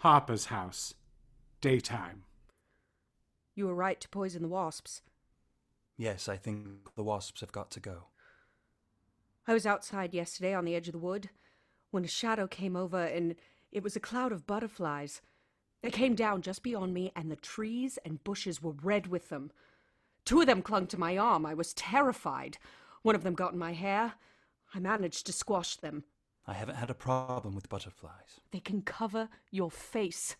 Harper's house. Daytime. You were right to poison the wasps. Yes, I think the wasps have got to go. I was outside yesterday on the edge of the wood when a shadow came over and it was a cloud of butterflies. They came down just beyond me, and the trees and bushes were red with them. Two of them clung to my arm. I was terrified. One of them got in my hair. I managed to squash them. I haven't had a problem with butterflies. They can cover your face.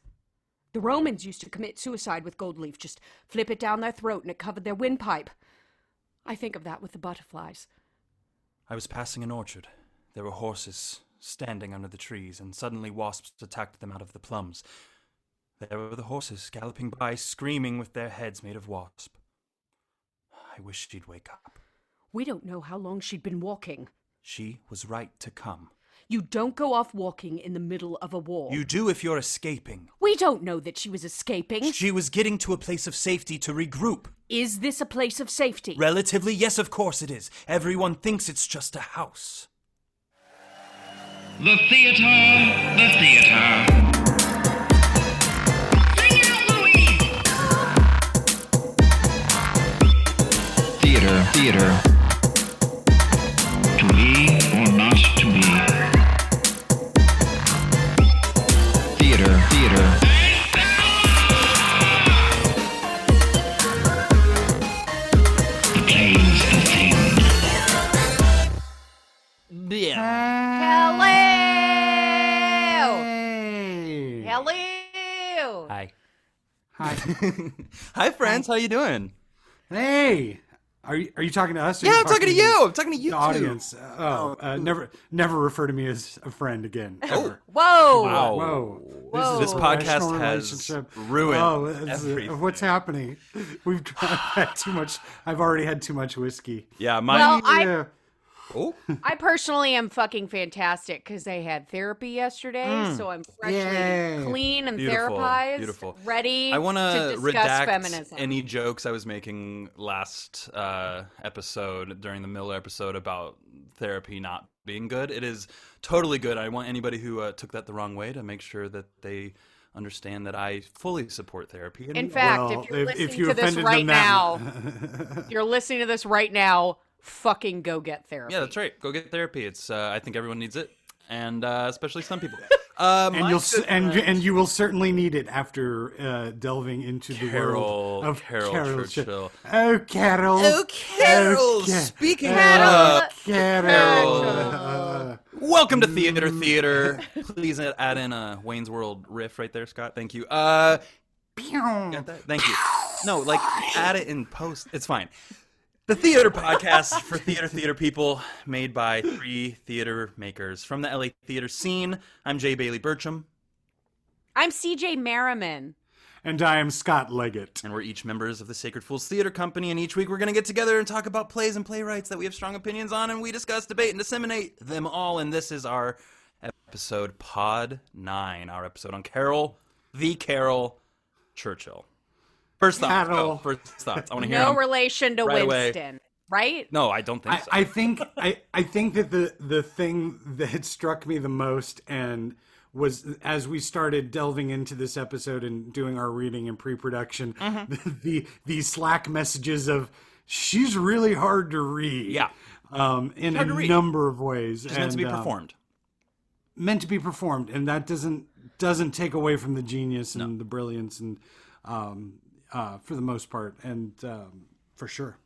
The Romans used to commit suicide with gold leaf, just flip it down their throat and it covered their windpipe. I think of that with the butterflies. I was passing an orchard. There were horses standing under the trees, and suddenly wasps attacked them out of the plums. There were the horses galloping by, screaming with their heads made of wasp. I wish she'd wake up. We don't know how long she'd been walking. She was right to come. You don't go off walking in the middle of a war. You do if you're escaping. We don't know that she was escaping. She was getting to a place of safety to regroup. Is this a place of safety? Relatively, yes, of course it is. Everyone thinks it's just a house. The theater, the theater. Sing out, Louis! Theater, theater. Hello! Hey. Hello! Hi. Hi. Hi, friends. How you doing? hey. Are you are you talking to us? or Yeah, I'm talking to you. I'm talking to you The too. audience. Oh, uh, never never refer to me as a friend again. Ever. Whoa! Wow. Whoa. Whoa. This a podcast has ruined oh, it's, uh, everything. What's happening? We've had too much. I've already had too much whiskey. Yeah, my. Well, I- Yeah. Oh, I personally am fucking fantastic because I had therapy yesterday, so I'm freshly Yay. clean and Beautiful, therapized, beautiful. ready I want to to discuss redact feminism. any jokes I was making last uh, episode during the Miller episode about therapy not being good. It is totally good. I want anybody who uh, took that the wrong way to make sure that they understand that I fully support therapy. And In fact, Well, if you're if- listening if you to this right now, if you're listening to this right now, fucking go get therapy. yeah, that's right. Go get therapy. It's uh, I think everyone needs it, and uh, especially some people. Uh, and you'll s- and and you will certainly need it after uh, delving into the Carol- world of Caryl Ch- Churchill. Oh, Carol. Oh, Carol! Ca- Speaking Oh, of Carol. Carol. Uh, Welcome to Theater Theater. Please add in a Wayne's World riff right there, Scott. Thank you. Uh. Thank you. No, like add it in post. It's fine. The theater podcast for theater theater people, made by three theater makers from the LA theater scene. I'm Jay Bailey Bertram, I'm CJ Merriman. and I am Scott Leggett. and we're each members of the Sacred Fools Theater Company. And each week we're going to get together and talk about plays and playwrights that we have strong opinions on, and we discuss, debate, and disseminate them all. And this is our episode Pod Nine, our episode on Carol, the Caryl Churchill. First thoughts. Carol. go. First thoughts. I want to hear No them. relation to right away. Winston, right? No, I don't think I, so. I think I, I think that the the thing that struck me the most and was as we started delving into this episode and doing our reading and pre-production Mm-hmm. the the slack messages of she's really hard to read Yeah. um in a read. number of ways It's meant to be and, um, performed. meant to be performed and that doesn't doesn't take away from the genius and the brilliance and um uh for the most part and um for sure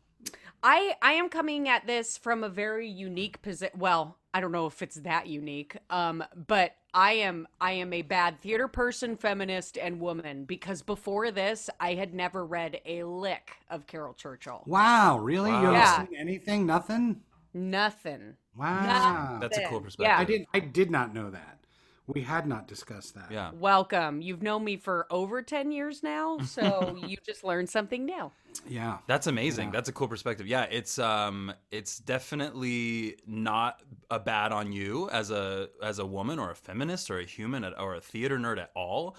I I am coming at this from a very unique position. Well, I don't know if it's that unique. Um, but I am I am a bad theater person, feminist, and woman because before this, I had never read a lick of Caryl Churchill. wow really you haven't Yeah. seen anything nothing Nothing. wow That's a cool perspective. yeah. I didn't. I did not know that. We had not discussed that. Yeah. Welcome. You've known me for over ten years now, so you just learned something new. Yeah. That's amazing. That's a cool perspective. Yeah, it's um it's definitely not a bad on you as a as a woman or a feminist or a human at, or a theater nerd at all.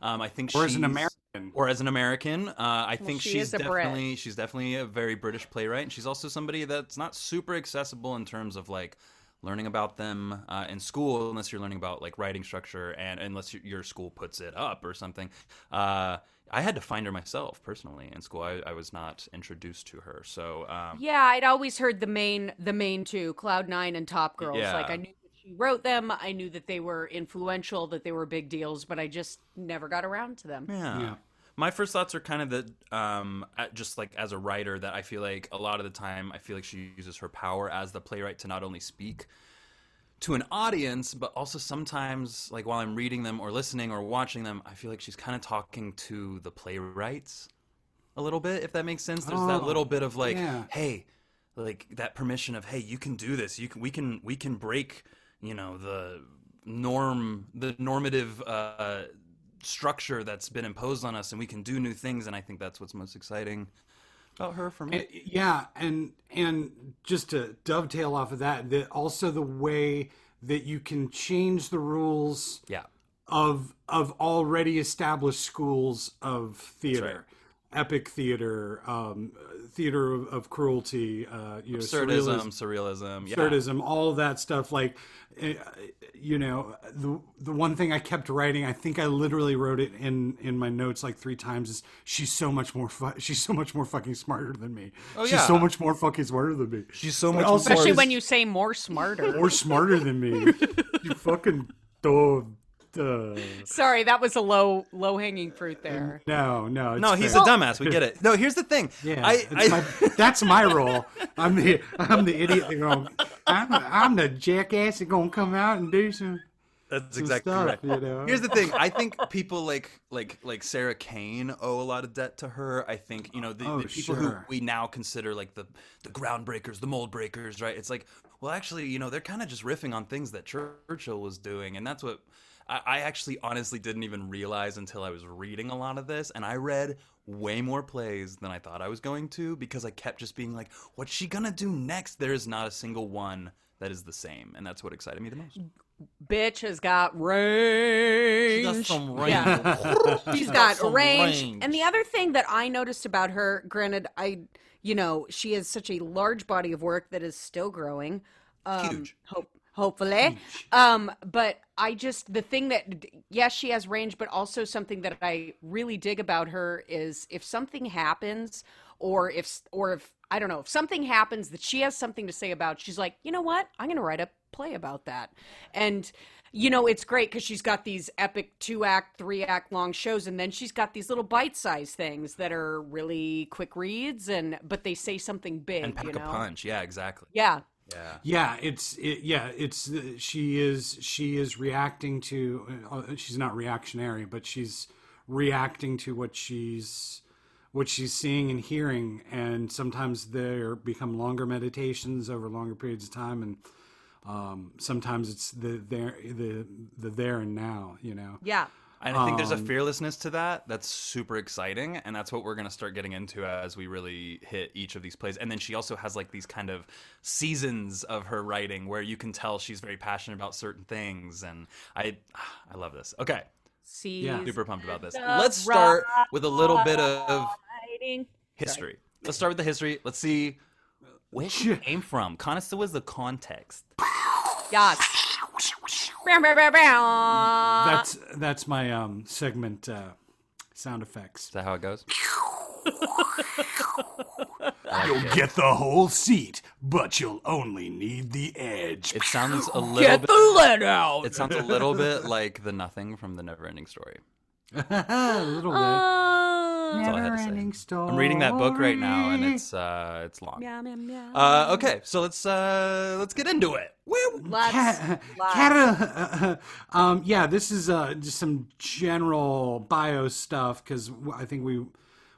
Um I think Or as an American. or as an American, uh, I think she she's is a Brit. definitely she's definitely a very British playwright, and she's also somebody that's not super accessible in terms of like learning about them uh, in school unless you're learning about like writing structure and unless your- your school puts it up or something. Uh, I had to find her myself personally in school. I, I was not introduced to her, so um, Yeah, I'd always heard the main the main two, Cloud Nine and Top Girls. Yeah. Like I knew that she wrote them, I knew that they were influential, that they were big deals, but I just never got around to them. Yeah. Yeah. My first thoughts are kind of that, um, just like as a writer, that I feel like a lot of the time, I feel like she uses her power as the playwright to not only speak to an audience, but also sometimes, like while I'm reading them or listening or watching them, I feel like she's kind of talking to the playwrights a little bit, if that makes sense. There's that Oh, little bit of like, yeah. hey, like that permission of, hey, you can do this. You can, we can, we can break, you know, the norm, the normative uh, structure that's been imposed on us, and we can do new things. And I think that's what's most exciting about her for me. And- yeah, and and just to dovetail off of that, that also the way that you can change the rules yeah, of of already established schools of theater, right. epic theater, um, theater of, of cruelty, uh, you know, absurdism, surrealism, surrealism, yeah. absurdism, all of that stuff. Like, uh, you know, the the one thing I kept writing, I think I literally wrote it in in my notes like three times. Is she's so much more fu- she's so much more fucking smarter than me. Oh, she's yeah. so much more fucking smarter than me. She's so But much also more- Especially when you say more smarter. more smarter than me. you fucking duh, duh. Sorry, that was a low low hanging fruit there. No, no, it's No, he's fair. a dumbass. We get it. No, here's the thing. Yeah, I, I, my, that's my role. I'm the I'm the idiot that going. I'm, I'm the jackass that gonna come out and do some. That's some exactly stuff, right. you know? Here's the thing. I think people like like like Sarah Kane owe a lot of debt to her. I think you know the, Oh, the people who we now consider like the the groundbreakers, the mold breakers, right? It's like, well, actually, you know, they're kind of just riffing on things that Churchill was doing, and that's what I, I actually honestly didn't even realize until I was reading a lot of this, and I read way more plays than I thought I was going to because I kept just being like, what's she gonna do next? There is not a single one that is the same, and that's what excited me the most. Bitch has got range. Yeah. She's got some range. range. And the other thing that I noticed about her, granted, I, you know, she has such a large body of work that is still growing. Um, Huge. Hope, hopefully. Um, but I just the thing that yes, she has range, but also something that I really dig about her is if something happens, or if or if I don't know if something happens that she has something to say about, she's like, you know what, I'm going to write a play about that, and you know it's great because she's got these epic two act, three act long shows, and then she's got these little bite sized things that are really quick reads, and but they say something big, And pack you know. a punch. Yeah, exactly. Yeah, Yeah. Yeah, it's it, yeah, it's uh, she is she is reacting to. Uh, she's not reactionary, but she's reacting to what she's what she's seeing and hearing, and sometimes there become longer meditations over longer periods of time, and um, sometimes it's the there the the there and now. You know. yeah. And I think there's a Um, fearlessness to that that's super exciting, and that's what we're gonna start getting into as we really hit each of these plays. And then she also has like these kind of seasons of her writing where you can tell she's very passionate about certain things, and I, I love this. Okay, See, Yeah. super pumped about this. Let's start with a little bit of history. Let's start with the history. Let's see where she came from. Connoisseur was the context. Yes. That's that's my um segment uh, sound effects. Is that how it goes? You'll get the whole seat, but you'll only need the edge. It sounds a little Get bit. the lid out. It sounds a little bit like the nothing from the Neverending Story. a little bit. Uh, That's all I had to say. Never-ending story. I'm reading that book right now, and it's uh, it's long. meow, meow, meow. Uh, okay, so let's uh, let's get into it. Woo! Let's, Cat, let's- cat- um, yeah, this is uh, just some general bio stuff because I think we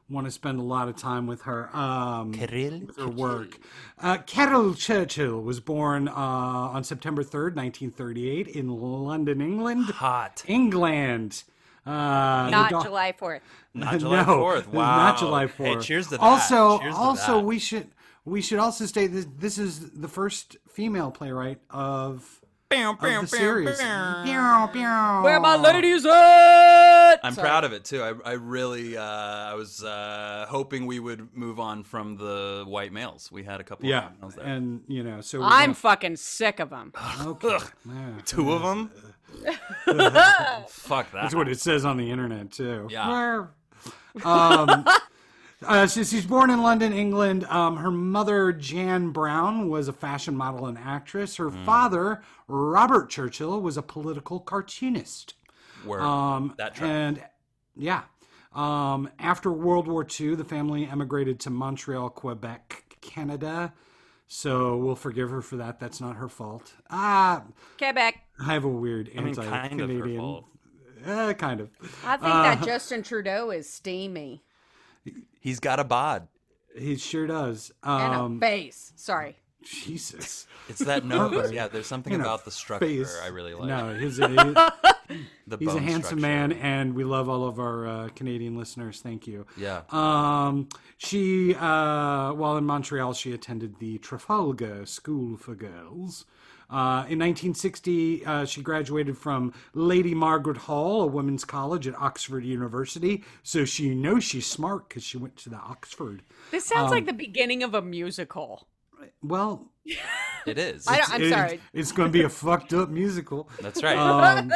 want to spend a lot of time with her. Um, Kirill with her work. Uh, Caryl Churchill was born uh, on September 3rd, 1938, in London, England. Hot. England. Uh, not da- July 4th. Not July no, 4th. Wow. Not July 4th. Hey, cheers to that. Also, Cheers also that. we should we should also state that this is the first female playwright of of the series. Pew, pew. Where my ladies at? I'm Sorry. proud of it too. I, I really, uh, I was uh, hoping we would move on from the white males. We had a couple Yeah, of white males there. and you know, so I'm gonna- fucking sick of them. okay. Two of them. Fuck that. That's what it says on the internet too. Yeah. Um, uh, so she's born in London, England. Um, her mother, Jan Brown, was a fashion model and actress. Her Hmm. father, Robert Churchill, was a political cartoonist. Word. Um, that track. and yeah, um, after World War II, the family emigrated to Montreal, Quebec, Canada. So we'll forgive her for that. That's not her fault. Ah, Quebec. I have a weird I mean, anti-Canadian. kind of her fault. Uh, kind of. I think that Justin Trudeau is steamy He's got a bod. He sure does. and Um, a face. Sorry. Jesus. It's that nose. yeah, there's something You know, about the structure face. I really like. No, he's a, the he's a handsome structure. man, and we love all of our uh, Canadian listeners. Thank you. Yeah. Um, she, uh, while in Montreal, she attended the Trafalgar School for Girls. Uh, in 1960, uh, she graduated from Lady Margaret Hall, a women's college at Oxford University. So she knows she's smart because she went to the Oxford. This sounds Um, like the beginning of a musical. Well, It is. I don't, I'm it- sorry. It's going to be a fucked up musical. That's right. Um,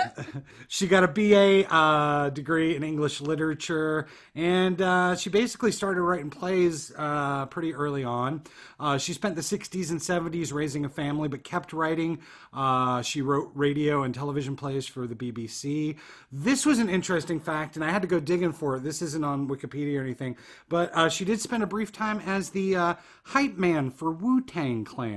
she got a BA uh, degree in English literature, and uh, she basically started writing plays uh, pretty early on. Uh, she spent the 60s and 70s raising a family, but kept writing. Uh, she wrote radio and television plays for the BBC. This was an interesting fact, and I had to go digging for it. This isn't on Wikipedia or anything, but uh, she did spend a brief time as the uh, hype man for Wu Tang Clan.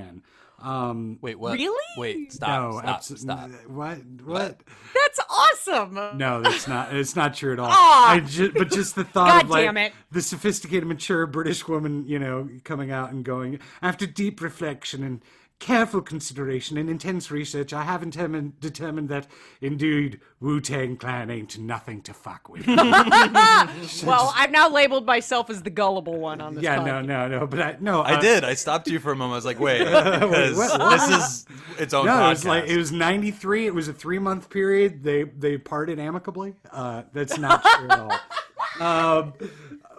Um, Wait, what? Really? Wait, stop. no, stop, abso- stop. What? What? That's awesome. No, that's not. It's not true at all. Aw. I ju- but just the thought God of like damn it. the sophisticated, mature British woman, you know, coming out and going after deep reflection and careful consideration and intense research. I have determined determined that indeed Wu Tang Clan ain't nothing to fuck with. Well, I've now labeled myself as the gullible one on this. yeah, podcast. no, no, no. But I no, I uh, did. I stopped you for a moment. I was like, wait, because what? What? this is its own No, podcast. it was like it was ninety three. It was a three month period. They they parted amicably. Uh, that's not true at all. Um,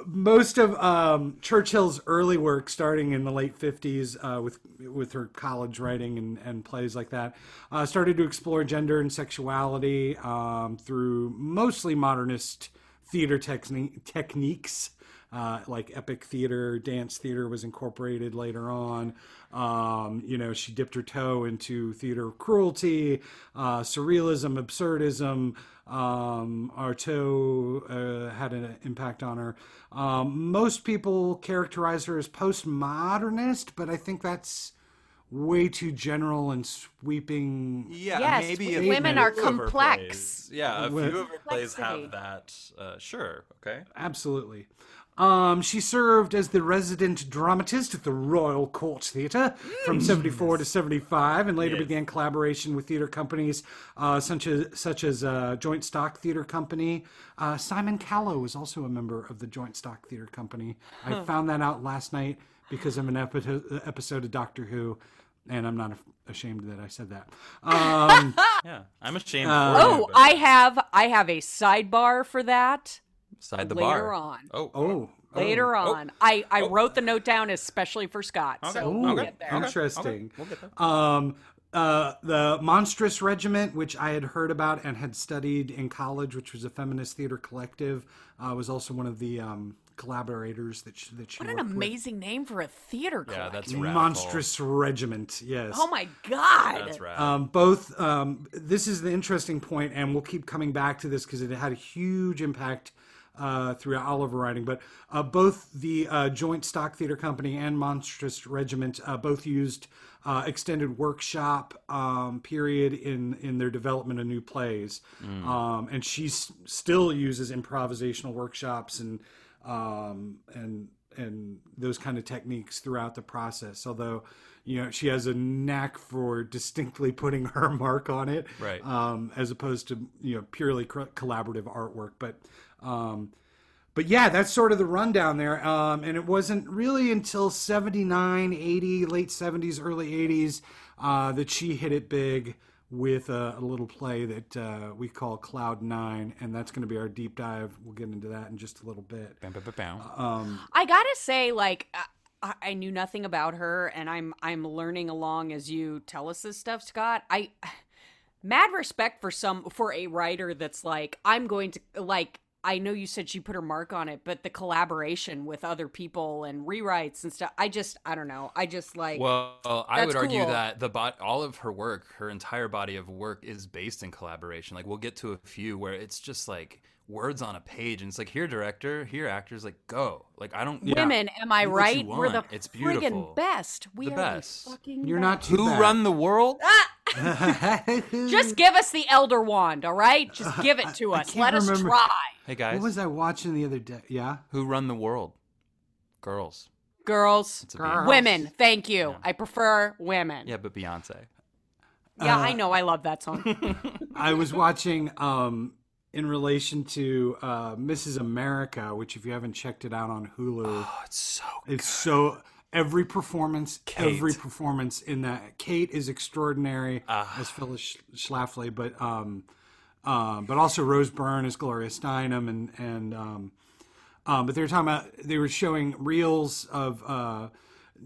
most of um, Churchill's early work, starting in the late fifties, uh, with with her college writing and, and plays like that, uh, started to explore gender and sexuality um, through mostly modernist theater techni- techniques. Uh, like epic theater, dance theater was incorporated later on. Um, you know, she dipped her toe into theater cruelty, uh, surrealism, absurdism. Um, Artaud uh, had an impact on her. Um, most people characterize her as postmodernist, but I think that's way too general and sweeping. yeah, Yes, maybe w- a women are complex. plays- yeah, a With- few of her plays have that. Uh, sure. Okay. Absolutely. Um, she served as the resident dramatist at the Royal Court Theatre from 74 to 75 and later Yes. began collaboration with theatre companies uh, such as, such as uh, Joint Stock Theatre Company. Uh, Simon Callow is also a member of the Joint Stock Theatre Company. I found that out last night because of an epi- episode of Doctor Who, and I'm not ashamed that I said that. Um, Yeah, I'm ashamed. Uh, for you, Oh, but- I have I have a sidebar for that side the later bar. on. Oh, oh. Later on, I, I wrote the note down especially for Scott. So Okay. we'll Okay. get there. Okay. Interesting. We'll get there. Um, uh, the Monstrous Regiment, which I had heard about and had studied in college, which was a feminist theater collective, uh, was also one of the um, collaborators that she, that she What an worked with. amazing name for a theater Yeah, collective. that's radical. Monstrous Regiment, yes. Oh my god! That's right. Um, both. Um, this is the interesting point, and we'll keep coming back to this because it had a huge impact uh, throughout all of her writing. But uh, both the uh, Joint Stock Theater Company and Monstrous Regiment uh, both used uh, extended workshop um, period in in their development of new plays, um, and she still uses improvisational workshops and um, and and those kind of techniques throughout the process. Although, you know, she has a knack for distinctly putting her mark on it, Right. Um, as opposed to you know purely collaborative artwork. But, um, but yeah, that's sort of the rundown there. Um, and it wasn't really until 79, 80, late 70s, early 80s uh, that she hit it big with a, a little play that uh, we call Cloud Nine, and that's going to be our deep dive. We'll get into that in just a little bit. Bam, bam, bam, bam. Um, I gotta say, like, I, I knew nothing about her, and I'm I'm learning along as you tell us this stuff, Scott. I mad respect for some for a writer that's like, I'm going to like. I know you said she put her mark on it, but the collaboration with other people and rewrites and stuff, I just, I don't know. I just like, Well, I would argue cool. that the bot, all of her work, her entire body of work, is based in collaboration. Like we'll get to a few where it's just like words on a page, and it's like here, director, here, actors, like go. Like I don't. women, am I Do what you right? We're the. It's beautiful. friggin' best. We The are best. the fucking you're best. not too Who bad. run the world? Just give us the Elder Wand, all right? Just give it to I us. can't Let us try. Hey guys, What was I watching the other day? Yeah. who run the world? Girls. Girls, It's a beat. Girls. women. Thank you. I prefer women. Yeah, but Beyonce. Yeah, Uh, I know. I love that song. I was watching um, in relation to uh, Mrs. America, which if you haven't checked it out on Hulu, Oh, it's so. it's so every performance, Kate. every performance in that. Kate is extraordinary Ah. as Phyllis Schlafly, but um, um, but also Rose Byrne as Gloria Steinem, and and um, um, but they were talking about they were showing reels of uh,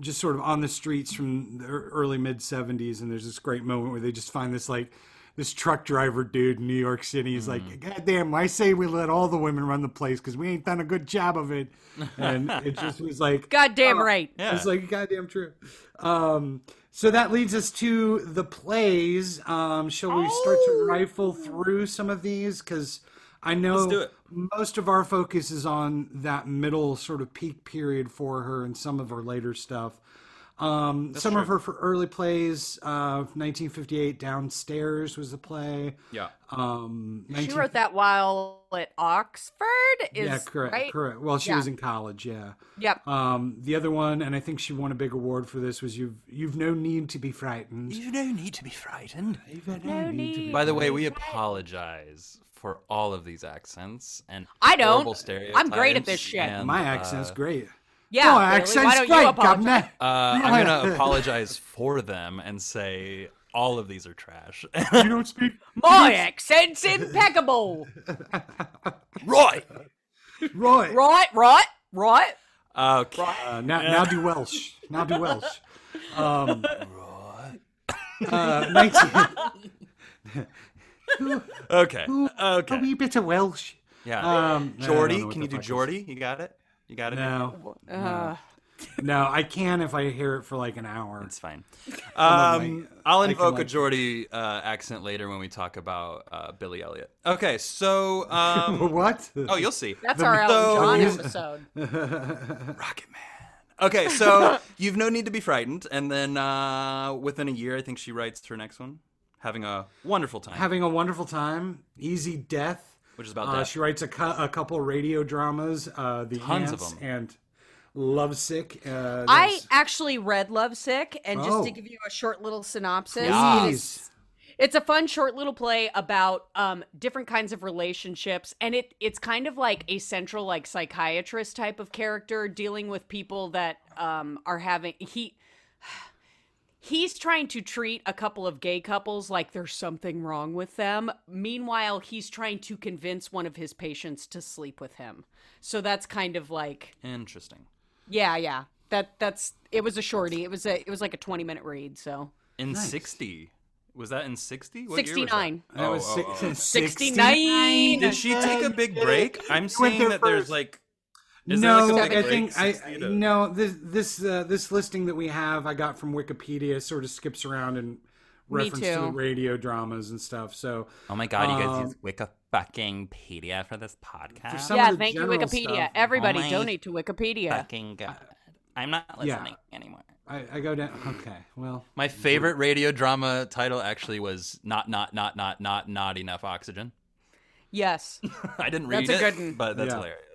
just sort of on the streets from the early mid '70s, and there's this great moment where they just find this like this truck driver dude in New York City. He's like, "God damn, I say we let all the women run the place because we ain't done a good job of it," and it just was like, Goddamn right. Yeah. it's like goddamn true. Um, so that leads us to the plays. Um, shall we start to rifle through some of these? Because I know Let's do it. most of our focus is on that middle sort of peak period for her and some of her later stuff. Um, some of her for early plays, uh, 1958, Downstairs was the play. Yeah. Um, She wrote that while at Oxford. Is yeah, correct, right? correct. Well, she Yeah. was in college, yeah. Yep. Um, the other one, and I think she won a big award for this, was "You've You've No Need to Be Frightened." You don't need to be frightened. You've no, No need to be need. By the way, we apologize for all of these accents and I don't. horrible stereotypes. I'm great at this shit. and, My accent's uh, great. Yeah. Your accent's why great, governor. Uh, I'm gonna apologize for them and say all of these are trash. You don't speak My accent's impeccable. Roy. right. right, right, right. Okay. Uh, now, now do Welsh. Now do Welsh. Um, uh, 19, Okay. a Okay. wee bit of Welsh. Yeah. Um, I don't Geordie, can you do fuck is- Geordie? You got it. You got it. No, Uh, no, I can if I hear it for like an hour. It's fine. Um, my- I'll I can invoke a like- Geordie uh, accent later when we talk about uh, Billy Elliot. Okay, so um, what? oh, you'll see. that's our Elton So- John episode. Rocket Man. Okay, so you've no need to be frightened, and then uh, within a year, I think she writes her next one, having a wonderful time, Having a wonderful time. Easy Death. Which is about Uh, that. she writes a, cou- a couple radio dramas, uh, The Tons of Ants them. and Lovesick. Uh, I there's- actually read Lovesick, and just Oh. to give you a short little synopsis, Yeah. it is- it's a fun short little play about um, different kinds of relationships, and it it's kind of like a central like psychiatrist type of character dealing with people that um, are having he. He's trying to treat a couple of gay couples like there's something wrong with them. Meanwhile, he's trying to convince one of his patients to sleep with him. So that's kind of like Interesting. yeah, yeah. That that's it was a shorty. It was a it was like a 20 minute read, so. In sixty, was that in sixty? 69. that was oh, six- oh, oh. 69. Did she take a big break? I'm seeing there that there's like. Is no, like I think I 60 to- no this this uh, this listing that we have I got from Wikipedia sort of skips around and Me reference to radio dramas and stuff. So Oh my god, you guys Um, use Wiki fucking pedia for this podcast. some yeah, thank you, Wikipedia. stuff- Everybody Oh donate to Wikipedia. fucking god. I'm not Yeah. listening anymore. I, I go down. Okay, well, My favorite radio drama title actually was not not not not not not enough oxygen. Yes. I didn't read That's a it, good one. but that's Yeah. hilarious.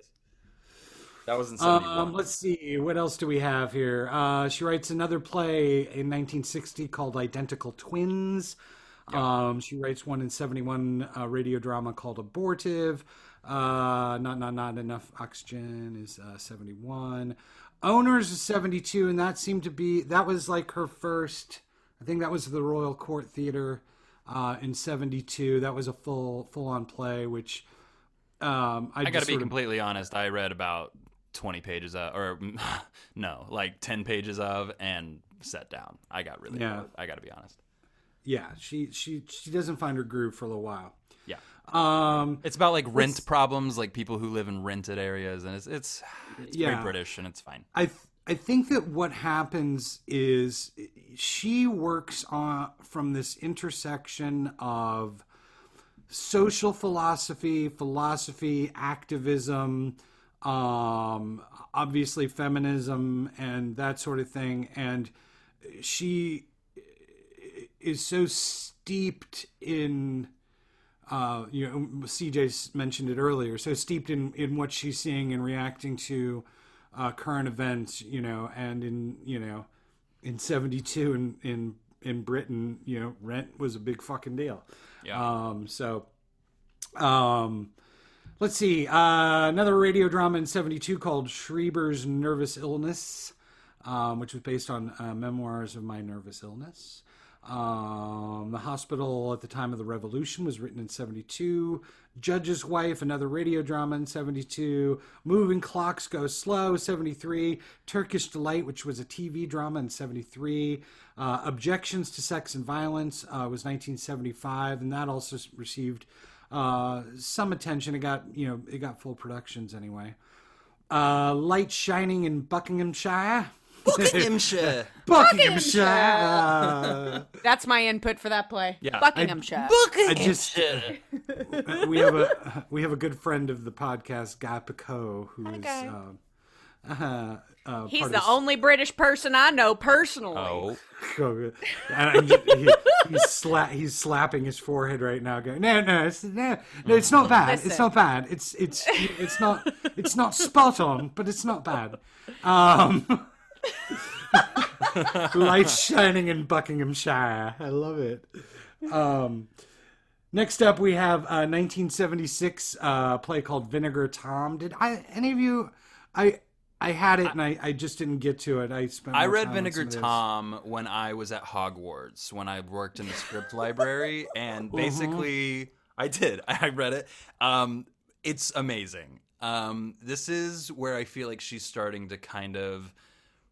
That was in 71. um, let's see what else do we have here. Uh, she writes another play in 1960 called Identical Twins. Um, she writes one in 71 a radio drama called Abortive. Uh, not not not enough oxygen is uh, 71. Owners is 72, and that seemed to be that was like her first. I think that was the Royal Court Theater. uh, in '72. That was a full full on play, which um, I, I got to be sort of- completely honest. I read about 20 pages of, or no, like 10 pages of, and sat down. I got really Yeah. bored. I got to be honest. yeah. She she she doesn't find her groove for a little while. Yeah. Um, It's about like rent problems, like people who live in rented areas, and it's it's it's Yeah. very British and it's fine. I I think that what happens is she works on from this intersection of social philosophy, philosophy, activism, um, obviously feminism, and that sort of thing. And she is so steeped in uh, you know, CJ mentioned it earlier. So steeped in in what she's seeing and reacting to uh, current events, you know, and in you know, in '72 in in in Britain, you know, rent was a big fucking deal. Yeah. Um, so, um, let's see. Uh, another radio drama in '72 called Schreber's Nervous Illness, um, which was based on uh, memoirs of my nervous illness. Um, the hospital at the time of the revolution was written in 72. Judge's Wife, another radio drama in 72. Moving Clocks Go Slow, 73. Turkish Delight, which was a TV drama in 73. Uh, Objections to Sex and Violence uh, was 1975, and that also received uh, some attention. It got, you know, it got full productions anyway. Uh, Light Shining in Buckinghamshire. Buckinghamshire. Buckinghamshire. That's my input for that play. Yeah. Buckinghamshire. I just we have a we have a good friend of the podcast, Guy Picot, who is Guy. um, uh, uh, He's the of only British person I know personally. Oh, and I'm he, he's, sla- he's slapping his forehead right now, going, "No, no, it's no, no, it's not bad. It's not bad. It's it's it's not it's not spot on, but it's not bad." Um, lights shining in Buckinghamshire. I love it. Um, next up, we have a 1976 uh, play called Vinegar Tom. Did I any of you? I I had it and I, I just didn't get to it. I spent. I read Vinegar some of this. Tom when I was at Hogwarts when I worked in the script library, and Uh-huh. basically I did. I read it. Um, it's amazing. Um, this is where I feel like she's starting to kind of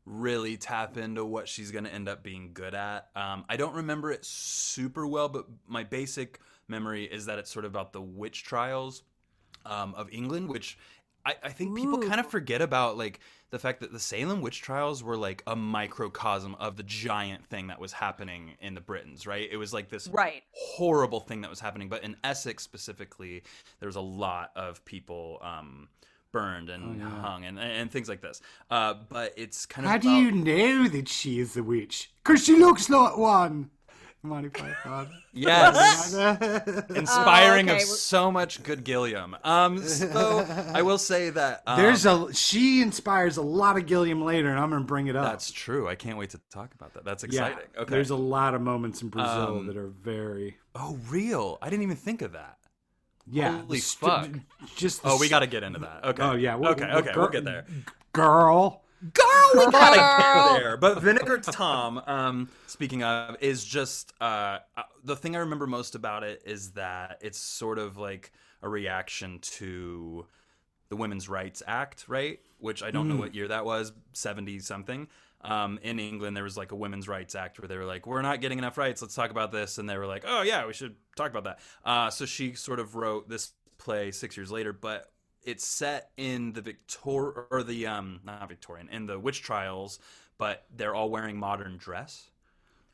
really tap into what she's going to end up being good at. Um, I don't remember it super well, but my basic memory is that it's sort of about the witch trials um, of England, which I, I think people kind of forget about, like the fact that the Salem witch trials were like a microcosm of the giant thing that was happening in the Britons, right? It was like this Right. horrible thing that was happening, but in Essex specifically, there was a lot of people. Um, burned and hung and, and things like this uh, but it's kind of How do you know that she is a witch? Because she looks like one. Monty Python. yes inspiring Oh, okay. of so much good Gilliam. Um, so I will say that um, There's a she inspires a lot of Gilliam later, and I'm gonna bring it up. that's true. I can't wait to talk about that. That's yeah. exciting. okay. There's a lot of moments in Brazil Um, that are very oh, real. I didn't even think of that. yeah. Holy the st- fuck. Just Oh, we got to get into that. Okay. Oh yeah. we'll- okay. we'll- Okay. We'll get there. Girl. Girl, we gotta get there. But Vinegar Tom, um, speaking of, is just uh, uh, the thing I remember most about it is that it's sort of like a reaction to the Women's Rights Act, right? Which I don't know what year that was, seventy something. Um, in England, there was like a Women's Rights Act where they were like, "We're not getting enough rights. Let's talk about this." And they were like, "Oh yeah, we should talk about that." Uh, so she sort of wrote this play six years later, but it's set in the Victor or the um not Victorian in the witch trials, but they're all wearing modern dress.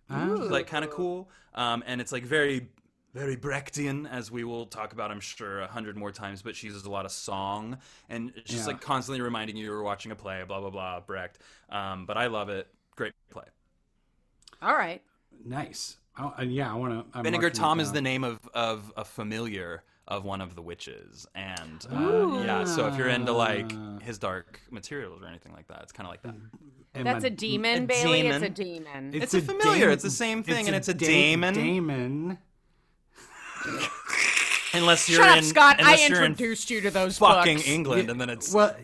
Which is, like kind of cool. Um, and it's like very very Brechtian, as we will talk about, I'm sure, a hundred more times. But she uses a lot of song, and it's just Yeah. like constantly reminding you you're watching a play. Blah blah blah, Brecht. Um, but I love it. Great play. All right. Nice. Oh, yeah, I want to. Vinegar Tom is the name of of a familiar of one of the witches, and uh, yeah. So if you're into like his dark materials or anything like that, it's kind of like that. That's a demon, a Bailey. It's a demon. demon. It's a familiar, it's the same thing, and it's a da- daemon. Daemon. Unless you're Shut up, in, Scott. I unless you're in introduced you to those fucking books. England, and then it's Well,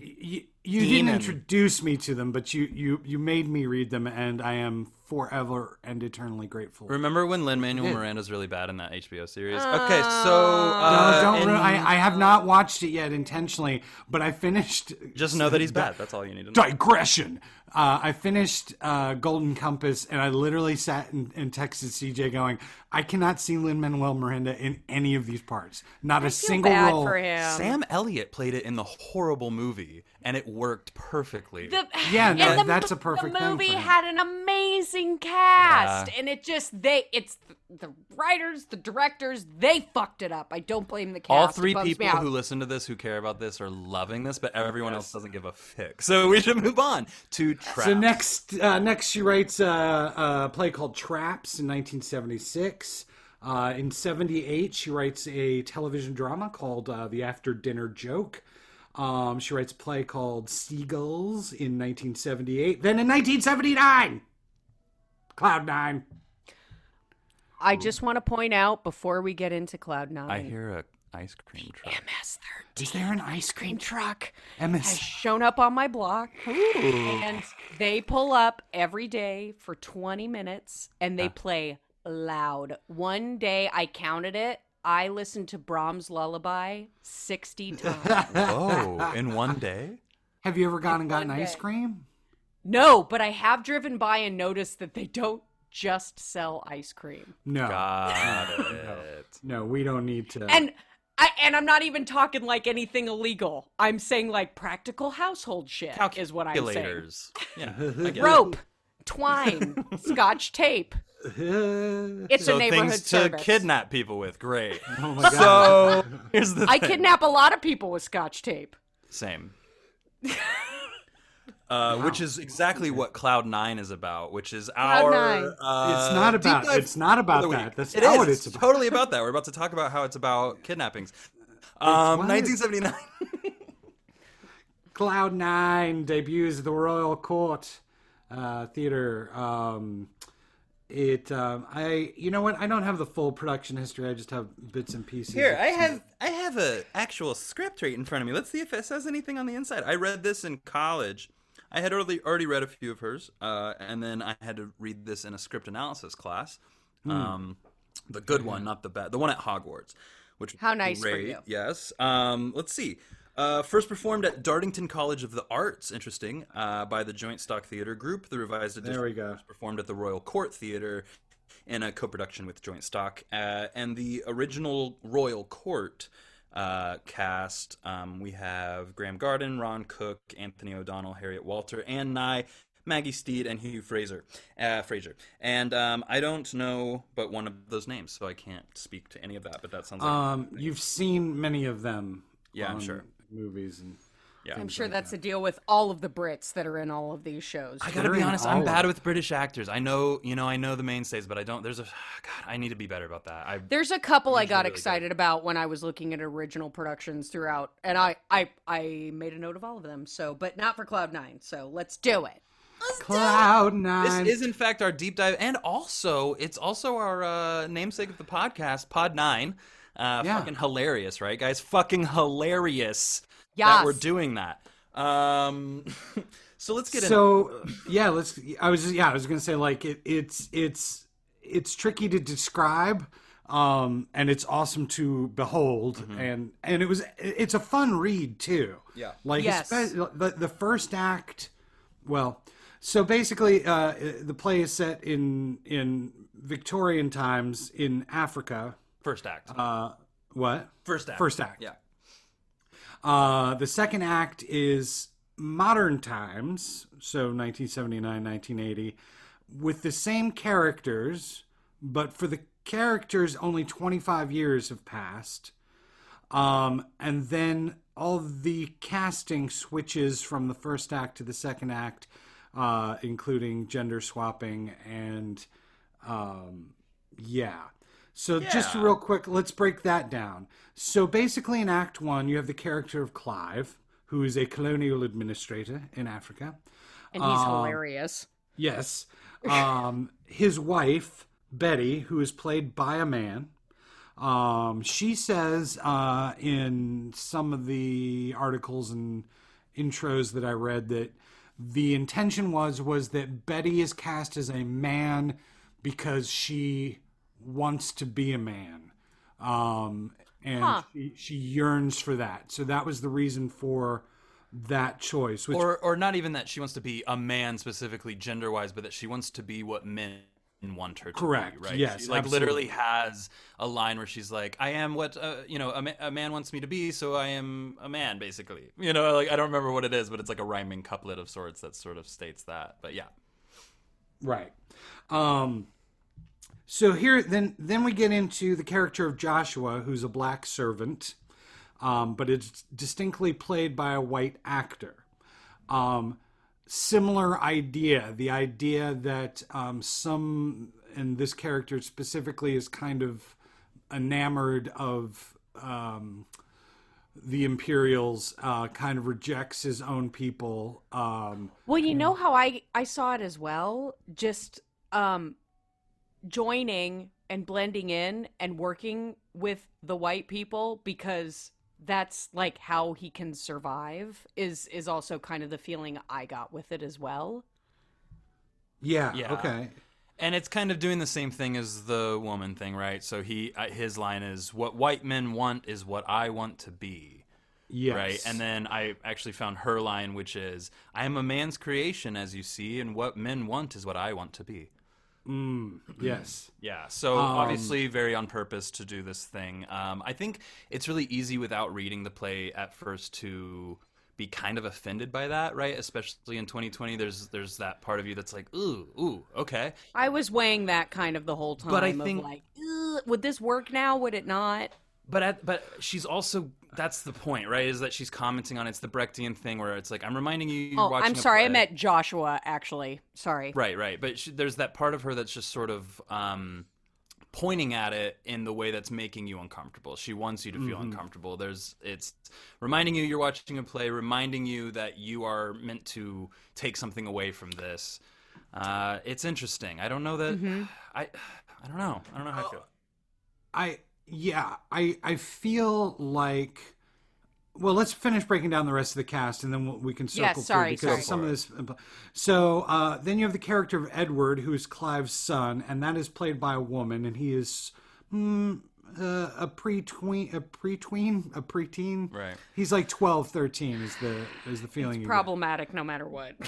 y- y- you didn't Demon. introduce me to them, but you you you made me read them, and I am forever and eternally grateful. Remember when Lin Manuel Miranda's really bad in that HBO series? Okay, so uh, no, don't. and ru- I, I have not watched it yet intentionally, but I finished. just know that he's bad. That's all you need to know. digression. Uh, I finished uh, Golden Compass, and I literally sat and, and texted CJ, going, "I cannot see Lin Manuel Miranda in any of these parts. Not a feel single bad role." for him. Sam Elliott played it in the horrible movie, and it worked perfectly. The, Yeah, no, the, that's a perfect The thing movie for him. had an amazing cast, Yeah. and it just they it's the, the writers, the directors, they fucked it up. I don't blame the cast. All three people who listen to this, who care about this, are loving this, but everyone else doesn't give a fick. So we should move on to Traps. So next, uh, next she writes uh, a play called Traps in 1976. Uh, in 78, she writes a television drama called uh, The After Dinner Joke. Um, she writes a play called Seagulls in 1978. Then in 1979, Cloud Nine. I just want to point out before we get into Cloud Nine, I hear a ice cream truck. MS Is there an ice cream cream? truck has MS. shown up on my block, and they pull up every day for 20 minutes, and they play loud. One day I counted it. I listened to Brahms' Lullaby 60 times. Oh, in one day? Have you ever gone and gotten ice cream? No, but I have driven by and noticed that they don't just sell ice cream. No. Got it. No, we don't need to. And I and I'm not even talking like anything illegal. I'm saying like practical household shit is what I'm saying. Calculators. Yeah, I get it. Rope, twine, scotch tape. It's So a neighborhood things to service. kidnap people with. Great. oh my god. So here's the I thing. kidnap a lot of people with scotch tape. Same. Uh, Which is exactly what Cloud Nine is about, which is our. Nine. Uh, It's not about- dive it's not about the that. week. That's It not is. what it's It's about. totally about that. We're about to talk about how it's about kidnappings. Um, 1979. Cloud Nine debuts at the Royal Court uh, Theater. Um, it, um, I, you know what? I don't have the full production history. I just have bits and pieces. Here, I some- have I have a actual script right in front of me. Let's see if it says anything on the inside. I read this in college. I had already already read a few of hers, uh, and then I had to read this in a script analysis class. Um, the good one, not the bad, the one at Hogwarts. Which How nice for you. Yes. Um, let's see. Uh, first performed at Dartington College of the Arts, interesting, uh, by the Joint Stock Theater Group. The revised edition There we go. was performed at the Royal Court Theater in a co-production with Joint Stock, uh, and the original Royal Court uh, cast. Um, we have Graham Garden, Ron Cook, Anthony O'Donnell, Harriet Walter, Ann Nye, Maggie Steed, and Hugh Fraser. Uh, Fraser, and um, I don't know but one of those names, so I can't speak to any of that. But that sounds like Um, you've seen many of them. Yeah, I'm sure. Movies and yeah. I'm sure that's the deal with all of the Brits that are in all of these shows. I gotta They're be honest. I'm bad with British actors. I know, you know, I know the mainstays, but I don't. There's a God. I need to be better about that. I There's a couple I got really good. excited about when I was looking at original productions throughout, and I, I I made a note of all of them. So, but not for Cloud Nine. So let's do it. Cloud Nine. This is in fact our deep dive, and also it's also our uh, namesake of the podcast, Pod Nine. Uh, Yeah. Fucking hilarious, right, guys? Fucking hilarious that we're doing that. Um, so let's get in. so yeah let's i was just, yeah i was gonna say like it, it's it's it's tricky to describe um and it's awesome to behold and and it was it's a fun read too Yeah. like Yes. espe- the, the first act well so basically uh the play is set in in victorian times in africa First act. uh what First act. first act Yeah. Uh, the second act is modern times, so 1979, 1980, with the same characters, but for the characters, only 25 years have passed. Um, and then all the casting switches from the first act to the second act, uh, including gender swapping and um, yeah. So just real quick, let's break that down. So basically, in Act One, you have the character of Clive, who is a colonial administrator in Africa. And he's hilarious. Yes. Um, his wife, Betty, who is played by a man, um, she says uh, in some of the articles and intros that I read that the intention was was that Betty is cast as a man because she wants to be a man, um, and Huh. she, she yearns for that. So that was the reason for that choice. Which or or not even that she wants to be a man specifically gender wise, but that she wants to be what men want her to Correct. be. Right? Yes, She, like absolutely. literally has a line where she's like, "I am what uh, you know a, ma- a man wants me to be, so I am a man." Basically, you know, like I don't remember what it is, but it's like a rhyming couplet of sorts that sort of states that. But yeah, Right. Um, so here, then, then we get into the character of Joshua, who's a black servant, um, but it's distinctly played by a white actor. Um, similar idea, the idea that um, some, and this character specifically is kind of enamored of. Um, the Imperials uh, kind of rejects his own people. Um, Well, you know how I I saw it as well. Just um, joining and blending in and working with the white people because that's like how he can survive. Is is also kind of the feeling I got with it as well. yeah, Yeah. Okay. and it's kind of doing the same thing as the woman thing, right? So he uh, his line is, "What white men want is what I want to be." Yes. Right. And then I actually found her line, which is, I am a man's creation, as you see, and what men want is what I want to be. Yes. Yeah. So obviously, very on purpose to do this thing. Um, I think it's really easy without reading the play at first to be kind of offended by that, right? Especially in 2020, there's there's that part of you that's like, ooh, ooh, okay. I was weighing that kind of the whole time. But I of think- like, would this work now? Would it not? But at, but she's also that's the point, right? Is that she's commenting on it's the Brechtian thing where it's like I'm reminding you. You're Oh, watching I'm a sorry. I play. meant Joshua. Actually, sorry. Right, right. But she, there's that part of her that's just sort of um, pointing at it in the way that's making you uncomfortable. She wants you to feel uncomfortable. There's it's reminding you you're watching a play, reminding you that you are meant to take something away from this. Uh, it's interesting. I don't know that. I I don't know. I don't know how I feel. I yeah, I I feel like well, let's finish breaking down the rest of the cast, and then we'll, can circle Yes, through because sorry. some of this. So uh, then you have the character of Edward, who is Clive's son, and that is played by a woman, and he is mm, uh, a pre-tween, a pre-tween, a preteen. Right. He's like 12, 13 is the is the feeling. you get. Problematic, no matter what.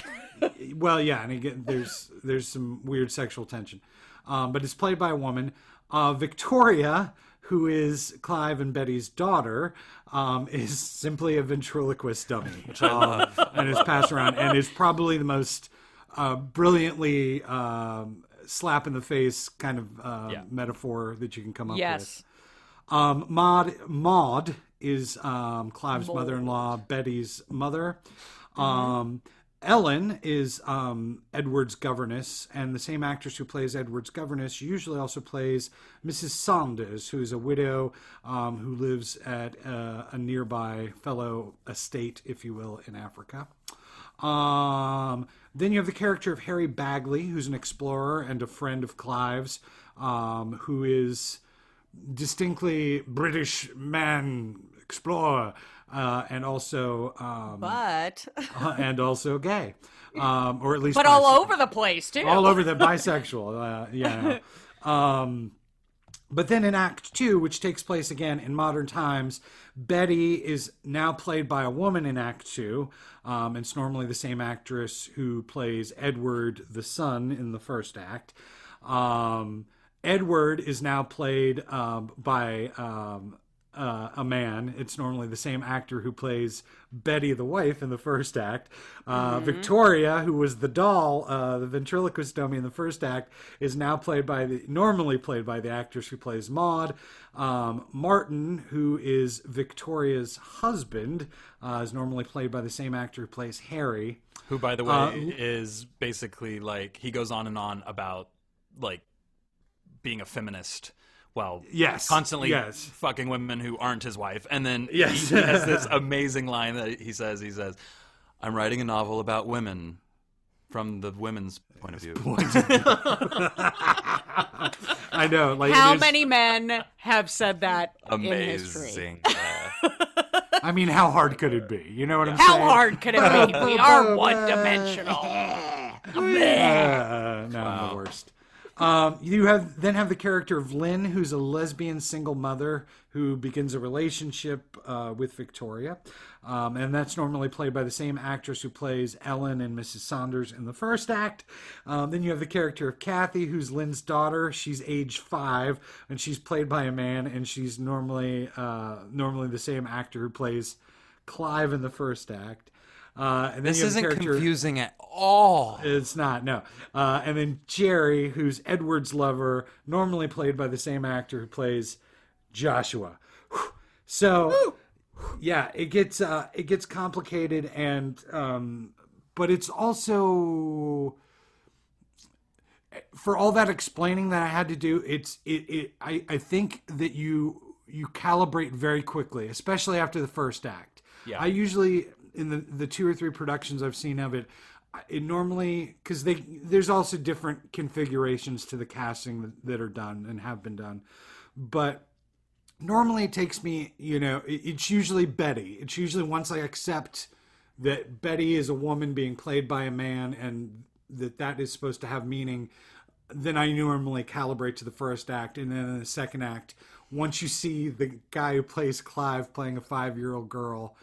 Well, yeah, and again, there's there's some weird sexual tension, um, but it's played by a woman. Uh, Victoria, who is Clive and Betty's daughter, um, is simply a ventriloquist dummy, which I love, and is passed around, and is probably the most uh, brilliantly um, slap in the face kind of uh, Yeah. metaphor that you can come up with. yes. Um, Maud Maud is um, Clive's mother-in-law, Betty's mother. Um, Ellen is um, Edward's governess, and the same actress who plays Edward's governess usually also plays Mrs. Saunders, who is a widow um, who lives at uh, a nearby fellow estate, if you will, in Africa. Um, then you have the character of Harry Bagley, who's an explorer and a friend of Clive's, um, who is distinctly British man explorer, uh, and also um, But and also gay, um, or at least but all over the place too. all over the bisexual. Uh, yeah. Um, but then in Act Two, which takes place again in modern times, Betty is now played by a woman in Act Two. Um, it's normally the same actress who plays Edward the son in the first act. Um, Edward is now played um, by um, uh, a man. It's normally the same actor who plays Betty the wife in the first act. Uh, Victoria, who was the doll, uh, the ventriloquist dummy in the first act, is now played by the normally played by the actress who plays Maud. Um, Martin, who is Victoria's husband, uh, is normally played by the same actor who plays Harry. Who, by the way, Uh, is basically like he goes on and on about like being a feminist while Yes, constantly yes. fucking women who aren't his wife. And then Yes. he, he has this amazing line that he says. He says, "I'm writing a novel about women." From the women's point of view, I know. Like How it is- many men have said that in history? amazing. I mean, how hard could it be? You know what I'm How saying? How hard could it be? We are one dimensional. Uh, no, I'm the worst. Um, you have then have the character of Lynn, who's a lesbian single mother who begins a relationship uh, with Victoria, um, and that's normally played by the same actress who plays Ellen and Mrs. Saunders in the first act. Um, then you have the character of Kathy, who's Lynn's daughter. She's age five, and she's played by a man, and she's normally uh, normally the same actor who plays Clive in the first act. Uh, and then This you have the isn't confusing at all. it's not, no. Uh, and then Jerry, who's Edward's lover, normally played by the same actor who plays Joshua. So, yeah, it gets uh, it gets complicated, and um, but it's also for all that explaining that I had to do. It's it, it I I think that you you calibrate very quickly, especially after the first act. Yeah. I usually in the the two or three productions I've seen of it, it normally because they there's also different configurations to the casting that, are done and have been done, but normally it takes me you know it, it's usually Betty. It's usually once I accept that Betty is a woman being played by a man and that that is supposed to have meaning then I normally calibrate to the first act, and then in the second act, once you see the guy who plays Clive playing a five-year-old girl,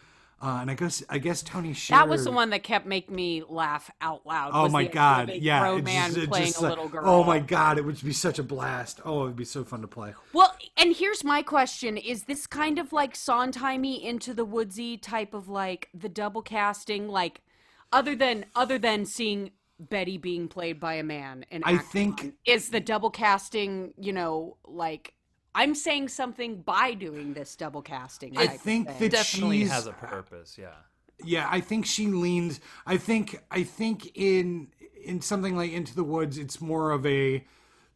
uh, and I guess I guess Tony Shearer. That was the one that kept making me laugh out loud. Oh my god! Yeah, grown man just- playing a little girl. Oh my god! It would be such a blast. Oh, it'd be so fun to play. Well, and here's my question: Is this kind of like Sondheimy into the woodsy type of like the double casting, like other than other than seeing Betty being played by a man? And I think is the double casting, you know, like I'm saying something by doing this double casting. I think thing. that Definitely she's has a purpose. Yeah. yeah i think she leans i think i think in in something like into the woods it's more of a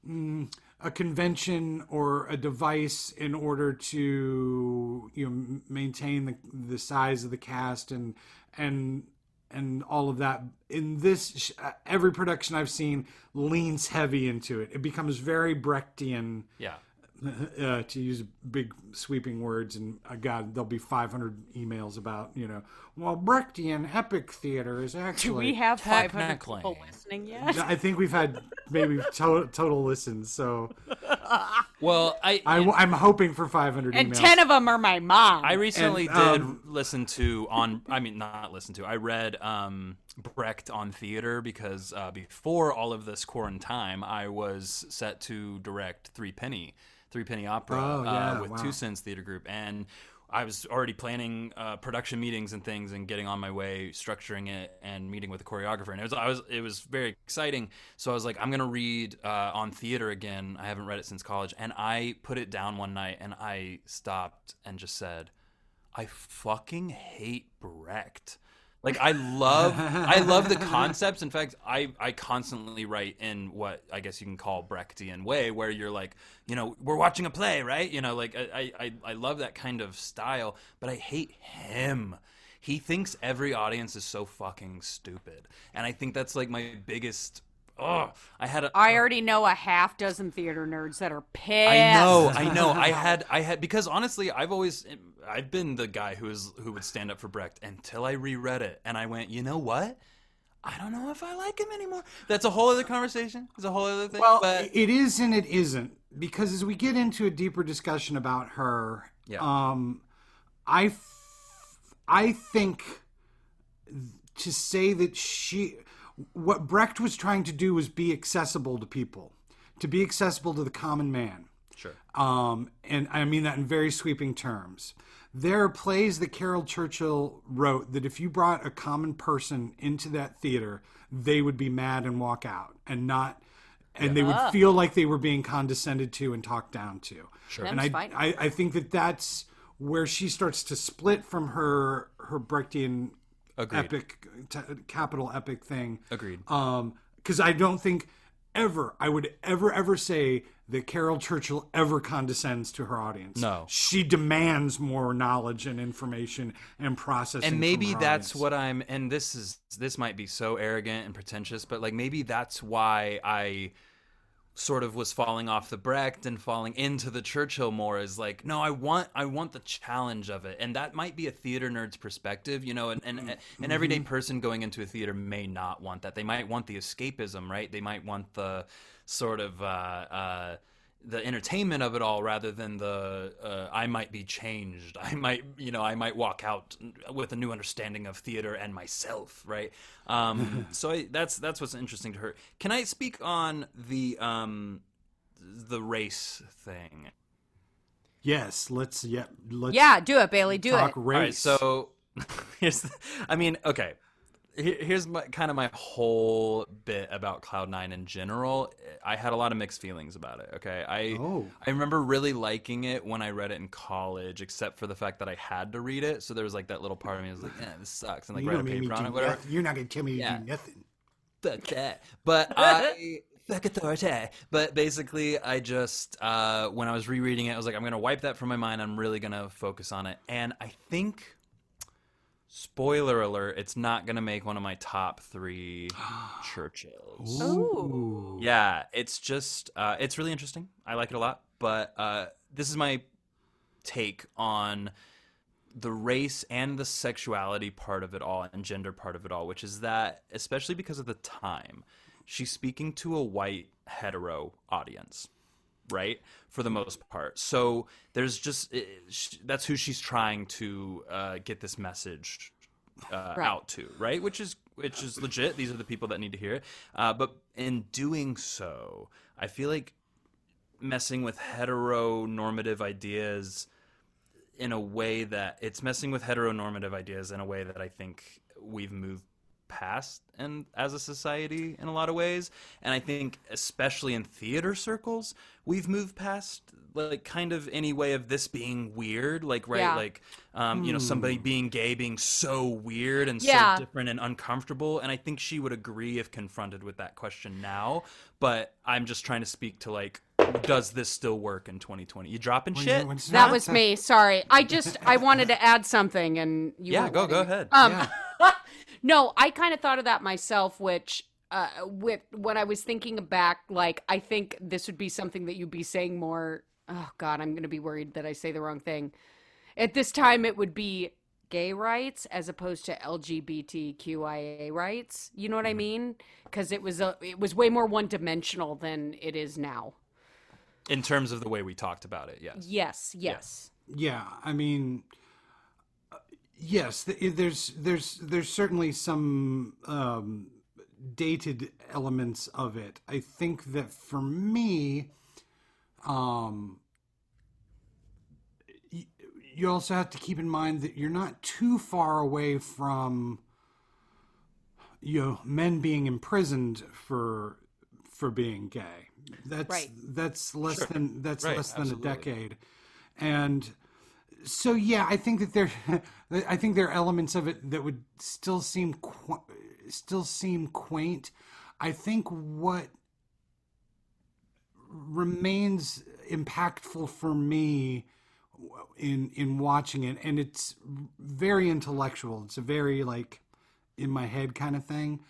mm, a convention or a device in order to you know maintain the the size of the cast and and and all of that in this uh, every production i've seen leans heavy into it it becomes very brechtian Yeah. uh, to use big sweeping words, and uh, God, there'll be 500 emails about you know, well, Brechtian epic theater is actually. Do we have 500 people listening yet? I think we've had maybe to- total listens, so Well, I I, am hoping for 500 And emails. 10 of them are my mom. I recently And, did um, listen to on I mean not listen to. I read um Brecht on theater because uh, before all of this quarantine, I was set to direct Three Penny, Three Penny Opera Oh, yeah, uh, with wow. Two Cents Theater Group, and I was already planning uh, production meetings and things, and getting on my way, structuring it, and meeting with the choreographer. And it was I was it was very exciting. So I was like, I'm gonna read uh, on theater again. I haven't read it since college, and I put it down one night, and I stopped and just said. I fucking hate Brecht. Like I love I love the concepts. In fact, I I constantly write in what I guess you can call Brechtian way where you're like, you know, we're watching a play, right? You know, like I I I love that kind of style, but I hate him. He thinks every audience is so fucking stupid. And I think that's like my biggest Oh, I had a I already know a half dozen theater nerds that are pissed. I know, I know. I had, I had, because honestly, I've always, I've been the guy who is who would stand up for Brecht until I reread it, and I went, you know what? I don't know if I like him anymore. That's a whole other conversation. It's a whole other thing. Well, but it is and it isn't because as we get into a deeper discussion about her, Yeah. um, I, f- I think to say that she, what Brecht was trying to do was be accessible to people, to be accessible to the common man. sure, Um, and I mean that in very sweeping terms. There are plays that Caryl Churchill wrote that if you brought a common person into that theater, they would be mad and walk out and not, and they would feel like they were being condescended to and talked down to. Sure. And I, I, I think that that's where she starts to split from her her Brechtian Agreed. epic t- capital epic thing agreed. um because i don't think ever i would ever ever say that caryl churchill ever condescends to her audience No. she demands more knowledge and information and processing and maybe that's audience. what I'm and this is this might be so arrogant and pretentious but like maybe that's why I sort of was falling off the Brecht and falling into the Churchill more is like, no, I want I want the challenge of it. And that might be a theater nerd's perspective, you know, and, and an everyday person going into a theater may not want that. They might want the escapism, right? They might want the sort of uh, uh, the entertainment of it all rather than the uh, I might be changed. I might, you know, I might walk out with a new understanding of theater and myself, right? Um, so I, that's that's what's interesting to her. Can I speak on the um, the race thing? Yes, let's yeah, let's Yeah, do it, Bailey. Do talk it. race. All right, so here's, the, I mean, okay. Here- Here's my, kind of my whole bit about Cloud Nine in general. I had a lot of mixed feelings about it. Okay, I Oh. I remember really liking it when I read it in college, except for the fact that I had to read it. So there was like that little part of me was like, "Yeah, this sucks," and like you write a don't make me paper on it, whatever. nothing. You're not gonna tell me to Yeah. do nothing. Fuck that. But I fuck authority. But basically, I just uh, when I was rereading it, I was like, I'm gonna wipe that from my mind. I'm really gonna focus on it, and I think. Spoiler alert, it's not going to make one of my top three churches. Ooh. Yeah, it's just, uh, it's really interesting. I like it a lot. But uh, this is my take on the race and the sexuality part of it all and gender part of it all, which is that, especially because of the time, she's speaking to a white hetero audience, right? For the most part. So there's just, sh- that's who she's trying to uh, get this message uh, Right. out to, right? Which is which is legit. These are the people that need to hear it. Uh, but in doing so, I feel like messing with heteronormative ideas in a way that it's messing with heteronormative ideas in a way that I think we've moved past and as a society in a lot of ways. And i think especially in theater circles we've moved past like kind of any way of this being weird like right Yeah. like um, you know somebody being gay being so weird and Yeah. so different and uncomfortable. And i think she would agree if confronted with that question now. But i'm just trying to speak to like does this still work in 2020 you dropping When shit? you- when That was me. Sorry. I just I wanted to add something, and you yeah go letting go ahead. Um, no, I kind of thought of that myself, which. Uh, with when I was thinking back, like I think this would be something that you'd be saying more. Oh God, I'm going to be worried that I say the wrong thing. At this time, it would be gay rights as opposed to LGBTQIA rights. You know what I mean? Because it was a, it was way more one dimensional than it is now. in terms of the way we talked about it yes Yes, yes. Yeah, I mean, yes, there's there's there's certainly some um, dated elements of it. I think that for me, um, you also have to keep in mind that you're not too far away from you know men being imprisoned for for being gay. That's Right. that's less than that's Right, less than absolutely. a decade, and so yeah, I think that there, I think there are elements of it that would still seem qu- still seem quaint. I think what remains impactful for me in in watching it, and it's very intellectual. It's a very like in my head kind of thing,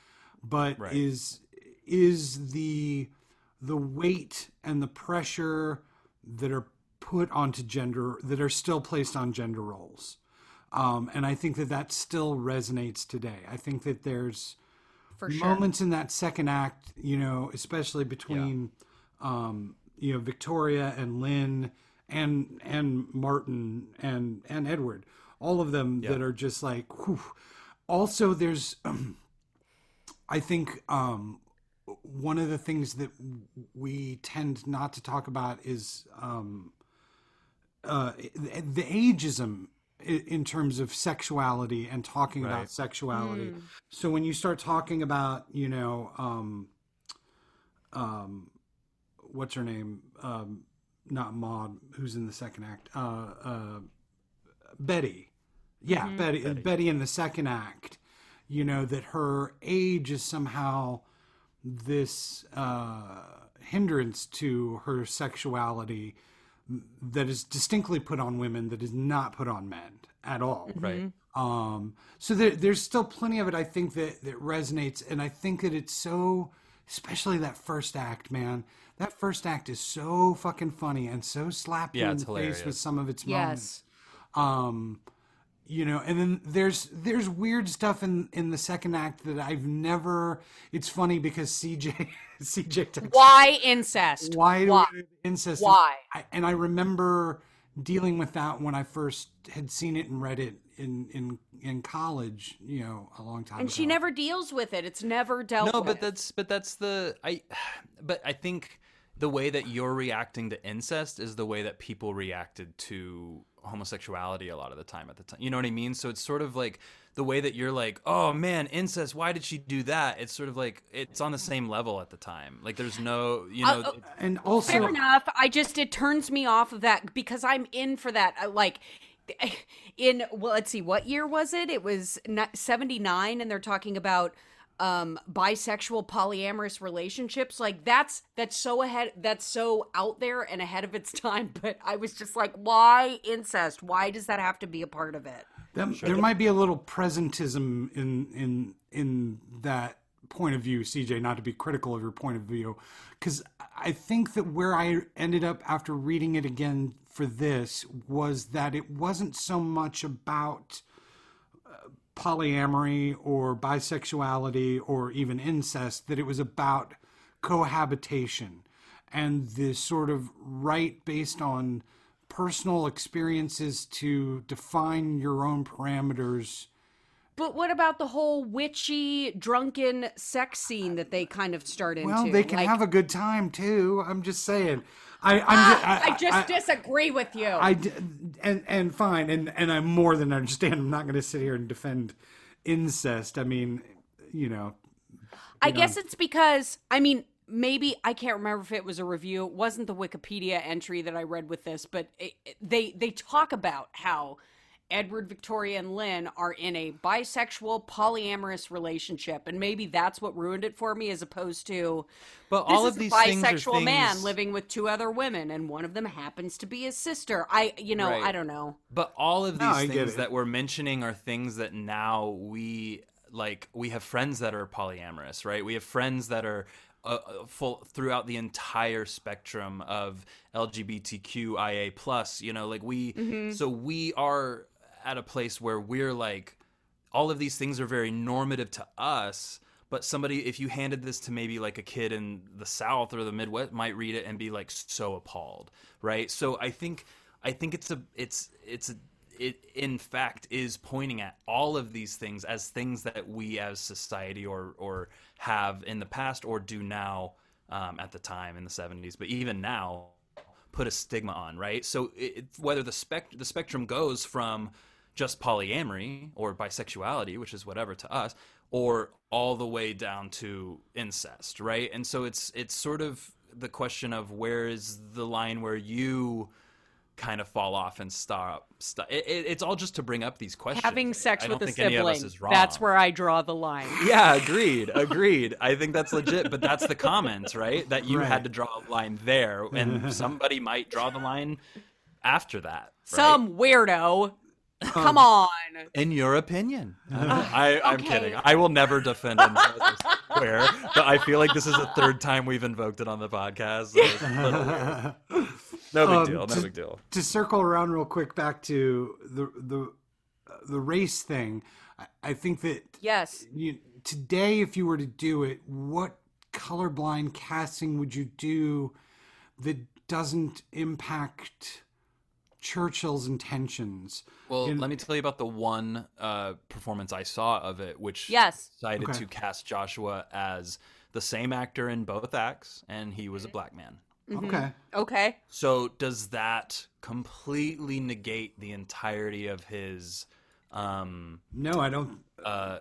but Right. is is the the weight and the pressure that are put onto gender that are still placed on gender roles. Um, and I think that that still resonates today. I think that there's sure. moments in that second act, you know, especially between, um, you know, Victoria and Lynn and and Martin and and Edward, all of them that are just like. Whew. Also, there's, I think, um, one of the things that we tend not to talk about is um, uh, the ageism in terms of sexuality and talking about Right. sexuality. So when you start talking about, you know, um, um, what's her name? Um, not Maud, who's in the second act. Uh, uh, Betty. Yeah, Betty, Betty. in the second act. You know that her age is somehow this uh, hindrance to her sexuality that is distinctly put on women that is not put on men at all. right Um, so there, there's still plenty of it. I think that that resonates, and I think that it's so especially that first act, man. That first act is so fucking funny and so slap you Yeah, in it's the face with some of its moments. Yes. Um, you know, and then there's there's weird stuff in in the second act that I've never. It's funny because CJ CJ texted Why incest? why do Why? we incest? Why? I, and I remember dealing with that when I first had seen it and read it in in in college. You know, a long time. Ago. And she never deals with it. It's never dealt with no with. but that's but that's the i but i think the way that you're reacting to incest is the way that people reacted to homosexuality a lot of the time at the time you know what i mean so it's sort of like the way that you're like oh man incest why did she do that it's sort of like it's on the same level at the time like there's no you know Uh, uh, And also, Fair enough. I just it turns me off of that because I'm in for that. I, like in well, let's see, what year was it? It was seventy nine, and they're talking about um bisexual polyamorous relationships like that's that's so ahead that's so out there and ahead of its time but i was just like why incest why does that have to be a part of it That, there might be a little presentism in in in that point of view, CJ. Not to be critical of your point of view, because I think that where I ended up after reading it again for this was that it wasn't so much about uh, polyamory or bisexuality or even incest; that it was about cohabitation and the sort of right based on personal experiences to define your own parameters. but what about the whole witchy drunken sex scene that they kind of start into Well, they can Like, have a good time too. I'm just saying. I, Ah, ju- I just disagree with you. I and and fine, and and I more than understand. I'm not going to sit here and defend incest. I mean, you know, I guess it's because I mean maybe I can't remember if it was a review. It wasn't the Wikipedia entry that I read with this, but it, it- they they talk about how Edward, Victoria, and Lynn are in a bisexual polyamorous relationship, and maybe that's what ruined it for me, as opposed to but this all is of these a things are bisexual man living with two other women, and one of them happens to be his sister. I you know Right. I don't know. But all of these I get things that we're mentioning are things that now we like. We have friends that are polyamorous, right? We have friends that are uh, uh, full throughout the entire spectrum of LGBTQIA plus. You know, like we. So we are at a place where we're like, all of these things are very normative to us. But somebody, if you handed this to maybe like a kid in the South or the Midwest, might read it and be like so appalled, right? So I think, I think it's a, it's, it's a, it in fact is pointing at all of these things as things that we as society or or have in the past or do now um, at the time in the 70s but even now put a stigma on right so it, whether the spec the spectrum goes from just polyamory or bisexuality which is whatever to us or all the way down to incest right and so it's it's sort of the question of where is the line where you kind of fall off and stop. stop. It, it, it's all just to bring up these questions. Having sex I with don't a think any of us sibling. is wrong. That's where I draw the line. Yeah, agreed, agreed. I think that's legit, but that's the comments, right? That you Right. had to draw a line there, and somebody might draw the line after that. right? Some weirdo. Come on. in your opinion. I, I'm Okay. kidding. I will never defend Injustice Square, but I feel like this is the third time we've invoked it on the podcast. so it's a little weird. No big Um, deal. No to- big deal. to circle around real quick back to the the the race thing. I, I think that Yes. you, today, if you were to do it, what colorblind casting would you do that doesn't impact Churchill's intentions? Well, in- let me tell you about the one uh, performance I saw of it, which Yes. decided Okay. to cast Joshua as the same actor in both acts, and he was a black man. Okay. Okay. So does that completely negate the entirety of his um No, I don't. uh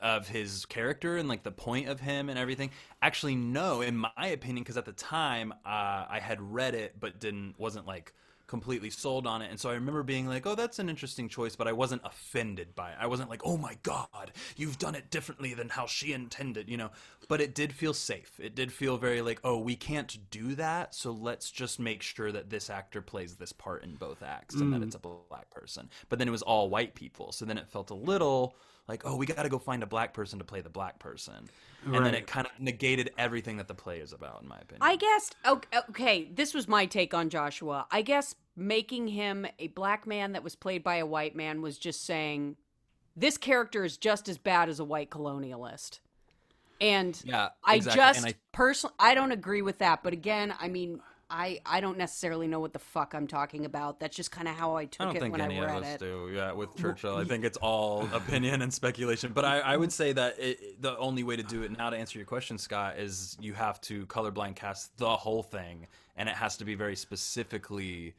of his character and like the point of him and everything? Actually, no, in my opinion, because at the time uh, I had read it but didn't wasn't like completely sold on it, and so I remember being like, "Oh, that's an interesting choice," but I wasn't offended by it. I wasn't like, "Oh my god, you've done it differently than how she intended," you know. But it did feel safe. It did feel very like, "Oh, we can't do that, so let's just make sure that this actor plays this part in both acts and that mm. it's a black person." But then it was all white people, so then it felt a little like, oh, we got to go find a black person to play the black person, and then it kind of negated everything that the play is about, in my opinion. I guess okay, okay, this was my take on Joshua. I guess making him a black man that was played by a white man was just saying this character is just as bad as a white colonialist. And Yeah, I just and I- personally I don't agree with that, but again, I mean I, I don't necessarily know what the fuck I'm talking about. That's just kind of how I took I don't it think when any I of read us it. do. Yeah, with Churchill, I think it's all opinion and speculation. But I, I would say that it, the only way to do it now, to answer your question, Scott, is you have to colorblind cast the whole thing, and it has to be very specifically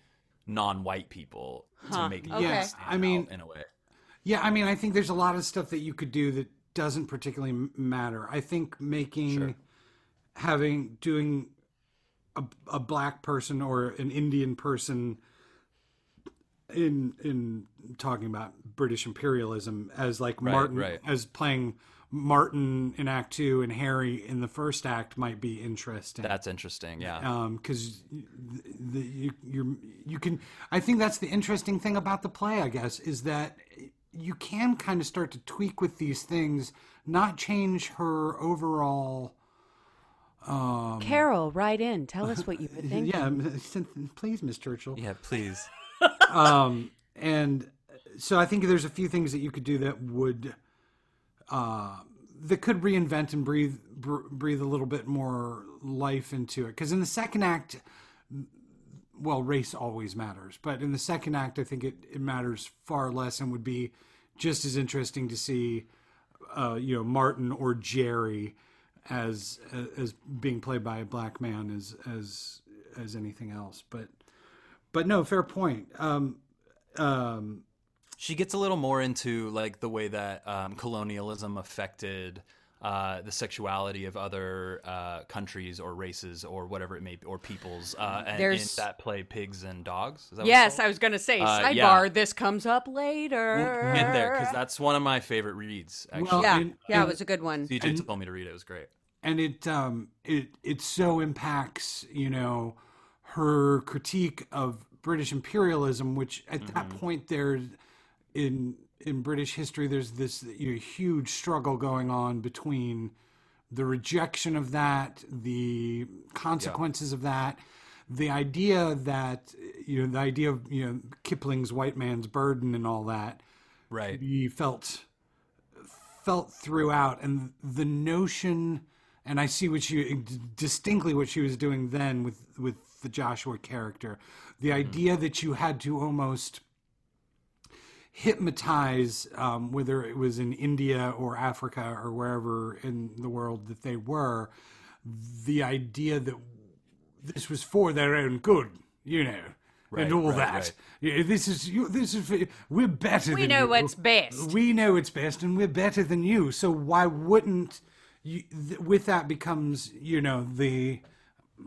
non-white people Huh, to make it okay. Yeah, stand I mean- out in a way. Yeah, I mean, I think there's a lot of stuff that you could do that doesn't particularly matter. I think making, Sure. having, doing a, a black person or an Indian person in in talking about British imperialism as like Right, Martin right. as playing Martin in Act Two and Harry in the first act might be interesting That's interesting. Yeah. um because the, you you're you can i think that's the interesting thing about the play i guess is that you can kind of start to tweak with these things not change her overall Caryl, write in. Tell us what you would think. yeah please miss churchill yeah. Please. um and so i think there's a few things that you could do that would uh that could reinvent and breathe br- breathe a little bit more life into it because in the second act well race always matters but in the second act i think it, it matters far less and would be just as interesting to see uh you know martin or jerry as as being played by a black man as as as anything else but but no fair point um um She gets a little more into like the way that um, colonialism affected uh, the sexuality of other uh, countries or races or whatever it may be, or peoples. Uh, and in There's- that play, pigs and dogs. Is that Yes. I was going to say, Uh, sidebar, yeah. this comes up later. We'll get there because that's one of my favorite reads. Actually, Well, yeah, and- yeah, it was a good one. CJ told me to read it. It was great. And it um it it so impacts you know her critique of British imperialism, which at that point there in in British history there's this you know, huge struggle going on between the rejection of that, the consequences of that, the idea that you know the idea of you know Kipling's white man's burden and all that Right. he felt felt throughout and the notion and i see what she distinctly what she was doing then with with the joshua character the idea that you had to almost hypnotize um, whether it was in india or africa or wherever in the world that they were the idea that this was for their own good you know Right, and all right, that right. yeah, this is you. This is for, we're better. Than We than know you. what's best. We know it's best, and we're better than you. So why wouldn't you? Th- with that becomes you know the,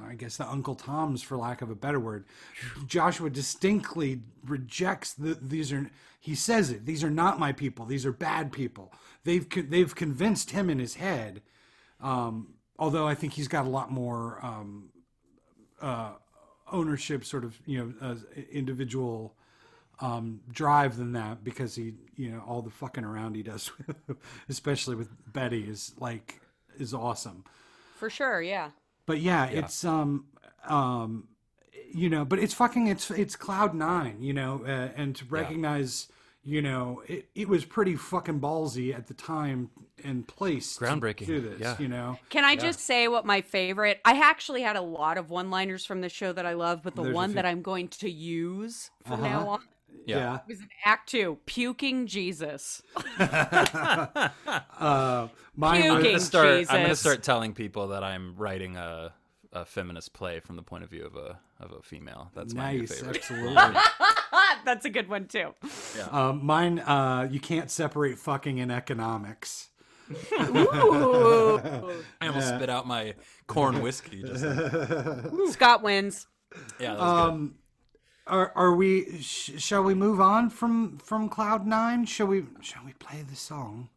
I guess the Uncle Tom's for lack of a better word. Joshua distinctly rejects the. These are he says it. These are not my people. These are bad people. They've they've convinced him in his head. Um, although I think he's got a lot more. Um, uh, ownership sort of you know uh, individual um, drive than that because he you know all the fucking around he does especially with Betty is like is awesome For sure, yeah. but yeah, it's um um you know but it's fucking it's it's cloud nine you know uh, and to recognize you know it, it was pretty fucking ballsy at the time and place to Groundbreaking, do this yeah. you know Can I just say what my favorite? I actually had a lot of one-liners from the show that I love, but the There's one that I'm going to use from Uh-huh. now on Yeah. It was in Act Two, puking Jesus. uh mine Puking. I'm gonna start. I'm gonna start telling people that I'm writing a, a feminist play from the point of view of a of a female. That's my nice favorite. absolutely That's a good one too. Um, mine, uh, you can't separate fucking and economics. Ooh. I almost spit out my corn whiskey. Just then. Scott wins. yeah, that was good. Are are we? Sh- shall we move on from from Cloud Nine? Shall we? Shall we play the song?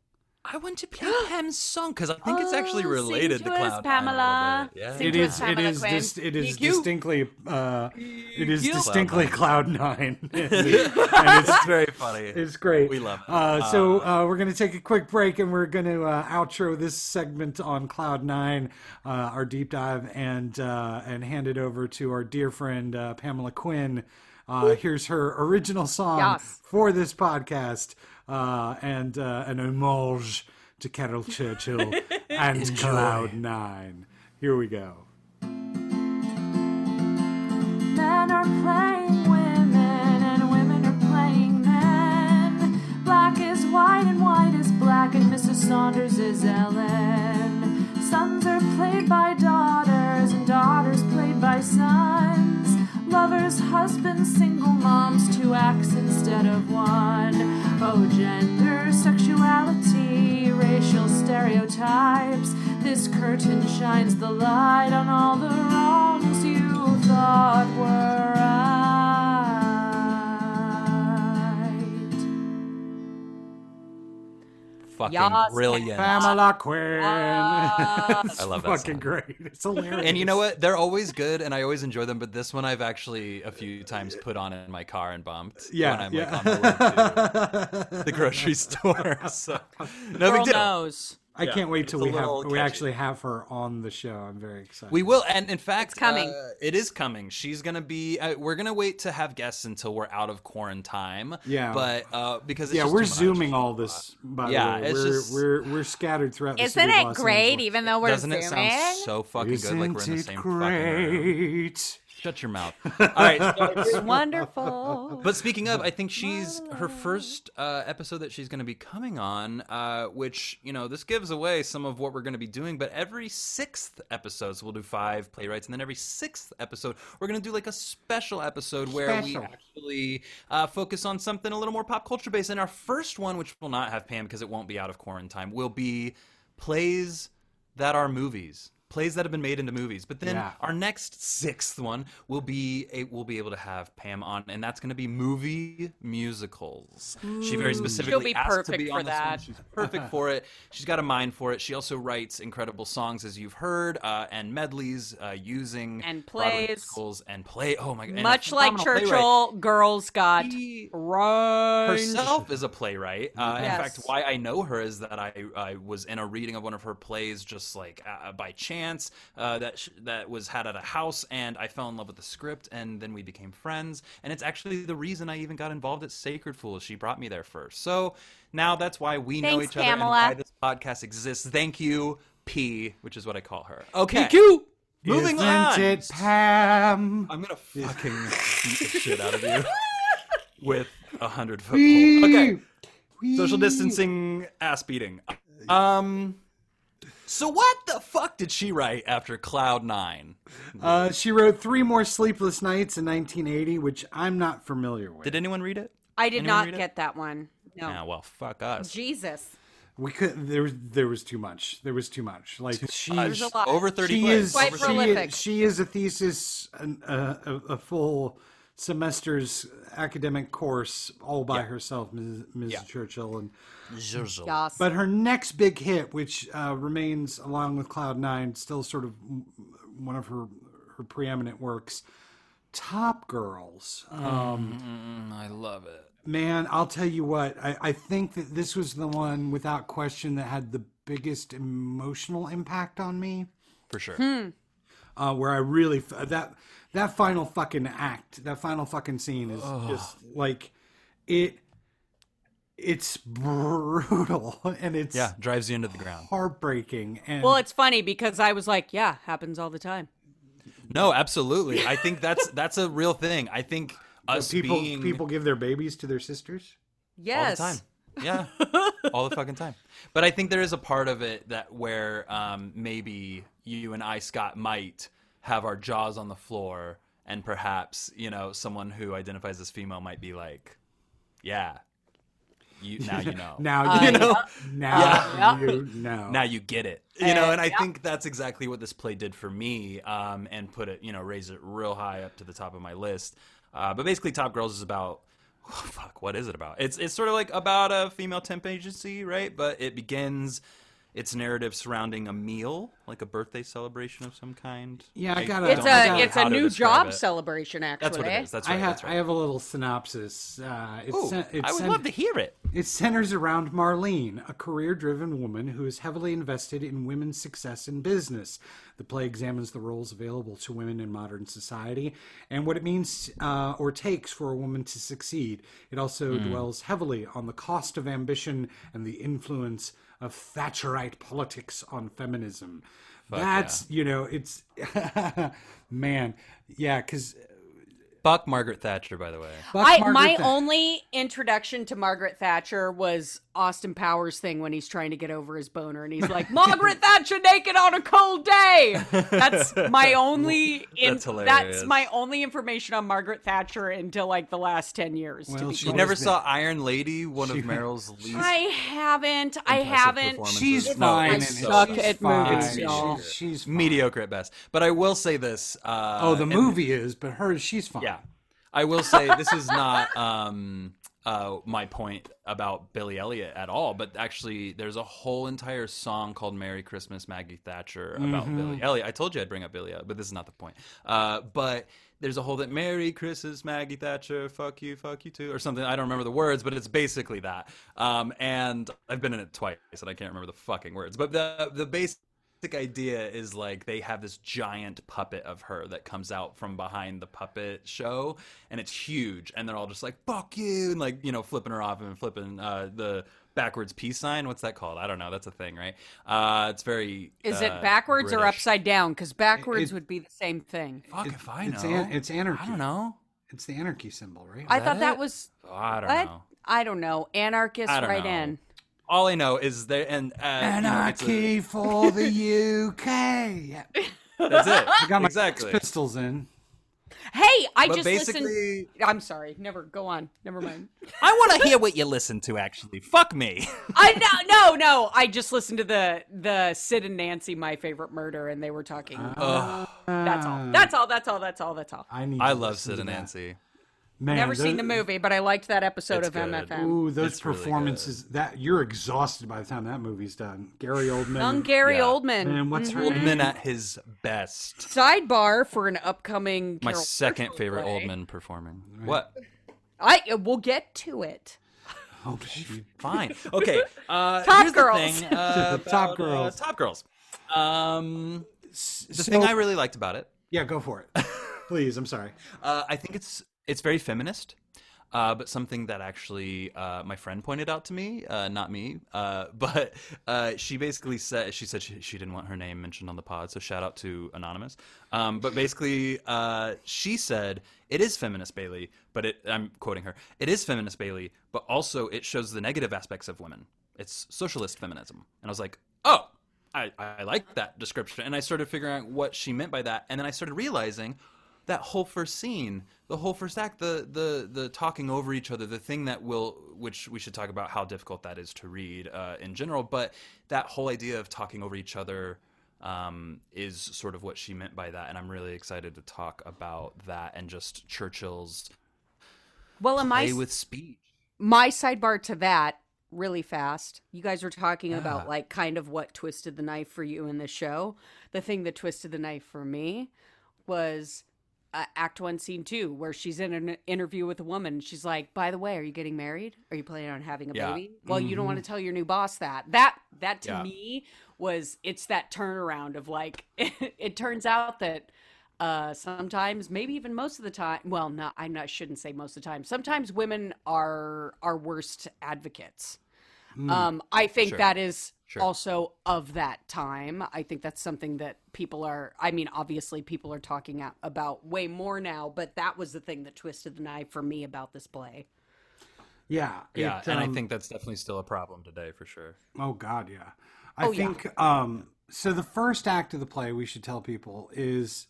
I want to play Pam's song because I think it's actually Oh, related to to, Cloud Nine a Pamela. little bit. Yeah. Sing It to is. us, It Pamela is. Quinn. Dis, it is DQ. distinctly. Uh, it is DQ. distinctly Cloud Nine. and it's very funny. it's great. We love it. Uh, so uh, we're going to take a quick break, and we're going to uh, outro this segment on Cloud Nine, uh, our deep dive, and uh, and hand it over to our dear friend uh, Pamela Quinn. Uh, here's her original song Yes. for this podcast, uh, and uh, an homage to Caryl Churchill and Cloud Nine. Here we go. Men are playing women and women are playing men. Black is white and white is black and Mrs. Saunders is Ellen. Sons are played by daughters and daughters played by sons. Lovers, husbands, single moms, two acts instead of one. Oh, gender, sexuality, racial stereotypes. This curtain shines the light on all the wrongs you thought were right. Fucking Yas, brilliant. Pamela Quinn. Ah. I love that Fucking song. great. It's hilarious. And you know what? They're always good, and I always enjoy them. But this one, I've actually a few times put on in my car and bumped Yeah, when I'm yeah. like on the way to the grocery store. So no big deal. knows. I can't wait till we have little we actually have her on the show. I'm very excited. We will, and in fact, coming. uh, it is coming. She's gonna be. Uh, we're gonna wait to have guests until we're out of quarantine. Yeah. but uh, because it's yeah, just we're too much. zooming all this. By Yeah, the way, it's we're, just- we're we're scattered throughout. The Isn't city it Los great, Angeles. even though we're Doesn't it zooming? sound so fucking good? Like we're in the Isn't same it fucking room. Great? Shut your mouth. All right. so- It's wonderful. But speaking of, I think she's her first uh, episode that she's going to be coming on, uh, which you know this gives away some of what we're going to be doing. But every sixth episode, so we'll do five playwrights, and then every sixth episode, we're going to do like a special episode where we actually uh, focus on something a little more pop culture based. And our first one, which will not have Pam because it won't be out of quarantine, will be plays that are movies. Plays that have been made into movies, but then Yeah. our next sixth one will be a, we'll be able to have Pam on, and that's going to be movie musicals. She very specifically be asked to perfect be for on this one. that. She's perfect for it. She's got a mind for it. She also writes incredible songs, as you've heard, uh, and medleys uh, using And Broadway plays. musicals and play. Oh my god! Much like phenomenal playwright. Churchill, girls got She- range. herself is a playwright. Uh, In fact, why I know her is that I, I was in a reading of one of her plays just like uh, by chance uh, that sh- that was had at a house, and I fell in love with the script, and then we became friends. And it's actually the reason I even got involved at Sacred Fools. She brought me there first, so now that's why we know Thanks, each other Pamela. and why this podcast exists. Thank you, P, which is what I call her. Okay, PQ. moving Isn't on. it Pam? I'm gonna fucking beat the shit out of you with a hundred foot pole. Okay. Social distancing, ass beating. Um. So what the fuck did she write after Cloud Nine? Uh, she wrote three more sleepless nights in 1980, which I'm not familiar with. Did anyone read it? I did Anyone not read it? get that one. No. Yeah, well, fuck us. Jesus. we could. There was there was too much. There was too much. Like she. There's a lot. Over thirty she plays. is Quite she, prolific. is she is a thesis an, uh, a, a full semester's academic course all by herself Ms. Ms. Yeah. Churchill and Zhuzh. Yes. but her next big hit which uh, remains along with Cloud 9 still sort of one of her her preeminent works Top Girls um, Mm, I love it. Man, I'll tell you what. I, I think that this was the one, without question, that had the biggest emotional impact on me. For sure. Uh, where I really that that final fucking act, that final fucking scene is just like it. It's brutal and it's Yeah, drives you into the ground. heartbreaking and well, it's funny because I was like, yeah, happens all the time. No, absolutely. I think that's that's a real thing. I think us people being people give their babies to their sisters. Yes. all the time. Yeah, all the fucking time. But I think there is a part of it that where um, maybe you and I, Scott, might have our jaws on the floor, and perhaps you know someone who identifies as female might be like, "Yeah, you now you know." Now you know. Now Yeah. you know. now you get it you know and i think that's exactly what this play did for me um, and put it you know raise it real high up to the top of my list uh, but basically top girls is about fuck, what is it about? It's it's sort of like about a female temp agency, right? But it begins its narrative surrounding a meal, like a birthday celebration of some kind. Yeah, I gotta- It's know I a gotta- it's a new job it. celebration. Actually, That's what it is. That's I have that's right. I have a little synopsis. Uh, it's, Ooh, cen- it's I would cen- love to hear it. It centers around Marlene, a career driven woman who is heavily invested in women's success in business. The play examines the roles available to women in modern society and what it means uh, or takes for a woman to succeed. It also Hmm. dwells heavily on the cost of ambition and the influence of Thatcherite politics on feminism. That's, you know, it's, man, yeah, because. Fuck Margaret Thatcher, by the way. I my only introduction to Margaret Thatcher was Austin Powers thing when he's trying to get over his boner and he's like Margaret Thatcher naked on a cold day. That's my only in, That's hilarious. my only information on Margaret Thatcher until like the last 10 years Well, she You never been- saw Iron Lady, one of Meryl's least I haven't. I haven't. She's No, fine. it's and so suck she's at fine. movies, y'all. She's, she's mediocre at best. But I will say this. Uh, Oh, the and- movie is, but her, she's fine. Yeah, I will say this is not um, uh, my point about Billy Elliot at all. But actually, there's a whole entire song called "Merry Christmas, Maggie Thatcher" about Mm-hmm. Billy Elliot. I told you I'd bring up Billy Elliot, but this is not the point. Uh, but there's a whole that "Merry Christmas, Maggie Thatcher," "Fuck you, fuck you too," or something. I don't remember the words, but it's basically that. Um, and I've been in it twice, and I can't remember the fucking words. But the the base basic idea is like they have this giant puppet of her that comes out from behind the puppet show and it's huge and they're all just like fuck you and like you know flipping her off and flipping uh, the backwards peace sign what's that called i don't know that's a thing right uh, it's very Is uh, it backwards or upside down? Because backwards It- would be the same thing. fuck if i know It's, an, it's anarchy. i don't know It's the anarchy symbol, right? I that thought that was Oh, i don't what? know I don't know. Anarchist I don't right know. in. All i know is there and uh, you know, a- Anarchy for the UK. That's it I got my exactly Pistols in. Hey, I but just basically listened. I'm sorry. Never go on. Never mind. i want to hear what you listen to actually fuck me I no no no. I just listened to the the Sid and Nancy My Favorite Murder, and they were talking. Ugh. that's all. That's all. That's all. That's all. That's all. I need. i love sid and that. nancy Man, Never seen the movie, but I liked that episode It's of good. MFM. Ooh, those It's really performances. that you're exhausted by the time that movie's done. Gary Oldman. Young Gary Yeah. Oldman. Man, what's her Oldman name? at his best. Sidebar for an upcoming. My Carol second Marshall favorite play. Oldman performing. What? I we'll get to it. Oh. Fine. Okay. Uh, Top Girls. The thing, uh, Top about, Girls. Uh, top girls. Um, the So- thing I really liked about it, Yeah, go for it. Please, I'm sorry. uh, I think it's it's very feminist. Uh, but something that actually uh, my friend pointed out to me, uh, not me, uh, but uh, she basically said she said she, she didn't want her name mentioned on the pod, so shout out to anonymous. Um, but basically, uh, she said it is feminist Bailey, but it, I'm quoting her. It is feminist Bailey, but also it shows the negative aspects of women. It's socialist feminism, and I was like, oh, I, I like that description, and I started figuring out what she meant by that, and then I started realizing that whole first scene, the whole first act, the the the talking over each other, the thing that will, which we should talk about how difficult that is to read uh, in general, but that whole idea of talking over each other um, is sort of what she meant by that, and I'm really excited to talk about that and just Churchill's Well, my play with speech. my sidebar to that really fast you guys were talking about like kind of what twisted the knife for you in the show the thing that twisted the knife for me was uh, act one scene two where she's in an interview with a woman she's like by the way are you getting married are you planning on having a Yeah. baby well you don't want to tell your new boss that that that to Yeah. me was it's that turnaround of like it turns out that uh, sometimes, maybe even most of the time. Well, not I not shouldn't say most of the time. Sometimes women are our worst advocates. Um, I think Sure. that is Sure. also of that time. I think that's something that people are. I mean, obviously, people are talking about way more now. But that was the thing that twisted the knife for me about this play. Yeah. Yeah, it, and I um, think that's definitely still a problem today for sure. Oh God, yeah. I Oh, yeah. think um so the first act of the play we should tell people is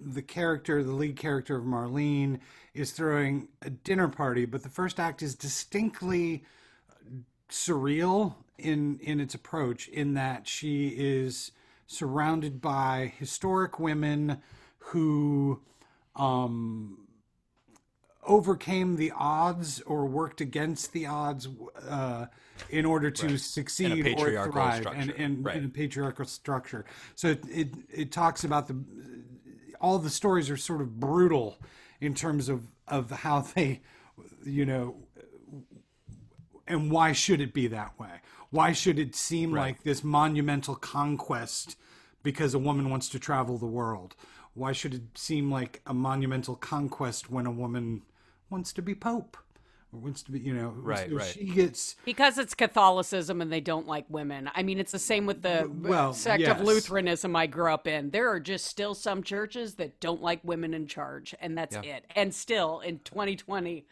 the character, the lead character of Marlene is throwing a dinner party, but the first act is distinctly surreal in in its approach in that she is surrounded by historic women who um overcame the odds or worked against the odds uh, in order to succeed or thrive and, and Right. in a patriarchal structure. So it, it it talks about the all the stories are sort of brutal in terms of of how they you know and why should it be that way why should it seem like this monumental conquest because a woman wants to travel the world why should it seem like a monumental conquest when a woman wants to be pope or wants to be you know Right, so right. she gets Because it's Catholicism and they don't like women. I mean, it's the same with the Well, sect yes. of Lutheranism I grew up in. There are just still some churches that don't like women in charge, and that's it. And still, in 2020,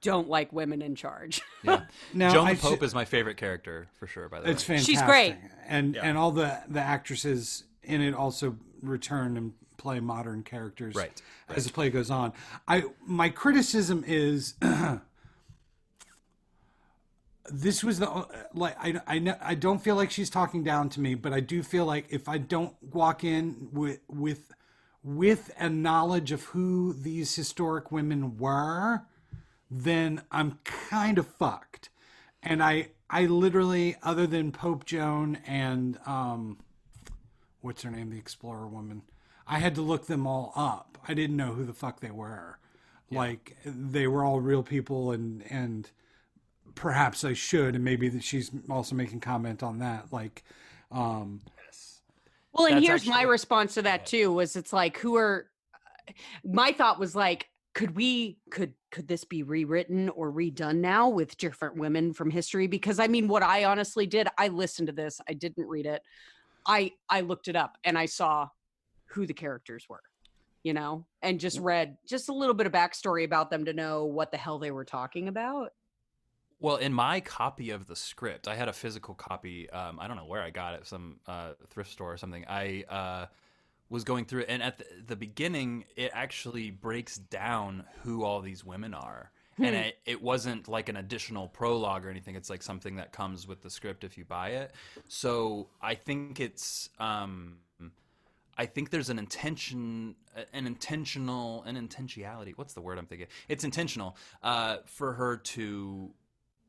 don't like women in charge. Yeah. Now, Joan I the Pope should- is my favorite character for sure. By the It's way, fantastic. She's great. and and all the the actresses in it also return and play modern characters Right, as the play goes on. I my criticism is this was the like I I I don't feel like she's talking down to me, but I do feel like if I don't walk in with with with a knowledge of who these historic women were, then I'm kind of fucked. And I I literally other than Pope Joan and um what's her name the explorer woman, I had to look them all up. I didn't know who the fuck they were. Like they were all real people and and perhaps I should and maybe that she's also making comment on that like um Well, and That's here's my response to that too was it's like who are my thought was like could we could could this be rewritten or redone now with different women from history because I mean what I honestly did I listened to this I didn't read it I I looked it up and I saw who the characters were you know and just read just a little bit of backstory about them to know what the hell they were talking about Well, in my copy of the script, I had a physical copy. Um, I don't know where I got it, some uh, thrift store or something. I uh, was going through it, and at the, the beginning, it actually breaks down who all these women are. And it, it wasn't like an additional prologue or anything. It's like something that comes with the script if you buy it. So I think it's. Um, I think there's an intention, an intentional, an intentionality. What's the word I'm thinking? It's intentional uh, for her to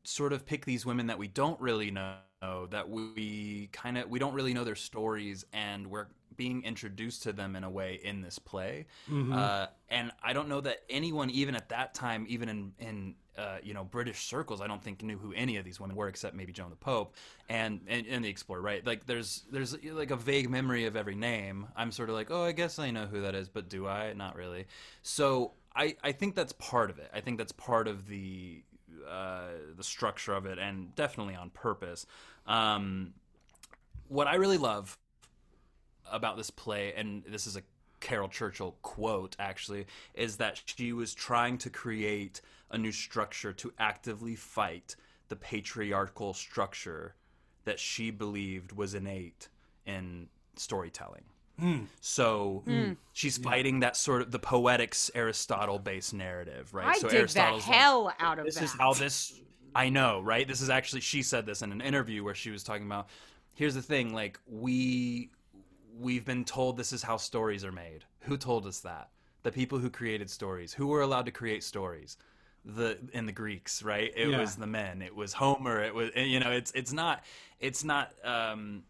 sort of pick these women that we don't really know, that we kind of we don't really know their stories, and we're being introduced to them in a way in this play. Uh, and I don't know that anyone, even at that time, even in in uh, you know British circles, I don't think knew who any of these women were, except maybe Joan the Pope and and, and the Explorer, right? Like there's there's like a vague memory of every name. I'm sort of like, oh, I guess I know who that is, but do I? Not really. So I I think that's part of it. I think that's part of the uh, the structure of it, and definitely on purpose. Um, what I really love about this play, and this is a Caryl Churchill quote actually, is that she was trying to create a new structure to actively fight the patriarchal structure that she believed was innate in storytelling. Hmm. So hmm. Hmm. she's fighting that sort of the poetics Aristotle based narrative, right? I so dig the Aristotle's like, hell out of this that. is how this i know right? This is actually she said this in an interview where she was talking about here's the thing like we we've been told this is how stories are made. Who told us that? The people who created stories. Who were allowed to create stories? The in the greeks right? It Yeah. was the men. It was homer. It was you know it's it's not it's not um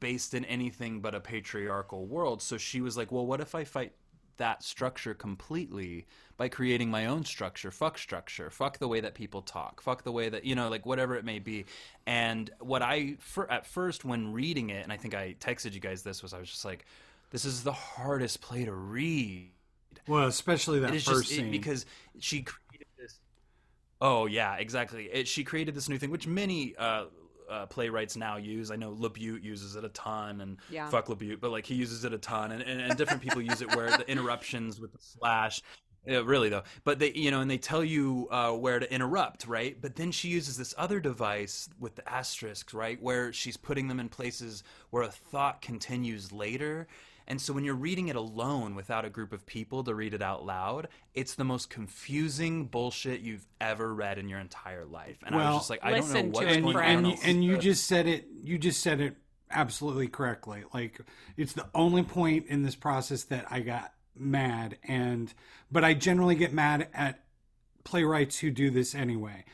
based in anything but a patriarchal world. So she was like well what if i fight that structure completely by creating my own structure. Fuck structure. Fuck the way that people talk. Fuck the way that you know, like whatever it may be. And what I for, at first when reading it, and I think I texted you guys this was I was just like, this is the hardest play to read. well especially that It first just it- scene because she created this. Oh yeah, exactly. It, she created this new thing, which many uh, uh, playwrights now use. I know LaBute uses it a ton, and Yeah. fuck LaBute, but like he uses it a ton, and, and, and different people use it where the interruptions with the slash. Yeah, really though, but they, you know, and they tell you uh, where to interrupt, right? But then she uses this other device with the asterisks, right, where she's putting them in places where a thought continues later, and so when you're reading it alone without a group of people to read it out loud, it's the most confusing bullshit you've ever read in your entire life. And I Well, was just like, I don't know listen to what's it, and going you, on. and, and you just said it you just said it absolutely correctly like it's the only point in this process that i got mad and but i generally get mad at playwrights who do this anyway.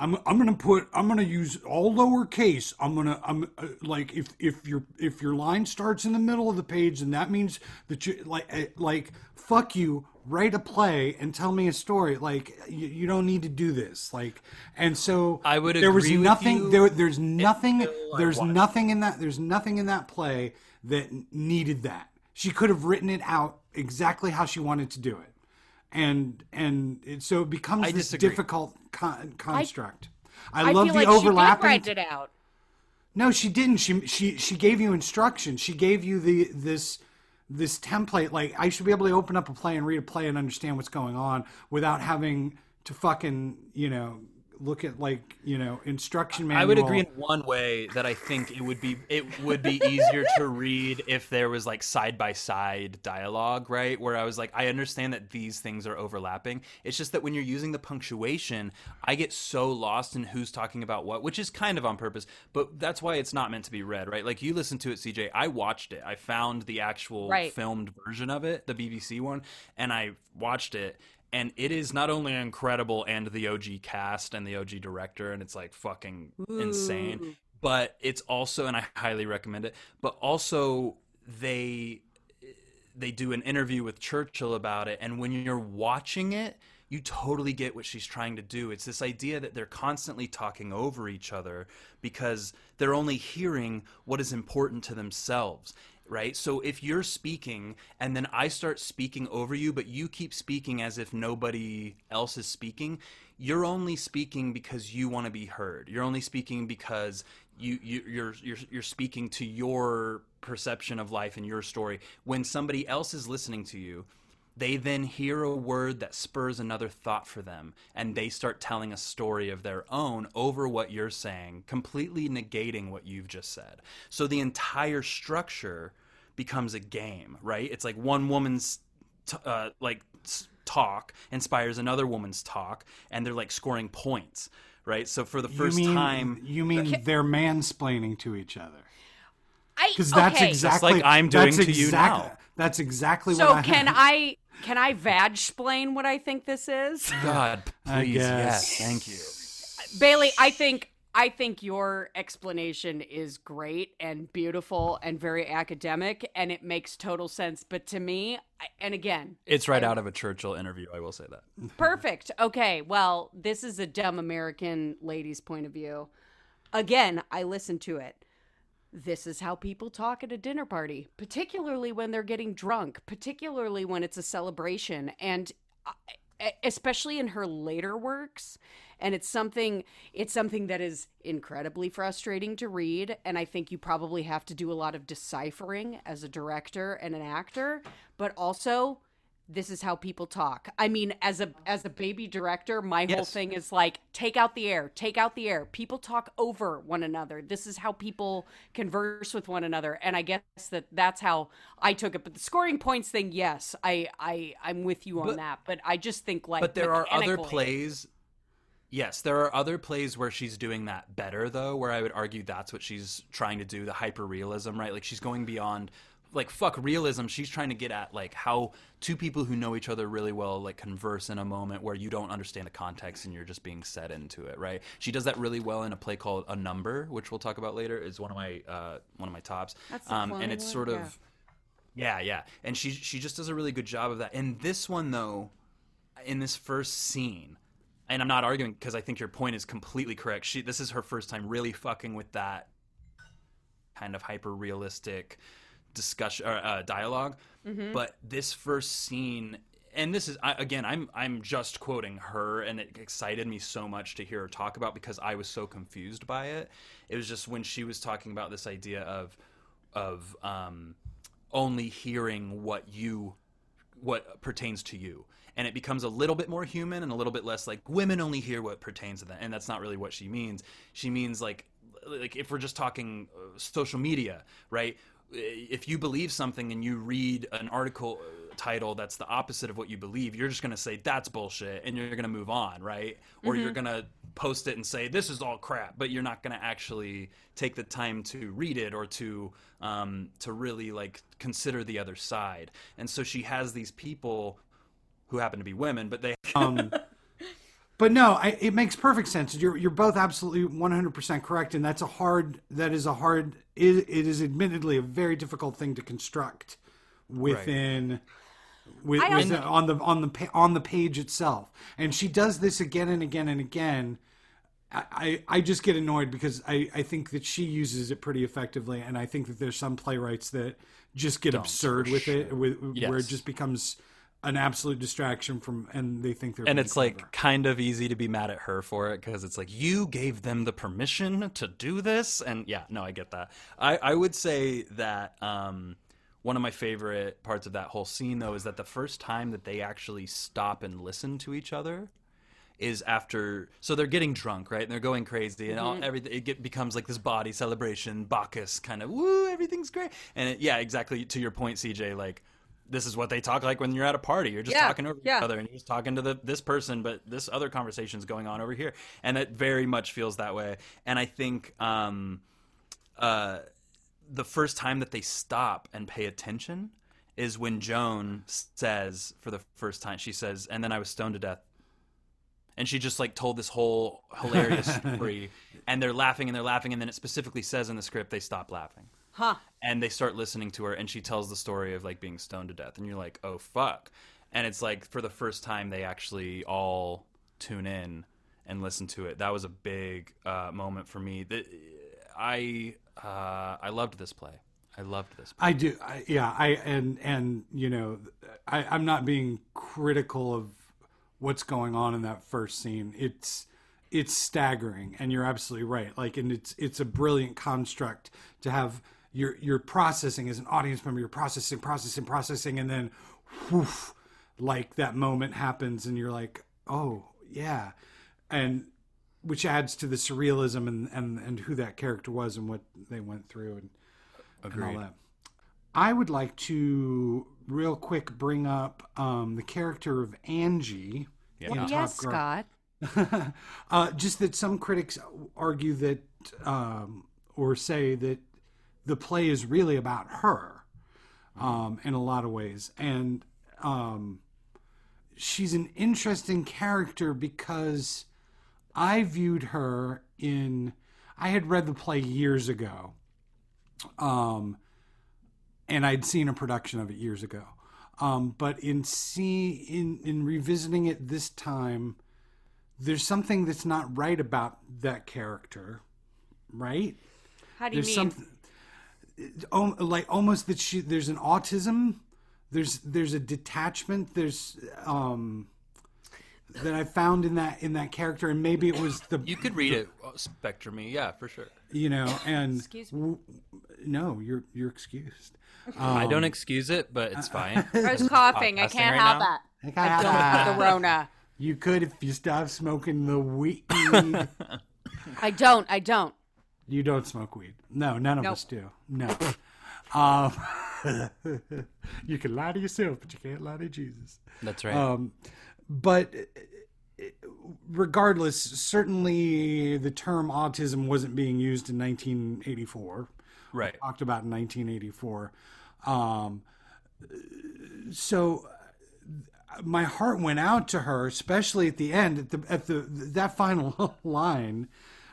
I'm I'm gonna put I'm gonna use all lowercase. I'm gonna I'm uh, like if if your if your line starts in the middle of the page, then that means that you like uh, like fuck you. Write a play and tell me a story. Like you, you don't need to do this. Like and so I would there was nothing there. There's nothing. There's nothing in that. There's nothing in that play that needed that. She could have written it out exactly how she wanted to do it and and it, so it becomes I this disagree. difficult con- construct. I, I love feel the like she did overlapping. write it out. No, she didn't. She she she gave you instructions. She gave you the this this template. Like I should be able to open up a play and read a play and understand what's going on without having to fucking you know look at like you know instruction manual. I would agree in one way that I think it would be it would be easier to read if there was like side by side dialogue, right? Where I was like, I understand that these things are overlapping. It's just that when you're using the punctuation, I get so lost in who's talking about what, which is kind of on purpose, but that's why it's not meant to be read, right? Like you listen to it, CJ. I watched it. I found the actual Right. filmed version of it, the BBC one, and I watched it. And it is not only incredible and the OG cast and the OG director, and it's like fucking insane, but it's also, and I highly recommend it, but also they they do an interview with Churchill about it, and when you're watching it, you totally get what she's trying to do. It's this idea that they're constantly talking over each other because they're only hearing what is important to themselves. Right? So if you're speaking and then I start speaking over you, but you keep speaking as if nobody else is speaking, you're only speaking because you want to be heard. You're only speaking because you, you you're you're you're speaking to your perception of life and your story. When somebody else is listening to you, they then hear a word that spurs another thought for them and they start telling a story of their own over what you're saying completely negating what you've just said. So the entire structure becomes a game right? It's like one woman's t- uh, like talk inspires another woman's talk and they're like scoring points right? So for the first you mean, time You mean they're mansplaining to each other? I Because that's okay. exactly like I'm doing that's to you exact- now. That's exactly So what I So can I can I vag explain what I think this is? god please yes thank you Bailey, I think I think your explanation is great and beautiful and very academic and it makes total sense. But to me, and again, it's right out of a churchill interview i will say that perfect. Okay, well, this is a dumb American lady's point of view. Again, I listened to it. This is how people talk at a dinner party, particularly when they're getting drunk, particularly when it's a celebration. And uh, e, especially in her later works and it's something it's something that is incredibly frustrating to read and i think you probably have to do a lot of deciphering as a director and an actor but also this is how people talk. I mean as a as a baby director my whole thing is like take out the air take out the air. People talk over one another. This is how people converse with one another. And i guess that that's how i took it. But the scoring points thing yes i i i'm with you on But- that. But i just think like but there are other plays. Yes there are other plays where she's doing that better though where i would argue that's what she's trying to do the hyper realism right? Like she's going beyond like fuck realism. She's trying to get at like how two people who know each other really well like converse in a moment where you don't understand the context and you're just being set into it right? She does that really well in a play called a number which we'll talk about later. Is one of my uh one of my tops. Um and it's sort Yeah. of yeah. Yeah and she she just does a really good job of that. And this one though in this first scene and i'm not arguing because i think your point is completely correct. She this is her first time really fucking with that kind of hyper realistic discussion or uh, dialog but this first scene and this is I, again i'm i'm just quoting her and it excited me so much to hear her talk about because i was so confused by it. It was just when she was talking about this idea of of um only hearing what you what pertains to you. And it becomes a little bit more human and a little bit less like women only hear what pertains to them. And that's not really what she means. She means like like if we're just talking uh, social media right if you believe something and you read an article uh, title that's the opposite of what you believe you're just going to say that's bullshit and you're going to move on right? Or you're going to post it and say this is all crap but you're not going to actually take the time to read it or to um, to really like consider the other side. And so she has these people who happen to be women but they um, but no, I, it makes perfect sense. You're you're both absolutely 100% correct, and that's a hard. That is a hard. It, it is admittedly a very difficult thing to construct within. With, with the- on the on the on the page itself, and she does this again and again and again. I, I I just get annoyed because I, I think that she uses it pretty effectively, and I think that there's some playwrights that just get absurd with it, with, where it just becomes an absolute distraction from, and they think they're and being it's like kind of easy to be mad at her for it because it's like you gave them the permission to do this? And yeah no i get that. I, I would say that um, one of my favorite parts of that whole scene though is that the first time that they actually stop and listen to each other is after so they're getting drunk right? And they're going crazy and all everything it get, becomes like this body celebration bacchus kind of woo everything's great. And it, yeah exactly to your point cj like this is what they talk like when you're at a party. You're just Yeah, talking over yeah. each other and you're just talking to the this person but this other conversation's going on over here. And it very much feels that way. And i think um uh the first time that they stop and pay attention is when joan says for the first time she says and then i was stoned to death. And she just like told this whole hilarious story. And they're laughing and they're laughing. And then it specifically says in the script they stop laughing Huh. and they start listening to her and she tells the story of like being stoned to death and you're like oh fuck and it's like for the first time they actually all tune in and listen to it that was a big uh, moment for me that i uh, i loved this play i loved this play. I do, I, yeah. I and and you know, I, I'm not being critical of what's going on in that first scene. It's it's staggering, and you're absolutely right. Like, and it's it's a brilliant construct to have your your processing as an audience member. You're processing, processing, processing, and then, whoof, like that moment happens, and you're like, oh yeah, and which adds to the surrealism and and and who that character was and what they went through and and all that. I would like to real quick bring up um, the character of Angie. in Top yes, Girl. Scott. uh, just that some critics argue that um, or say that the play is really about her um, in a lot of ways, and um, she's an interesting character because I viewed her in. I had read the play years ago, um, and I'd seen a production of it years ago. Um, but in see in in revisiting it this time, there's something that's not right about that character, right? How do you There's mean? something like almost that she there's an autism, there's there's a detachment, there's um that I found in that in that character, and maybe it was the you could read it uh, spectrumy yeah for sure you know and Excuse me. w- no, you're you're excused. i don't excuse it but it's fine I was coughing. I can't right help now? that. I don't have the Rona. You could if you stop smoking the weed. I don't. I don't. You don't smoke weed. No, none of Nope. us do. No. Um, you can lie to yourself, but you can't lie to Jesus. that's right Um, but uh, regardless, certainly the term autism wasn't being used in 1984. right Talked about in 1984. Um, so uh, my heart went out to her, especially at the end, at the at the that final line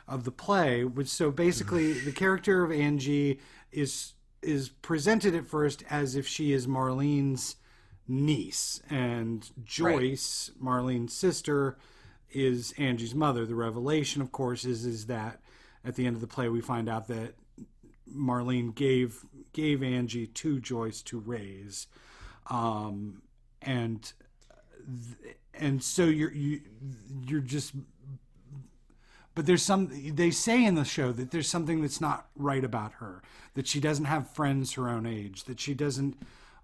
of the play. Which so basically, the character of Angie is is presented at first as if she is Marlene's niece, and Joyce, Marlene's sister, is Angie's mother. The revelation, of course, is is that at the end of the play we find out that Marlene gave gave Angie to Joyce to raise, um, and and so you're you you're just. But there's some they say in the show that there's something that's not right about her. That she doesn't have friends her own age. That she doesn't.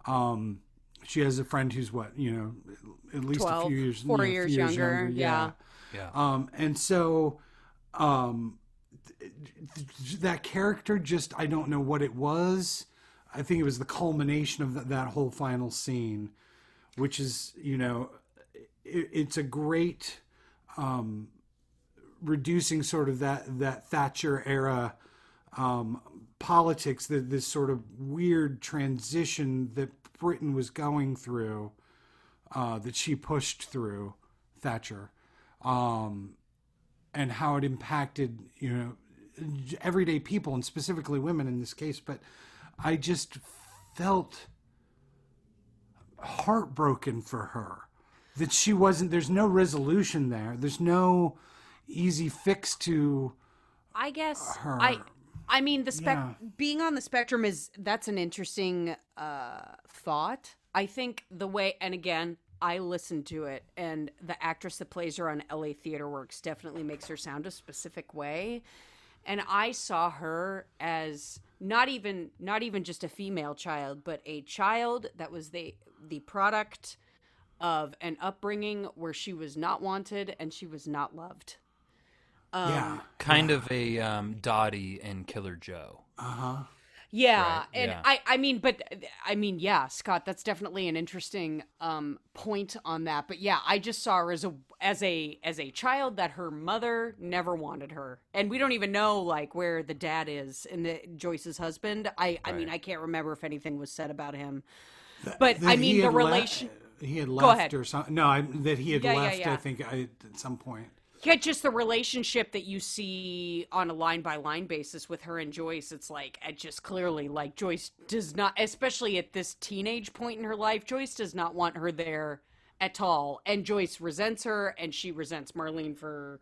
Um, she has a friend who's what you know, at least a few years, four you know, a years few younger, yeah. Yeah. Um, and so, um, th- th- that character just I don't know what it was. I think it was the culmination of th- that whole final scene, which is you know, it, it's a great um, reducing sort of that that Thatcher era um, politics, that this sort of weird transition that Britain was going through, uh, that she pushed through Thatcher, um, and how it impacted you know everyday people and specifically women in this case. But I just felt heartbroken for her that she wasn't. There's no resolution there. There's no easy fix to I guess her. I I mean the spec Yeah. being on the spectrum is that's an interesting uh thought. I think the way and again I listened to it and the actress that plays her on LA Theater Works definitely makes her sound a specific way. And I saw her as not even not even just a female child, but a child that was the the product of an upbringing where she was not wanted and she was not loved. Yeah. Kind of a um, Dottie and Killer Joe. Uh huh. Yeah, Right, and yeah. I I mean but I mean yeah, Scott, that's definitely an interesting um point on that. But yeah, I just saw her as a as a as a child that her mother never wanted her. And we don't even know like where the dad is in the Joyce's husband. I I mean, I can't remember if anything was said about him. But That I mean the had le- relation he had left or something. No, I, that he had Yeah, yeah, left. yeah. I think I, at some point. Yeah, just the relationship that you see on a line by line basis with her and Joyce. It's like, it just clearly, like, Joyce does not, especially at this teenage point in her life, Joyce does not want her there at all. And Joyce resents her, and she resents Marlene for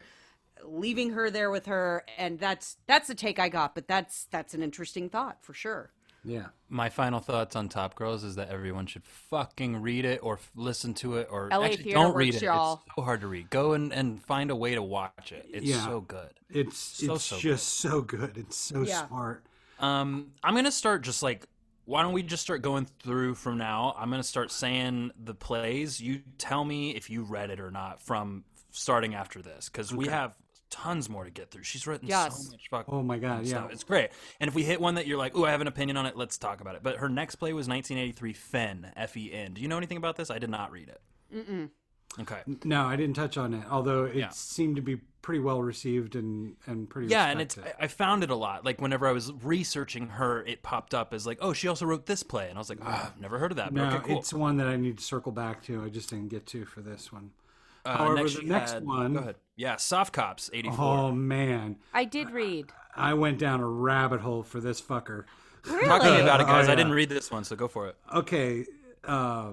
leaving her there with her. And that's that's the take I got, but that's that's an interesting thought for sure. Yeah. My final thoughts on Top Girls is that everyone should fucking read it or f- listen to it or LA actually Theater don't read Works, it. y'all. It's so hard to read. Go and, and find a way to watch it. It's Yeah. so good. It's So, it's so just so good. It's so Yeah. smart. Um, I'm gonna start just like. Why don't we just start going through from now? I'm gonna start saying the plays. You tell me if you read it or not from starting after this, because we have tons more to get through. She's written Yes. so much fucking Oh my god, yeah. stuff. It's great. And if we hit one that you're like, "Ooh, I have an opinion on it," let's talk about it. But her next play was 1983 Fen, F E N. Do you know anything about this? I did not read it. Mm-mm. Okay. No, I didn't touch on it. Although it Yeah. seemed to be pretty well received and and pretty Yeah, and it's. I I found it a lot. Like whenever I was researching her, it popped up as like, "Oh, she also wrote this play," and I was like, "Oh, I've never heard of that." But no, okay, cool. it's one that I need to circle back to. I just didn't get to for this one. Uh, However, the next had- one- Go ahead. Yeah, Soft Cops, 84. Oh man, I did read. I went down a rabbit hole for this fucker. Talk to me about it, Oh, guys. I didn't read this one, so go for it. Okay, uh,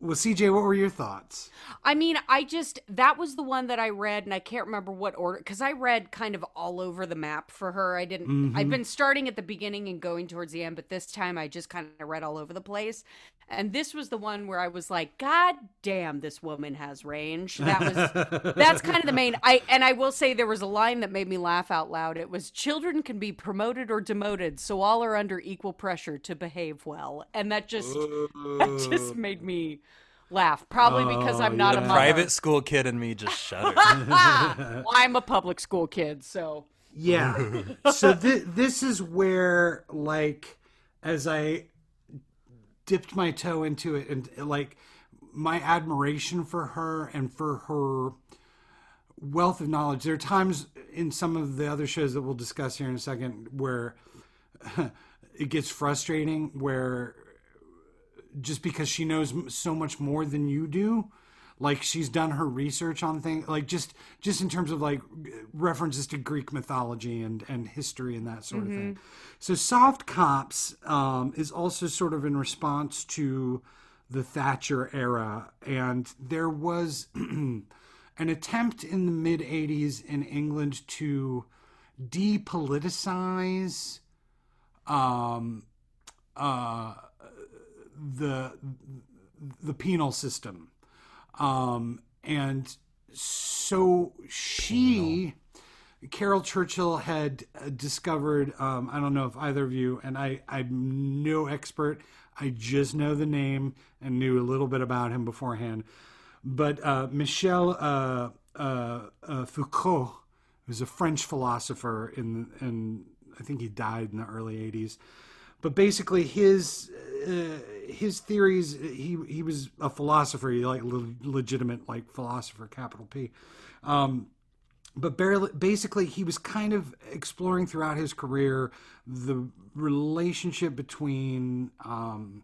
well, CJ, what were your thoughts? I mean, I just that was the one that I read, and I can't remember what order because I read kind of all over the map for her. I didn't. I've been starting at the beginning and going towards the end, but this time I just kind of read all over the place. And this was the one where I was like, "God damn, this woman has range." That was that's kind of the main. I and I will say there was a line that made me laugh out loud. It was, "Children can be promoted or demoted, so all are under equal pressure to behave well," and that just that just made me laugh. Probably because I'm oh, not a mother. Private school kid and me just shuddered. well, I'm a public school kid, so Yeah. so th- this is where, like, as I dipped my toe into it, and like my admiration for her and for her wealth of knowledge. There are times in some of the other shows that we'll discuss here in a second where it gets frustrating, where just because she knows so much more than you do like she's done her research on things like just just in terms of like references to greek mythology and and history and that sort of thing. So soft cops um, is also sort of in response to the thatcher era and there was an attempt in the mid 80s in england to depoliticize um, uh, the the penal system, um, and so she, Caryl Churchill, had uh, discovered. Um, I don't know if either of you, and I, I'm no expert. I just know the name and knew a little bit about him beforehand. But uh, Michel uh, uh, uh, Foucault, who's a French philosopher, in in I think he died in the early '80s but basically his uh, his theories he he was a philosopher he like le- legitimate like philosopher capital p. Um but barely, basically he was kind of exploring throughout his career the relationship between um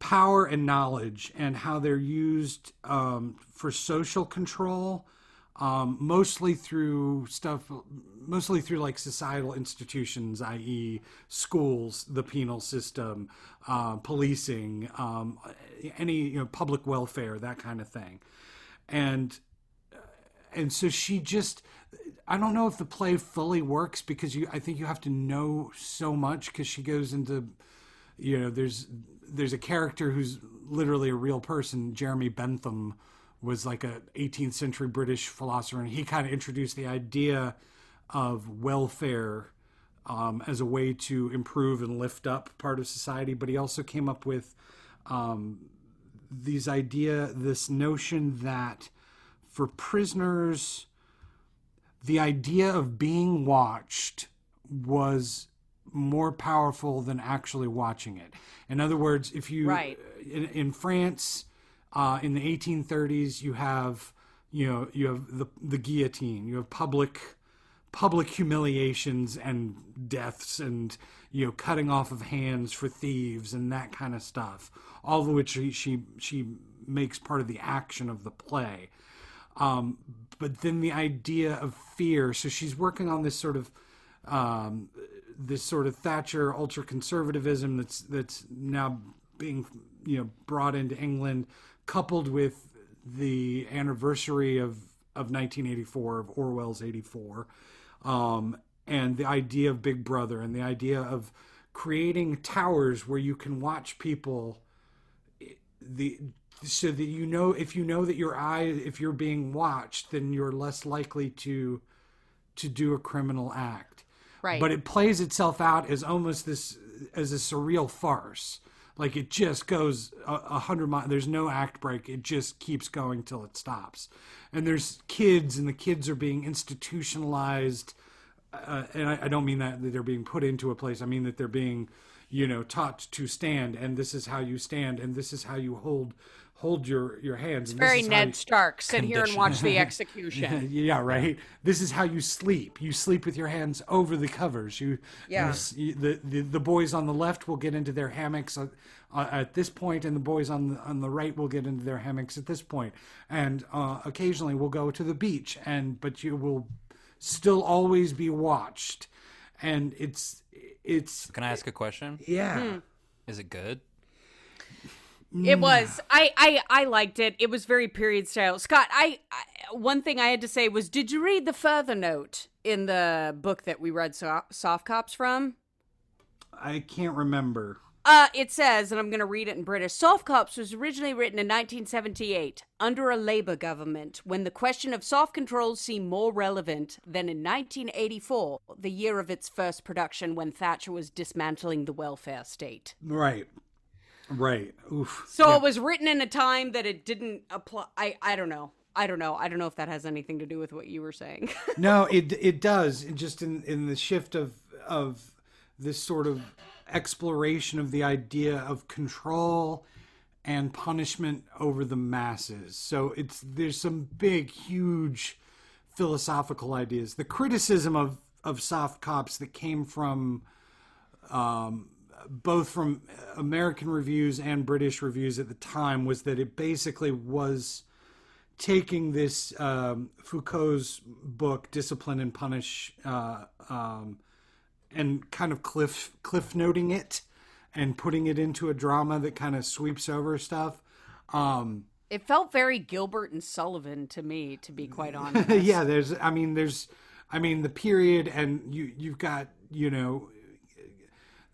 power and knowledge and how they're used um, for social control um, mostly through stuff, mostly through like societal institutions, i.e., schools, the penal system, uh, policing, um, any you know public welfare, that kind of thing, and and so she just i don't know if the play fully works because you i think you have to know so much because she goes into you know there's there's a character who's literally a real person jeremy bentham was like a 18th century british philosopher and he kind of introduced the idea of welfare um, as a way to improve and lift up part of society but he also came up with um, these idea this notion that for prisoners the idea of being watched was more powerful than actually watching it in other words if you Right. in, in france uh, in the 1830s you have you know you have the the guillotine. You have public public humiliations and deaths and you know cutting off of hands for thieves and that kind of stuff all of which she she, she makes part of the action of the play. Um, but then the idea of fear. So she's working on this sort of um, this sort of Thatcher ultra conservatism that's that's now being you know brought into England, coupled with the anniversary of of 1984 of Orwell's 84, um, and the idea of Big Brother and the idea of creating towers where you can watch people the so that you know if you know that your eye if you're being watched then you're less likely to to do a criminal act Right. but it plays itself out as almost this as a surreal farce like it just goes a, a hundred miles there's no act break it just keeps going till it stops and there's kids and the kids are being institutionalized uh, and I, I don't mean that, that they're being put into a place. I mean that they're being, you know, taught to stand, and this is how you stand, and this is how you hold hold your your hands. and this Very is Ned you- Stark. Sit here and watch the execution. yeah, right. This is how you sleep. You sleep with your hands over the covers. You, Yeah. you you- the, the the boys on the left will get into their hammocks at, uh, at this point, and the boys on the, on the right will get into their hammocks at this point. And uh, occasionally, we'll go to the beach, and but you will still always be watched. And it's it's Can I ask a question? yeah. Hmm. Is it good? It was. I, I I liked it. It was very period style. Scott, I, I one thing I had to say was, did you read the further note in the book that we read so- Soft Cops from? I can't remember. Uh, it says, and I'm going to read it in British. Soft Cops was originally written in 1978 under a Labour government when the question of soft controls seemed more relevant than in 1984, the year of its first production when Thatcher was dismantling the welfare state. Right. Right. Oof. So it was written in a time that it didn't apply. I, I don't know. I don't know. I don't know if that has anything to do with what you were saying. no, it it does. It just in in the shift of of this sort of exploration of the idea of control and punishment over the masses. So it's there's some big, huge philosophical ideas. The criticism of of soft cops that came from um, both from American reviews and British reviews at the time was that it basically was taking this um, Foucault's book "Discipline and Punish" uh, um, and kind of cliff cliff noting it and putting it into a drama that kind of sweeps over stuff. Um, it felt very Gilbert and Sullivan to me, to be quite honest. yeah, there's. I mean, there's. I mean, the period, and you you've got you know.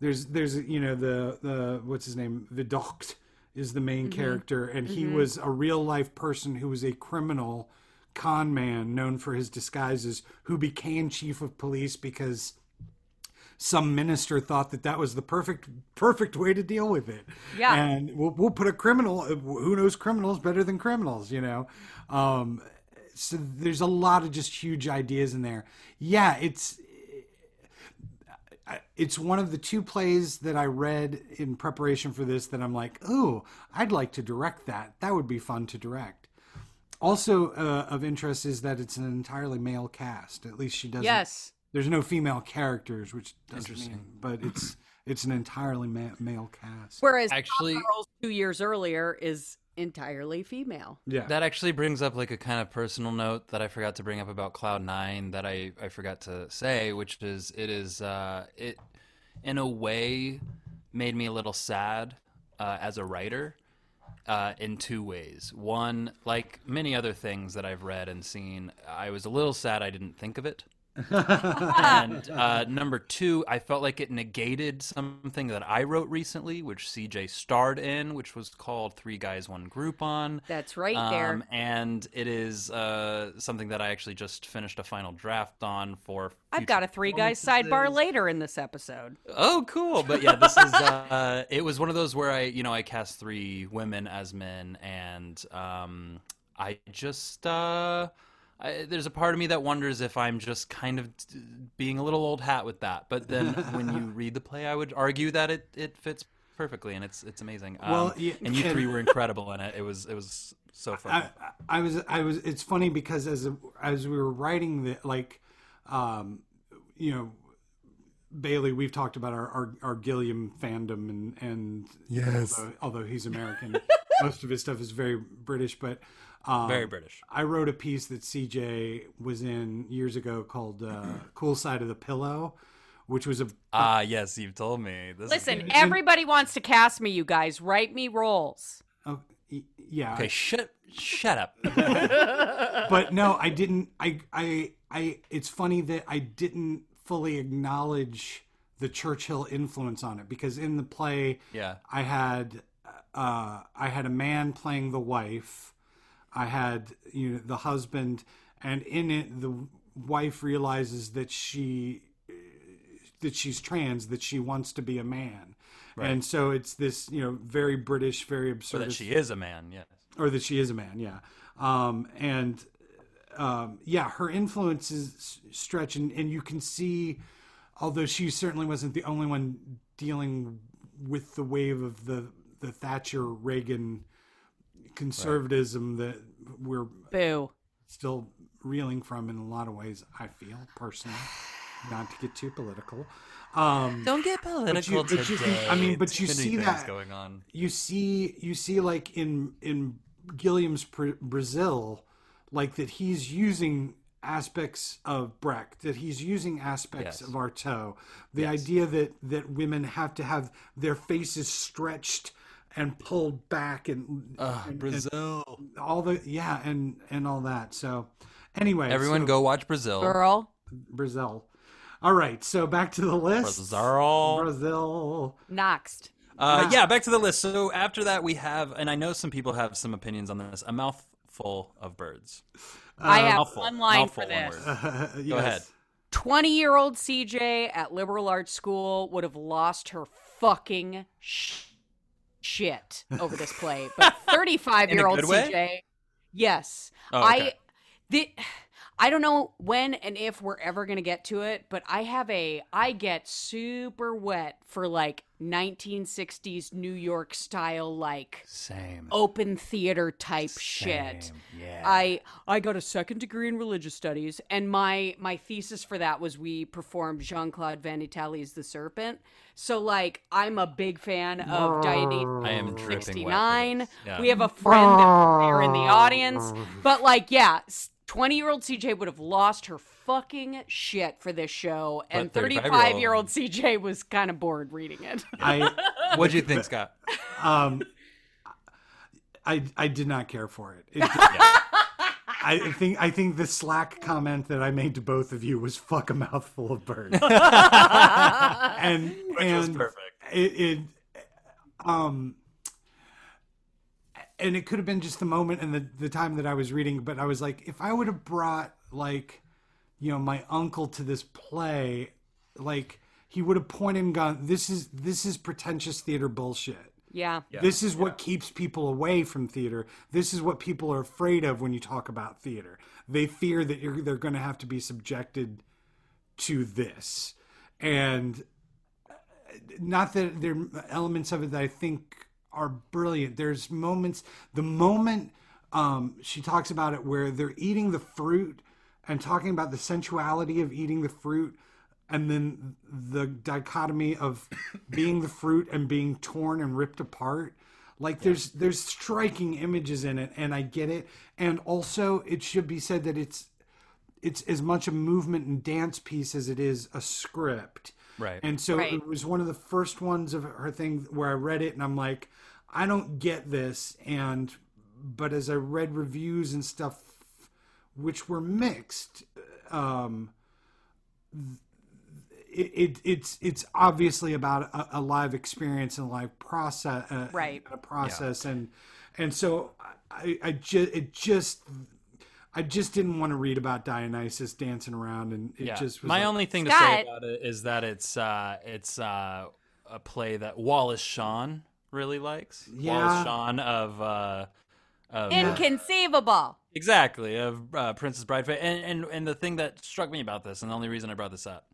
There's there's you know the the what's his name Vidocq is the main character, and he was a real life person who was a criminal con man known for his disguises, who became chief of police because some minister thought that that was the perfect perfect way to deal with it. Yeah. and we'll we'll put a criminal. Who knows criminals better than criminals? You know. Um, so there's a lot of just huge ideas in there. Yeah, it's it's one of the two plays that I read in preparation for this that I'm like, oh, I'd like to direct that. That would be fun to direct. Also uh, of interest is that it's an entirely male cast. At least she doesn't. yes. There's no female characters, which doesn't mean, but it's it's an entirely ma- male cast. Whereas Actually- Girls two years earlier is entirely female. yeah, That actually brings up like a kind of personal note that I forgot to bring up about Cloud Nine that I, I forgot to say, which is it is uh, it in a way made me a little sad uh, as a writer uh, in two ways. One, like many other things that I've read and seen, I was a little sad I didn't think of it. and uh, number two, I felt like it negated something that I wrote recently, which CJ starred in, which was called Three Guys, One Groupon. That's right Um, there. and it is uh, something that I actually just finished a final draft on for. I've got a three guys sidebar later in this episode. Oh, cool! But yeah, this is. Uh, it was one of those where I, you know, I cast three women as men, and um, I just. I, there's a part of me that wonders if I'm just kind of t- being a little old hat with that. But then when you read the play, I would argue that it, it fits perfectly, and it's it's amazing. Um, Well, yeah, and you and- three were incredible in it. It was it was so fun. I, I was I was it's funny because as a, as we were writing the like um you know Bailey we've talked about our our, our Gilliam fandom and and Yes. although, although he's American most of his stuff is very British but um, Very British. I wrote a piece that CJ was in years ago called uh, "Cool Side of the Pillow," which was a Ah, yes, you've told me. This Listen, good. everybody wants to cast me, you guys. Write me roles. oh, yeah Okay, shut shut up. but no, I didn't. I, I, I. It's funny that I didn't fully acknowledge the Churchill influence on it because in the play, Yeah. I had, uh, I had a man playing the wife, I had you know the husband, and in it the wife realizes that she, that she's trans, that she wants to be a man. And so it's this, you know, very British, very absurd that she is a man, yes. or that she is a man yeah um and um yeah her influences stretch and, and you can see although she certainly wasn't the only one dealing with the wave of the the thatcher reagan conservatism that we're Boo. still reeling from in a lot of ways i feel personally not to get too political um Don't get political but you can- I mean, but you see that- going on. you see you see like in in Gilliam's Pr- Brazil like that he's using aspects of Brecht that he's using aspects Yes. of Artaud the idea that that women have to have their faces stretched and pulled back and, and- Brazil. and all the yeah and and all that so anyway Everyone so go watch Brazil. Girl. Brazil all right so back to the list Brazil. Brazil Next. Uh, yeah, back to the list. So after that, we have, and I know some people have some opinions on this. A mouthful of birds. I have mouthful. one line Mouthful, for one this. word. Go ahead. 20 year old CJ at liberal arts school would have lost her fucking sh- shit over this play. But 35 year old good way? CJ, yes. Oh, okay. I, the, I don't know when and if we're ever going to get to it, but I have a, I get super wet for like 1960s New York style, like Same. open theater type shit. Same, Yeah. I I got a second degree in religious studies, and my my thesis for that was we performed Jean Claude Van Itallie's The Serpent. So like I'm a big fan of Dionysus I am dripping wet for 69. Yeah. We have a friend that's there in the audience, but like yeah. 20 year old CJ would have lost her fucking shit for this show, and 35 year old CJ was kind of bored reading it. I What'd you think, Scott? um I I did not care for it. It- I think I think the Slack comment that I made to both of you was "fuck a mouthful of birds," and was and perfect. It, it um and it could have been just the moment and the the time that I was reading, but I was like, if I would have brought like you know my uncle to this play, like he would have pointed and gone, "This is this is pretentious theater bullshit." yeah. This is what keeps people away from theater. This is what people are afraid of when you talk about theater. They fear that you're, they're going to have to be subjected to this. And uh, not that there are elements of it that I think are brilliant. There's moments, the moment um, she talks about it where they're eating the fruit and talking about the sensuality of eating the fruit and then the dichotomy of being the fruit and being torn and ripped apart. Like there's there's striking images in it, and I get it. And also, it should be said that it's it's as much a movement and dance piece as it is a script. Right. And so Right. it was one of the first ones of her thing where I read it and I'm like, I don't get this. And but as I read reviews and stuff, which were mixed, um, it, it it's it's obviously about a, a live experience and a live process, uh, Right. A process, and and so I I just it just. I just didn't want to read about Dionysus dancing around, and it Yeah. just was My like- only thing to say about it is that it's uh, it's uh, a play that Wallace Shawn really likes. Yeah. Wallace Shawn of uh, of Inconceivable. exactly of uh, Princess Bride, and, and and the thing that struck me about this, and the only reason I brought this up,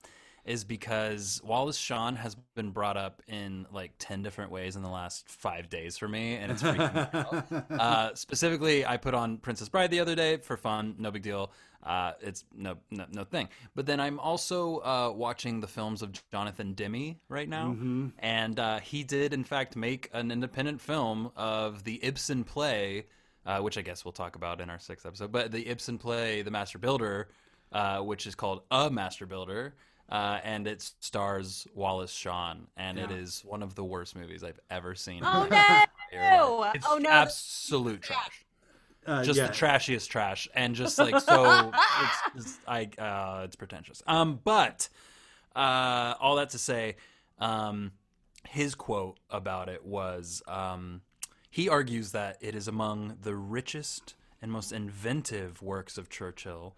is because Wallace Shawn has been brought up in like ten different ways in the last five days for me, and it's freaking me out. Uh, specifically, I put on Princess Bride the other day for fun, no big deal. Uh, it's no, no no thing. But then I'm also uh, watching the films of Jonathan Demme right now, and uh, he did in fact make an independent film of the Ibsen play, uh, which I guess we'll talk about in our sixth episode. But the Ibsen play, The Master Builder, uh, which is called A Master Builder. Uh, and it stars Wallace Shawn, and it is one of the worst movies I've ever seen. Oh in my entire no! It's Oh no! absolute trash uh, just yeah. the trashiest trash and just like so it's, it's i uh it's pretentious um but uh all that to say um his quote about it was um he argues that it is among the richest and most inventive works of churchill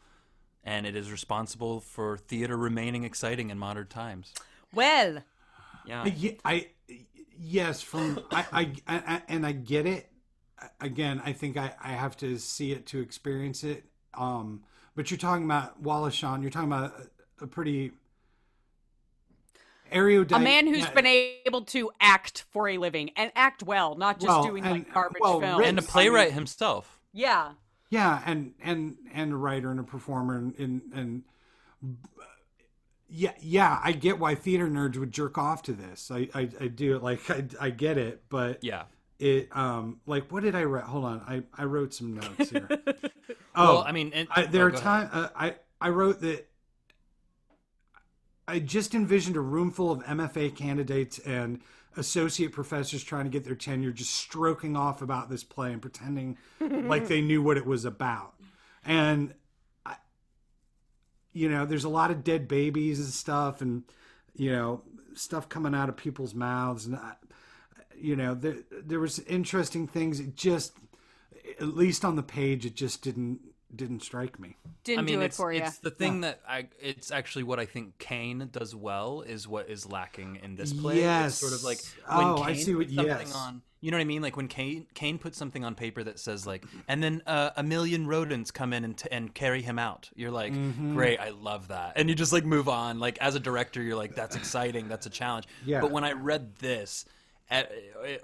and it is responsible for theater remaining exciting in modern times well, yeah Ye- I, yes, from I, I, I, and I get it. Again, I think I, I have to see it to experience it. Um, but you're talking about Wallace Shawn. You're talking about a, a pretty erudite a man who's yeah, been able to act for a living and act well, not just Well, doing and- like garbage well, films. Rick- and a playwright himself yeah. yeah, and and and a writer and a performer and and, and yeah, yeah, I get why theater nerds would jerk off to this. I, I, I do. Like, I, I get it, but yeah it um like what did I write? Hold on, I I wrote some notes here. oh, well i mean and, I, there oh, are go times uh, I I wrote that I just envisioned a room full of MFA candidates and associate professors trying to get their tenure, just stroking off about this play and pretending like they knew what it was about. And I, you know, there's a lot of dead babies and stuff, and you know, stuff coming out of people's mouths, and I, you know, there there was interesting things. It just, at least on the page, it just didn't didn't strike me. Didn't I mean, do it it's, for you. it's the thing that I. It's actually what I think Kane does well is what is lacking in this play. Yes. it's sort of like when Oh, Kane I see what- puts something yes. on. You know what I mean? Like when Kane Kane puts something on paper that says like, and then uh, a million rodents come in and, t- and carry him out. You're like, Mm-hmm. great, I love that, and you just like move on. Like as a director, you're like, that's exciting, that's a challenge. Yeah. But when I read this. At,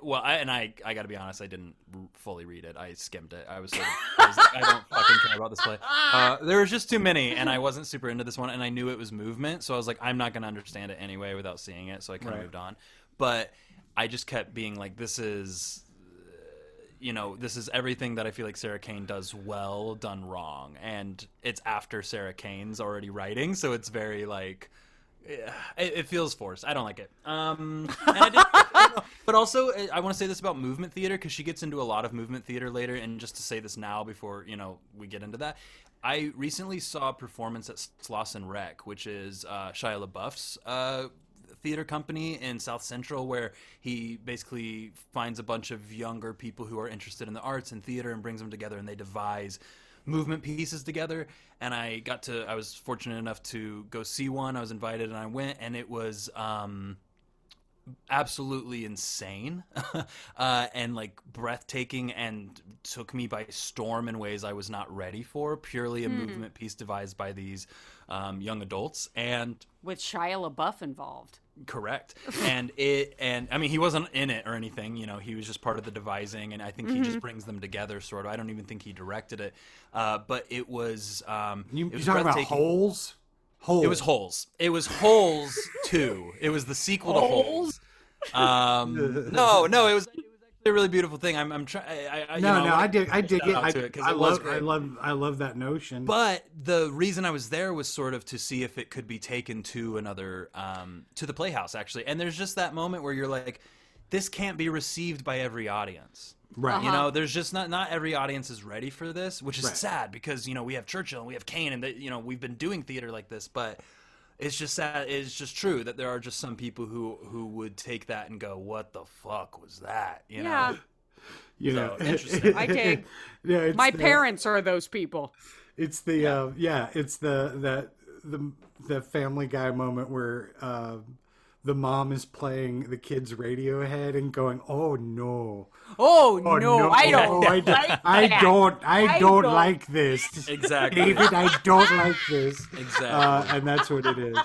well, I, and I, I got to be honest, I didn't fully read it. I skimmed it. I was sort of, I, was like, I don't fucking care about this play. Uh, there was just too many, and I wasn't super into this one, and I knew it was movement, so I was like, I'm not going to understand it anyway without seeing it, so I kind of Right. moved on. But I just kept being like, this is, uh, you know, this is everything that I feel like Sarah Kane does well, done wrong, and it's after Sarah Kane's already writing, so it's very like. Yeah, It, feels forced. I don't like it. Um, but also, I- I want to say this about movement theater because she gets into a lot of movement theater later. And just to say this now before you know we get into that, I recently saw a performance at Slauson Rec, which is uh, Shia LaBeouf's uh, theater company in South Central, where he basically finds a bunch of younger people who are interested in the arts and theater and brings them together, and they devise movement pieces together and i got to i was fortunate enough to go see one i was invited and i went and it was um absolutely insane uh, and like breathtaking and took me by storm in ways I was not ready for. Purely a movement piece devised by these um, young adults, and With Shia LaBeouf involved. Correct. and it and I mean he wasn't in it or anything. You know he was just part of the devising, and I think he just brings them together. Sort of. I don't even think he directed it, uh, but it was. Um, You, it was talking about holes? Holes. It was Holes. It was Holes two. It was the sequel to Holes. Um, no, no, it was. It was actually a really beautiful thing. I'm, I'm trying. I, I, you No, know, no, wanna I dig, I dig shout it. out I, to it 'cause I it love, I love, I love that notion. But the reason I was there was sort of to see if it could be taken to another, um, to the Playhouse actually. And there's just that moment where you're like, this can't be received by every audience. right, You know, there's just not not every audience is ready for this, which is Right. sad because you know we have Churchill and we have Kane and they, you know we've been doing theater like this, but it's just sad. It's just true that there are just some people who who would take that and go, "What the fuck was that?" You Yeah. know, you know, interesting. I dig. yeah, it's My the- parents are those people. It's the yeah. Uh, yeah, it's the that the the Family Guy moment where uh, the mom is playing the kids' Radiohead and going, "Oh no, Oh, oh no, I don't oh, I, like I that. don't, I, I don't, don't- like this, exactly. David. I don't like this." Exactly. Uh, and that's what it is.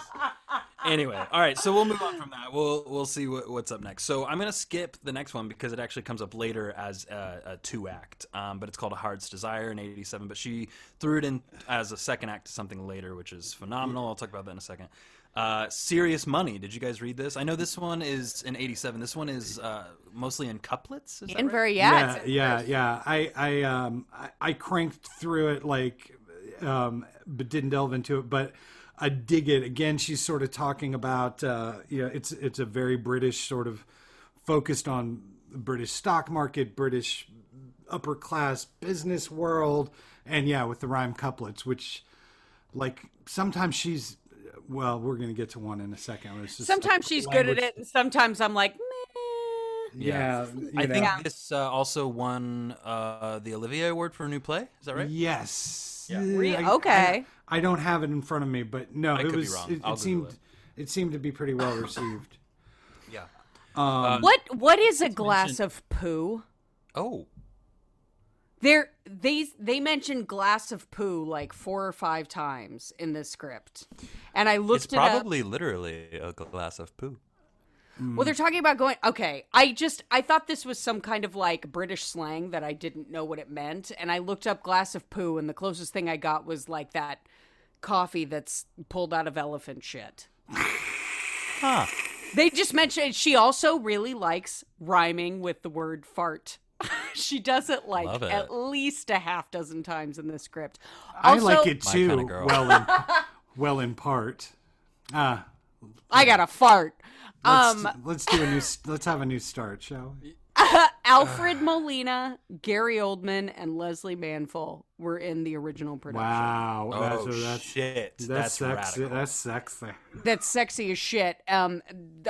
anyway, all right. So we'll move on from that. We'll we'll see what, what's up next. So I'm gonna skip the next one because it actually comes up later as a, a two act. Um, but it's called A Heart's Desire in '87. But she threw it in as a second act to something later, which is phenomenal. I'll talk about that in a second. Uh, Serious Money. Did you guys read this? I know this one is in '87. This one is uh, mostly in couplets. Is that In right? very yeah. yeah, yeah, yeah. I, I, um, I, I cranked through it like, um, but didn't delve into it. But I dig it. Again, she's sort of talking about, uh, you know, it's it's a very British sort of focused on British stock market, British upper class business world, and yeah, with the rhyme couplets, which, like, sometimes she's. Well, we're gonna get to one in a second. It's just Sometimes she's good at it, and sometimes I'm like, meh. Yeah, you I know. think this uh, also won uh, the Olivier Award for a new play. Is that right? Yes. Re- I- okay. I, I don't have it in front of me, but no, I it was. It, it seemed. it. It. seemed to be pretty well received. Yeah. What what is a glass of poo? Oh. There they they mentioned glass of poo like four or five times in this script. And I looked It's it up. probably literally a glass of poo. Well, they're talking about going. Okay, I just I thought this was some kind of like British slang that I didn't know what it meant, and I looked up glass of poo, and the closest thing I got was like that coffee that's pulled out of elephant shit. Huh. They just mentioned she also really likes rhyming with the word fart. she does it like it. at least a half dozen times in the script. I like it too. kinda girl. Well, in, well, in part. Ah, I got a fart. let's, Um, let's do a new. Let's have a new start, shall we? Alfred Molina, Gary Oldman, and Lesley Manville were in the original production. Wow, that's, Oh that's, shit! that's, That's, sexy. radical. That's sexy. That's sexy as shit. Um,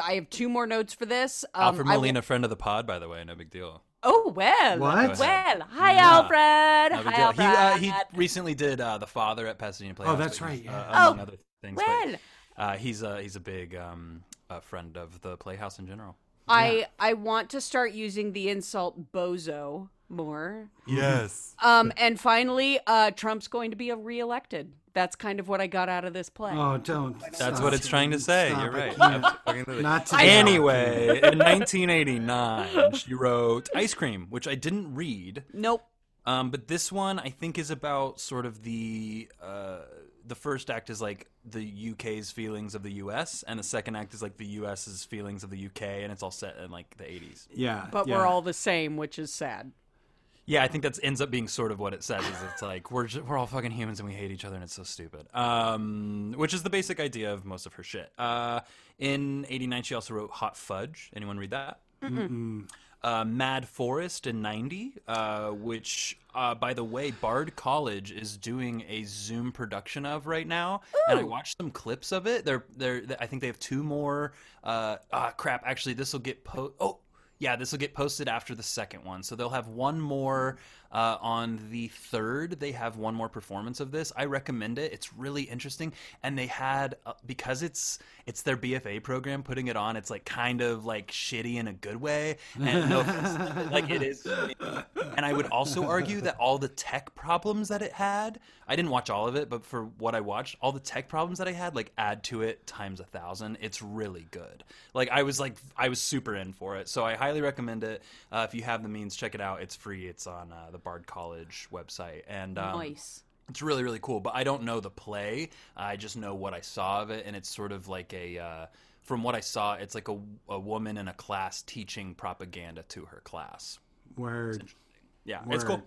I have two more notes for this. Um, Alfred I will- Molina, friend of the pod, by the way, no big deal. Oh well. What? Well, hi Yeah. Alfred. Hi deal. Alfred. He uh, he recently did uh, the father at Pasadena Playhouse. Oh, that's right, yeah. Uh, among Oh, other things. well. But, uh, he's a he's a big um, uh, friend of the Playhouse in general. I I want to start using the insult bozo more. Yes. Um, and finally, uh, Trump's going to be reelected. That's kind of what I got out of this play. Oh, don't. That's stop. what it's trying to say. Stop You're right. Can't. Absolutely. Not today. Anyway, in 1989, she wrote Ice Cream, which I didn't read. Nope. Um, but this one, I think, is about sort of the uh, the first act is like the UK's feelings of the US, and the second act is like the US's feelings of the UK, and it's all set in like the 80s. Yeah, But yeah. we're all the same, which is sad. Yeah, I think that ends up being sort of what it says. Is it's like we're just, we're all fucking humans and we hate each other and it's so stupid. Um, which is the basic idea of most of her shit. Uh, in '89, she also wrote Hot Fudge. Anyone read that? Uh, Mad Forest in '90, uh, which, uh, by the way, Bard College is doing a Zoom production of right now, and I watched some clips of it. They're they're I think they have two more. Uh, ah, crap! Actually, this will get po. Oh, yeah, this will get posted after the second one. So they'll have one more uh, on the third. They have one more performance of this. I recommend it. It's really interesting, and they had uh, because it's it's their BFA program putting it on. It's like kind of like shitty in a good way, and no offense, like it is. And I would also argue that all the tech problems that it had, I didn't watch all of it, but for what I watched, all the tech problems that I had, like add to it times a thousand. It's really good. Like I was like I was super in for it, so I highly recommend it. Uh, if you have the means, check it out. It's free. It's on uh, the Bard College website, and um, nice. It's really really cool, but I don't know the play. I just know what I saw of it, and it's sort of like a. Uh, from what I saw, it's like a, a woman in a class teaching propaganda to her class. Word. Yeah, it's cool.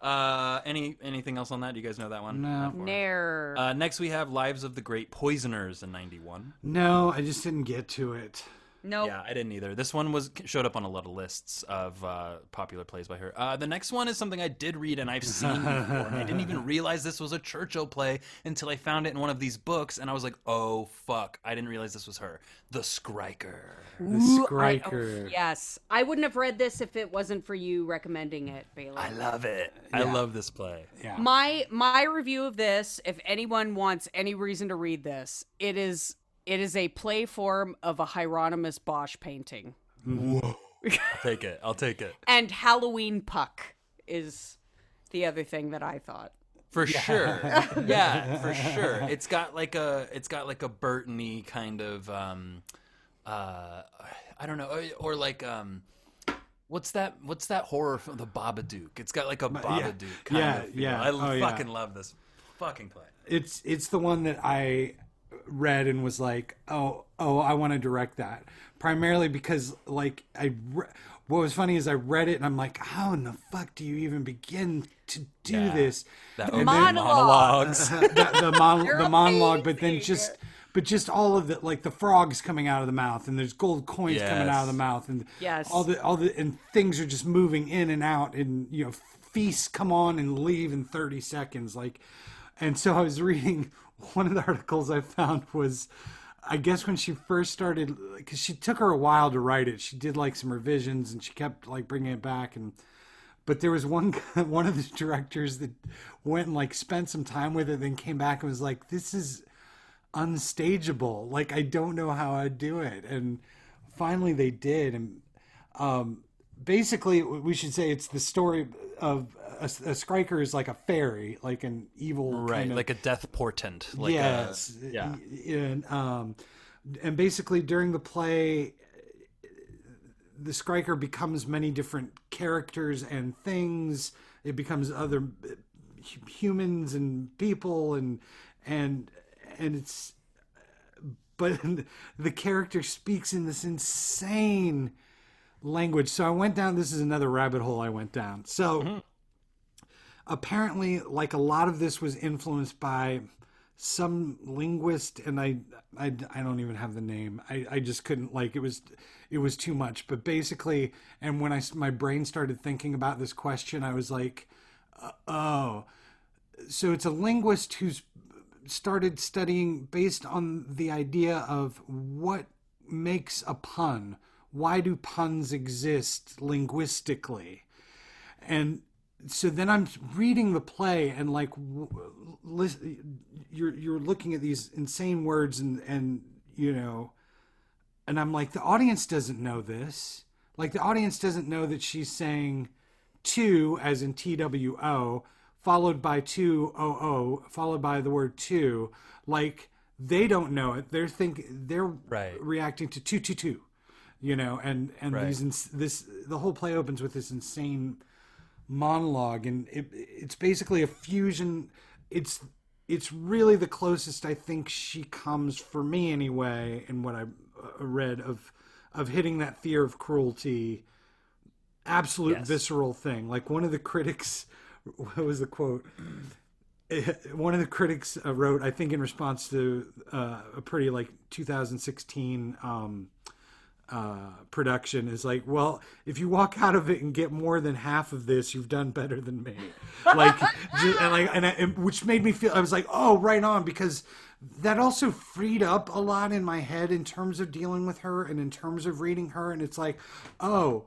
Uh, any anything else on that? Do you guys know that one? No. Nair. Uh, next, we have Lives of the Great Poisoners in '91. No, I just didn't get to it. Nope. Yeah, I didn't either. This one was showed up on a lot of lists of uh, popular plays by her. Uh, the next one is something I did read and I've seen before. and I didn't even realize this was a Churchill play until I found it in one of these books, and I was like, "Oh fuck!" I didn't realize this was her, The Skriker. The Ooh, I- oh, yes. I wouldn't have read this if it wasn't for you recommending it, Bailey. I love it. I love this play. Yeah. my my review of this if anyone wants any reason to read this it is it is a play form of a hieronymus bosch painting I'll take it. I'll take it and halloween puck is the other thing that i thought for sure. yeah, for sure. It's got like a it's got like a Burtony kind of um uh I don't know or, or like um. What's that? What's that horror film? The Babadook. It's got like a Babadook kind Yeah, of. Feel. yeah. I Oh, yeah. fucking love this fucking play. it's it's the one that I read and was like, oh, oh, I want to direct that. Primarily because like I, re- what was funny is I read it and I'm like, how in the fuck do you even begin to do Yeah. this? That And opening then- monologues. the, the, mon- the monologue, but then just. But just all of the like the frogs coming out of the mouth, and there's gold coins coming out of the mouth, and Yes. all the all the and things are just moving in and out, and you know feasts come on and leave in 30 seconds, like. And so I was reading one of the articles I found was, I guess when she first started, because she took her a while to write it. She did like some revisions, and she kept like bringing it back, and but there was one one of the directors that went and like spent some time with it, then came back and was like, "This is unstageable. Like I don't know how I'd do it." And finally, they did. And um, basically, we should say it's the story of a, a Skriker is like a fairy, like an evil Right, kind of, like a death portent. Like yes, A, yeah. and um, and basically during the play, the Skriker becomes many different characters and things. It becomes other humans and people and and and it's but the character speaks in this insane language. So I went down. This is another rabbit hole I went down. So apparently, like a lot of this was influenced by some linguist, and I, I, I don't even have the name. I, I just couldn't like it was, it was too much. But basically, and when I my brain started thinking about this question, I was like, uh, oh, so it's a linguist who's started studying based on the idea of what makes a pun. Why do puns exist linguistically? And so then I'm reading the play and like listen, you're you're looking at these insane words and and you know and I'm like the audience doesn't know this. Like the audience doesn't know that she's saying two as in T W O followed by two O O followed by the word two like they don't know it. They're think they're Right. reacting to two two two. You know, and and Right. these ins- this the whole play opens with this insane monologue and it, it's basically a fusion. It's it's really the closest i think she comes for me anyway in what i uh, read of of hitting that fear of cruelty. Absolute Yes. visceral thing. Like one of the critics what was the quote? One of the critics uh, wrote i think in response to uh, a pretty like 2016 um uh, production is like, well, if you walk out of it and get more than half of this, you've done better than me. Like, ju- and like, and, I, and which made me feel I was like, oh, right on, because that also freed up a lot in my head in terms of dealing with her and in terms of reading her, and it's like, oh,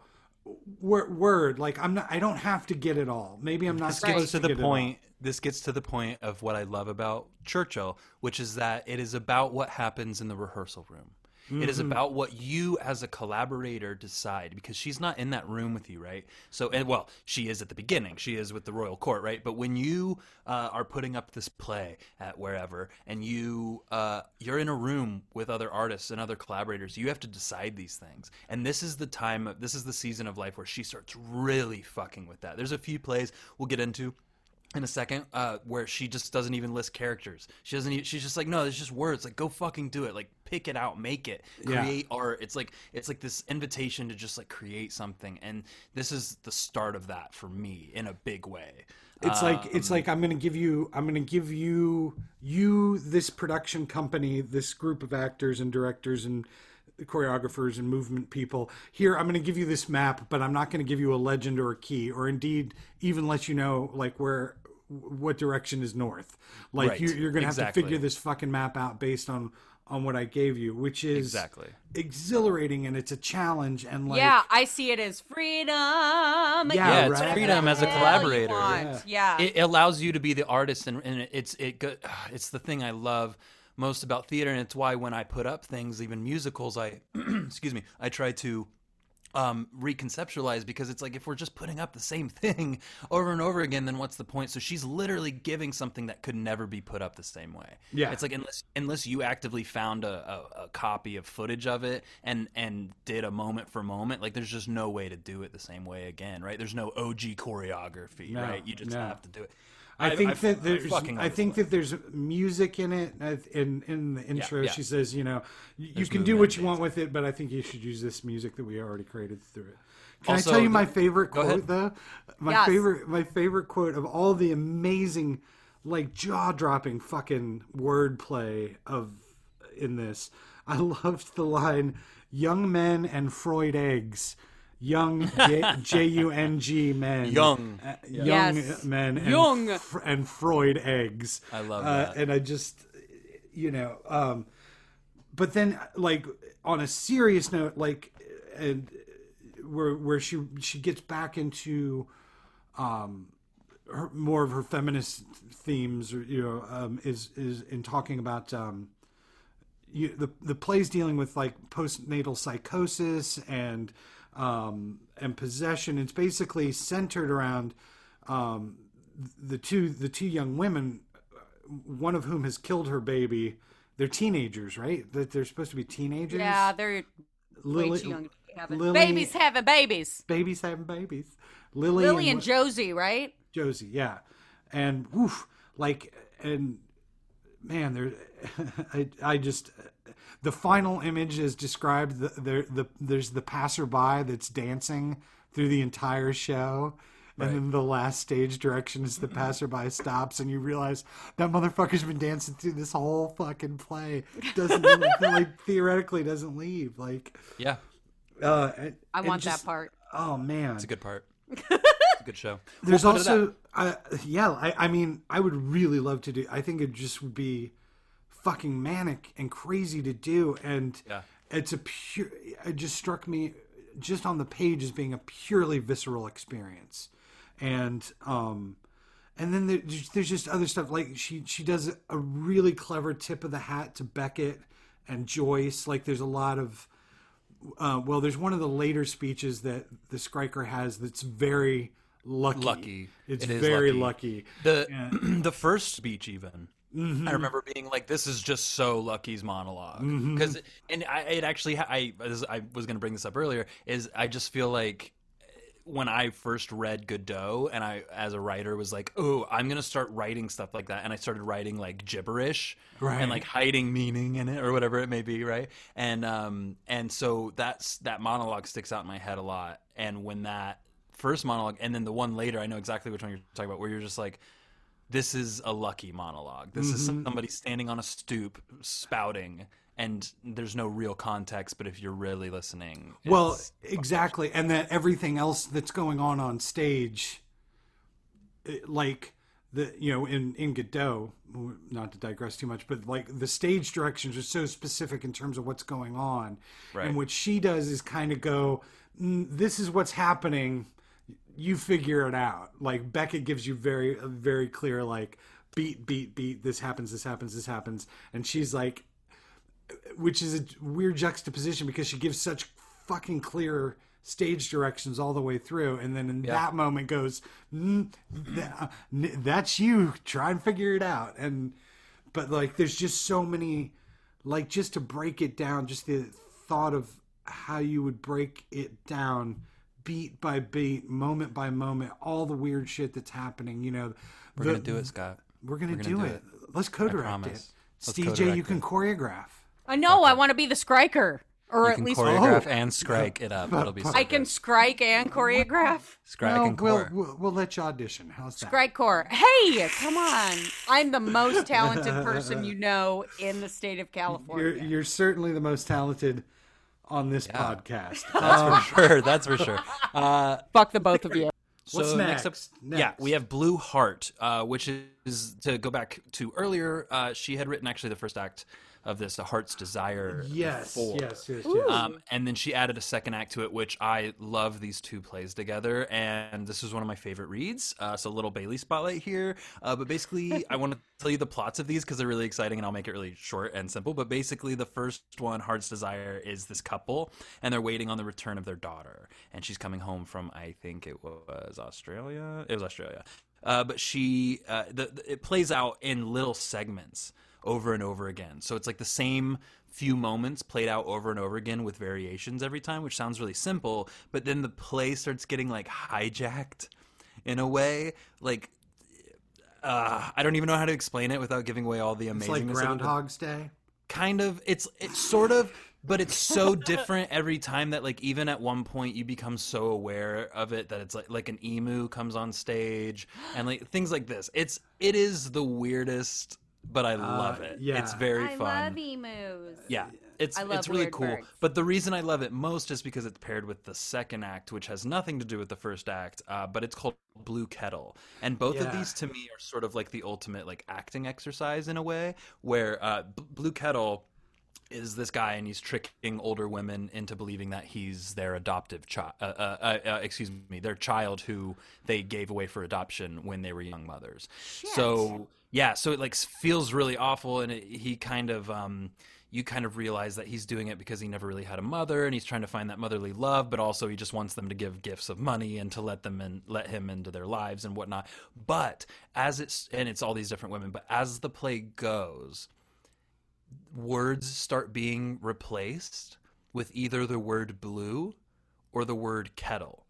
word, word, like I'm not, I don't have to get it all. Maybe I'm not This gets to to the get point. This gets to the point of what I love about Churchill, which is that it is about what happens in the rehearsal room. It is Mm-hmm. about what you as a collaborator decide because she's not in that room with you, right? So, and well, she is at the beginning. She is with the royal court, right? But when you uh, are putting up this play at wherever, and you uh, you're in a room with other artists and other collaborators, you have to decide these things. And this is the time. Of, this is the season of life where she starts really fucking with that. There's a few plays we'll get into in a second uh, where she just doesn't even list characters. She doesn't. Even, she's just like, no, it's just words. Like, go fucking do it. Like, pick it out, make it, Yeah. create art. It's like it's like this invitation to just like create something, and this is the start of that for me in a big way. It's like it's like I'm going to give you I'm going to give you you this production company, this group of actors and directors and choreographers and movement people. Here I'm going to give you this map, but I'm not going to give you a legend or a key or indeed even let you know like where what direction is north. Like Right. you, you're going to have to figure this fucking map out based on on what I gave you, which is Exactly. exhilarating and it's a challenge and like yeah, I see it as freedom. Yeah, Yeah, it's freedom as a collaborator. want. Yeah. it allows you to be the artist and, and it's it go- it's the thing i love most about theater and it's why when i put up things even musicals i excuse me i try to um reconceptualize because it's like if we're just putting up the same thing over and over again then what's the point? So she's literally giving something that could never be put up the same way. Yeah. it's like unless unless you actively found a, a, a copy of footage of it and and did a moment for moment like there's just no way to do it the same way again right? There's no og choreography No, right? You just no. have to do it I think I- that there's. fucking I, think that there's music in it. In in the intro, yeah. she says, you know, you, you There's can do what you want with it, but I think you should use this music that we already created through it. Can Also, I tell you the- my favorite quote ahead. though? My Yes. favorite, my favorite quote of all the amazing, like jaw dropping fucking wordplay of in this. I loved the line, "Young men and Freud eggs." Young J U N G men, Young. uh, young Yes. men, and, Young. fr- and Freud eggs. I love Uh, that. and I just, you know, um, but then like on a serious note, like, and where where she she gets back into, um, her, more of her feminist themes, or you know, um, is is in talking about um, you, the the plays dealing with like postnatal psychosis and um, and possession. It's basically centered around um, the two the two young women, one of whom has killed her baby. They're teenagers, right? That they're supposed to be teenagers. yeah, they're Lily, young having Lily- babies having babies. babies having babies. Lily, Lily and, and Josie, right? Josie, yeah, and woof, like, and man, there, I, I just, the final image is described. The, there, the there's the passerby that's dancing through the entire show. And then the last stage direction is the passerby stops, and you realize that motherfucker's been dancing through this whole fucking play. Doesn't like theoretically doesn't leave. Like, Yeah, uh, and- I want just- that part. Oh man, it's a good part. it's a good show. there's We'll also, uh, yeah, I, I mean, I would really love to do. I think it just would be fucking manic and crazy to do, and Yeah. it's a pure. It just struck me, just on the page, as being a purely visceral experience, and um, and then there, there's just other stuff like she she does a really clever tip of the hat to Beckett and Joyce. Like there's a lot of uh, well, there's one of the later speeches that the Skriker has that's very lucky. Lucky. It's It very lucky. lucky. The the first speech even. Mm-hmm. I remember being like, "This is just so Lucky's monolog because, and I it actually I I was going to bring this up earlier is I just feel like when I first read Godot and I as a writer was like, "Oh, I'm going to start writing stuff like that," and I started writing like gibberish Right. and like hiding meaning in it or whatever it may be, right? And um and so that's that monologue sticks out in my head a lot. And when that first monologue and then the one later, I know exactly which one you're talking about, where you're just like this is a lucky monologue. This is somebody standing on a stoop spouting, and there's no real context. But if you're really listening, Well, exactly, and that everything else that's going on on stage, like the you know in in Godot, not to digress too much, but like the stage directions are so specific in terms of what's going on, Right. and what she does is kind of go, "Mm, "This is what's happening." You figure it out. Like Beckett gives you very very clear like beat beat beat. This happens. This happens. This happens, and she's like, which is a weird juxtaposition because she gives such fucking clear stage directions all the way through and then in that moment goes mm, uh, that's you try and figure it out and but like there's just so many like just to break it down just the thought of how you would break it down beat by beat, moment by moment, all the weird shit that's happening. You know, We're the- gonna do it, Scott. We're gonna, We're do, gonna do it. Let's co-direct it. promise. Let's CJ, co-direct you can it. choreograph. I know. I want to be the Skriker, or You at can least choreograph Oh. and strike it up. It'll be so I can good. strike and choreograph. strike Well, and we'll, core. we'll we'll let you audition. How's that? Strike core. Hey, come on! I'm the most talented person you know in the state of You're California. you're certainly the most talented on this podcast. That's for sure. That's for sure. Uh, Fuck the both of you. What's so next? up, yeah, we have Blue Heart, uh, which is to go back to earlier. Uh, she had written actually the first act of this, A Heart's Desire. yes, four. yes, yes, yes. Um, and then she added a second act to it, which I love these two plays together. And this is one of my favorite reads. Uh, so, little Bailey spotlight here. Uh, but basically, I want to tell you the plots of these because they're really exciting and I'll make it really short and simple. But basically, the first one, Heart's Desire, is this couple and they're waiting on the return of their daughter. And she's coming home from, I think it was Australia. It was Australia. Uh, but she, uh, the, the- it plays out in little segments over and over again. So it's like the same few moments played out over and over again with variations every time, which sounds really simple. But then the play starts getting like hijacked in a way. Like, uh, I don't even know how to explain it without giving away all the amazing. it's like of. Groundhog's Day. Kind of. It's it's sort of, but it's so different every time that like even at one point you become so aware of it that it's like like an emu comes on stage and like things like this. It's it is the weirdest, but I love it. Uh, yeah. It's very I fun. love emus. Yeah, it's I love it's really cool. birds. But the reason I love it most is because it's paired with the second act, which has nothing to do with the first act. Uh, but it's called Blue Kettle, and both of these to me are sort of like the ultimate like acting exercise in a way, where uh, B- Blue Kettle is this guy and he's tricking older women into believing that he's their adoptive child uh, uh, uh, uh, excuse me their child who they gave away for adoption when they were young mothers so yeah so it like feels really awful and it, he kind of um you kind of realize that he's doing it because he never really had a mother and he's trying to find that motherly love but also he just wants them to give gifts of money and to let them and let him into their lives and whatnot but as it's and it's all these different women but as the play goes words start being replaced with either the word blue or the word kettle.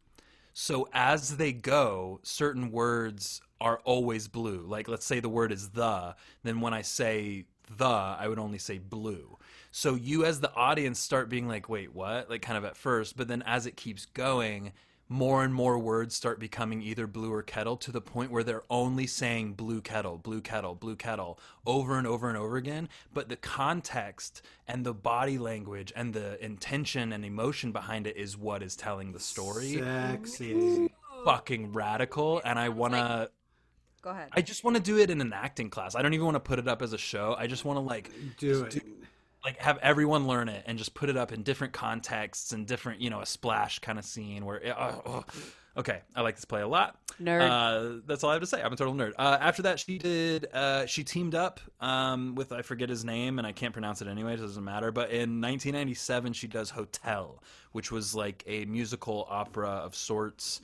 So as they go, certain words are always blue. Like let's say the word is the, then when I say the, I would only say blue. So you as the audience start being like, wait, what? Like kind of at first, but then as it keeps going, more and more words start becoming either blue or kettle to the point where they're only saying blue kettle, blue kettle, blue kettle over and over and over again. But the context and the body language and the intention and emotion behind it is what is telling the story. Sexy. Fucking radical. And I want to. Go ahead. I just want to do it in an acting class. I don't even want to put it up as a show. I just want to like Do it. like have everyone learn it and just put it up in different contexts and different you know a splash kind of scene where it, oh, oh. Okay i like this play a lot Nerd. uh, that's all i have to say i'm a total nerd uh, after that she did uh, she teamed up um, with i forget his name and i can't pronounce it anyway it doesn't matter but in 1997 she does hotel which was like a musical opera of sorts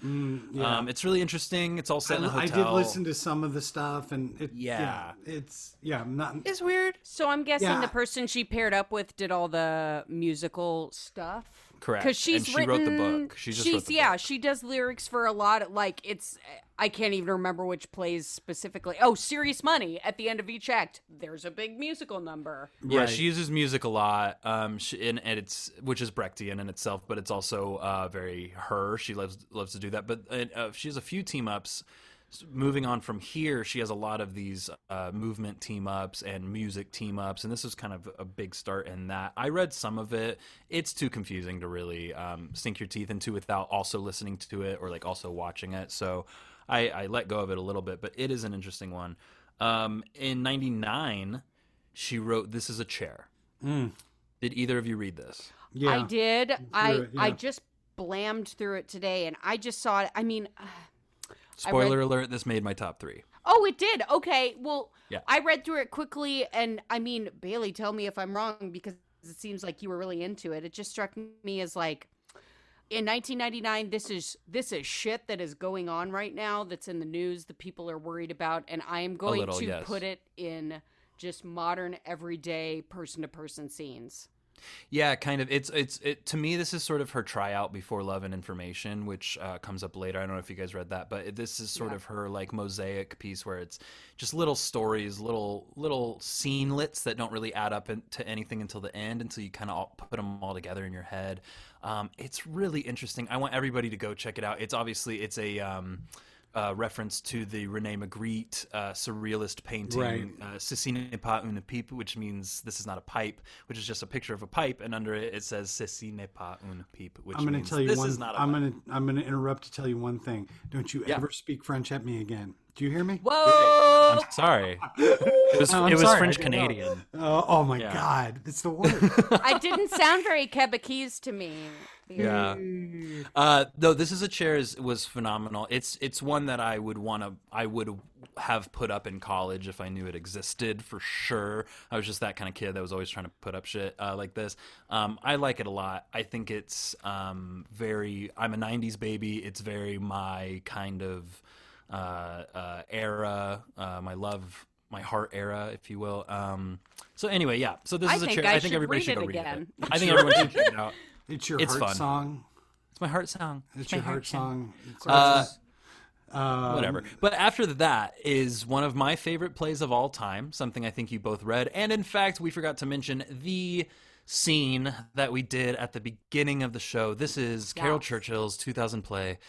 yeah. um, it's really interesting it's all set in a I, I hotel I did listen to some of the stuff, and it, Yeah. it's yeah, not. it's weird So I'm guessing Yeah. the person she paired up with did all the musical stuff. Correct. Because she's And she written. wrote the book. She just she's wrote the yeah. book. She does lyrics for a lot. Of, like it's. I can't even remember which plays specifically. Oh, Serious Money. At the end of each act, there's a big musical number. Yeah, Right. she uses music a lot, um, she, and, and it's which is Brechtian in itself, but it's also uh, very her. She loves loves to do that. But uh, she has a few team ups. S- Moving on from here, she has a lot of these uh, movement team ups and music team ups, and this is kind of a big start in that. I read some of it; it's too confusing to really um, sink your teeth into without also listening to it or like also watching it. So I, I let go of it a little bit, but it is an interesting one. Um, in '99, she wrote "This is a chair." Did either of you read this? Yeah, I did. I it, I just blammed through it today, and I just saw it. I mean. I read- Spoiler alert: This made my top three. Oh, it did. Okay. Well, Yeah. I read through it quickly, and I mean, Bailey, tell me if I'm wrong because it seems like you were really into it. It just struck me as like, in 1999, this is this is shit that is going on right now. That's in the news. The people are worried about, and I am going little, to yes. put it in just modern, everyday, person to person scenes. Yeah, kind of. It's it's it to me. This is sort of her tryout before Love and Information, which uh, comes up later. I don't know if you guys read that, but this is sort of her like mosaic piece where it's just little stories, little little scenelets that don't really add up in, to anything until the end, until you kind of put them all together in your head. Um, it's really interesting. I want everybody to go check it out. It's obviously it's a. Um, uh, reference to the Rene Magritte uh, surrealist painting, Right. uh, Ceci n'est pas une pipe, which means this is not a pipe, which is just a picture of a pipe, and under it it says Ceci n'est pas une pipe, which I'm going means to tell you this one. is not a I'm pipe. going to I'm going to interrupt to tell you one thing. Don't you Yeah. ever speak French at me again. Do you hear me? Whoa! I'm sorry. It was, Oh, I'm it was sorry, French. Canadian. Oh, oh my Yeah. God, it's the worst. I didn't sound very Quebecese to me. Yeah. Uh, though this is a chair is was phenomenal. It's it's one that I would want to I would have put up in college if I knew it existed for sure. I was just that kind of kid that was always trying to put up shit uh, like this. Um, I like it a lot. I think it's um, very. I'm a '90s baby. It's very my kind of era. Uh, my love. My heart era, if you will. Um, so anyway, yeah. So this I is a think chair. I I think should everybody read should it go read again. it. I think everyone should check it out. It's your It's heart fun. song. It's my heart song. It's my your heart song. It's Uh, um, whatever. But after that is one of my favorite plays of all time, something I think you both read. And in fact, we forgot to mention the scene that we did at the beginning of the show. This is Caryl Yes. Churchill's 2000 play,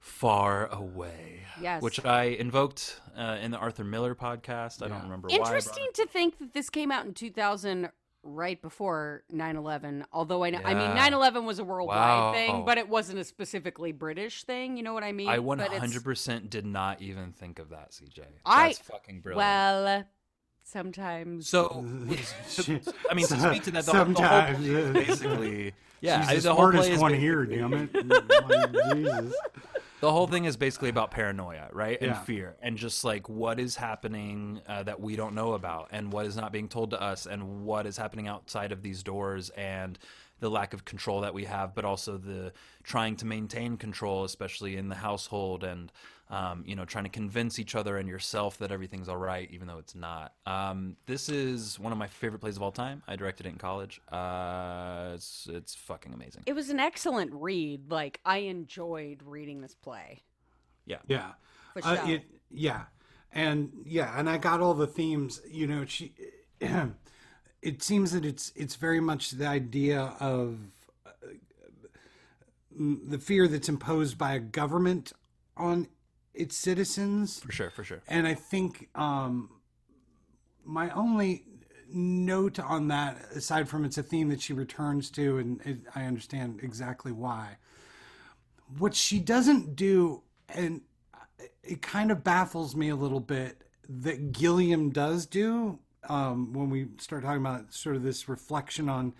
Far Away. Yes. Which I invoked uh, in the Arthur Miller podcast. I don't remember why. I brought Interesting it. to think that this came out in 2000 right before 9/11. Although I know, I mean, 9/11 was a worldwide Wow. thing, but it wasn't a specifically British thing. You know what I mean? I But 100% did not even think of that, CJ. I- That's fucking brilliant. Well, sometimes. So, I mean, to speak to that, the, the whole Sometimes, play uh, is basically, yeah, I- She's the the whole play smartest one here, damn it. Jesus. The whole thing is basically about paranoia, right, and Yeah. fear, and just like what is happening uh, that we don't know about, and what is not being told to us, and what is happening outside of these doors, and the lack of control that we have, but also the trying to maintain control, especially in the household, and um, you know, trying to convince each other and yourself that everything's all right, even though it's not. Um, this is one of my favorite plays of all time. I directed it in college. Uh, it's it's fucking amazing. it was an excellent read. Like I enjoyed reading this play. Yeah. For Uh, it, yeah. And yeah, and I got all the themes, you know, she it seems that it's it's very much the idea of uh, the fear that's imposed by a government on its citizens. For sure, for sure. And I think um, my only note on that, aside from it's a theme that she returns to, and it, I understand exactly why, what she doesn't do, and it kind of baffles me a little bit, that Gilliam does do um, when we start talking about sort of this reflection on,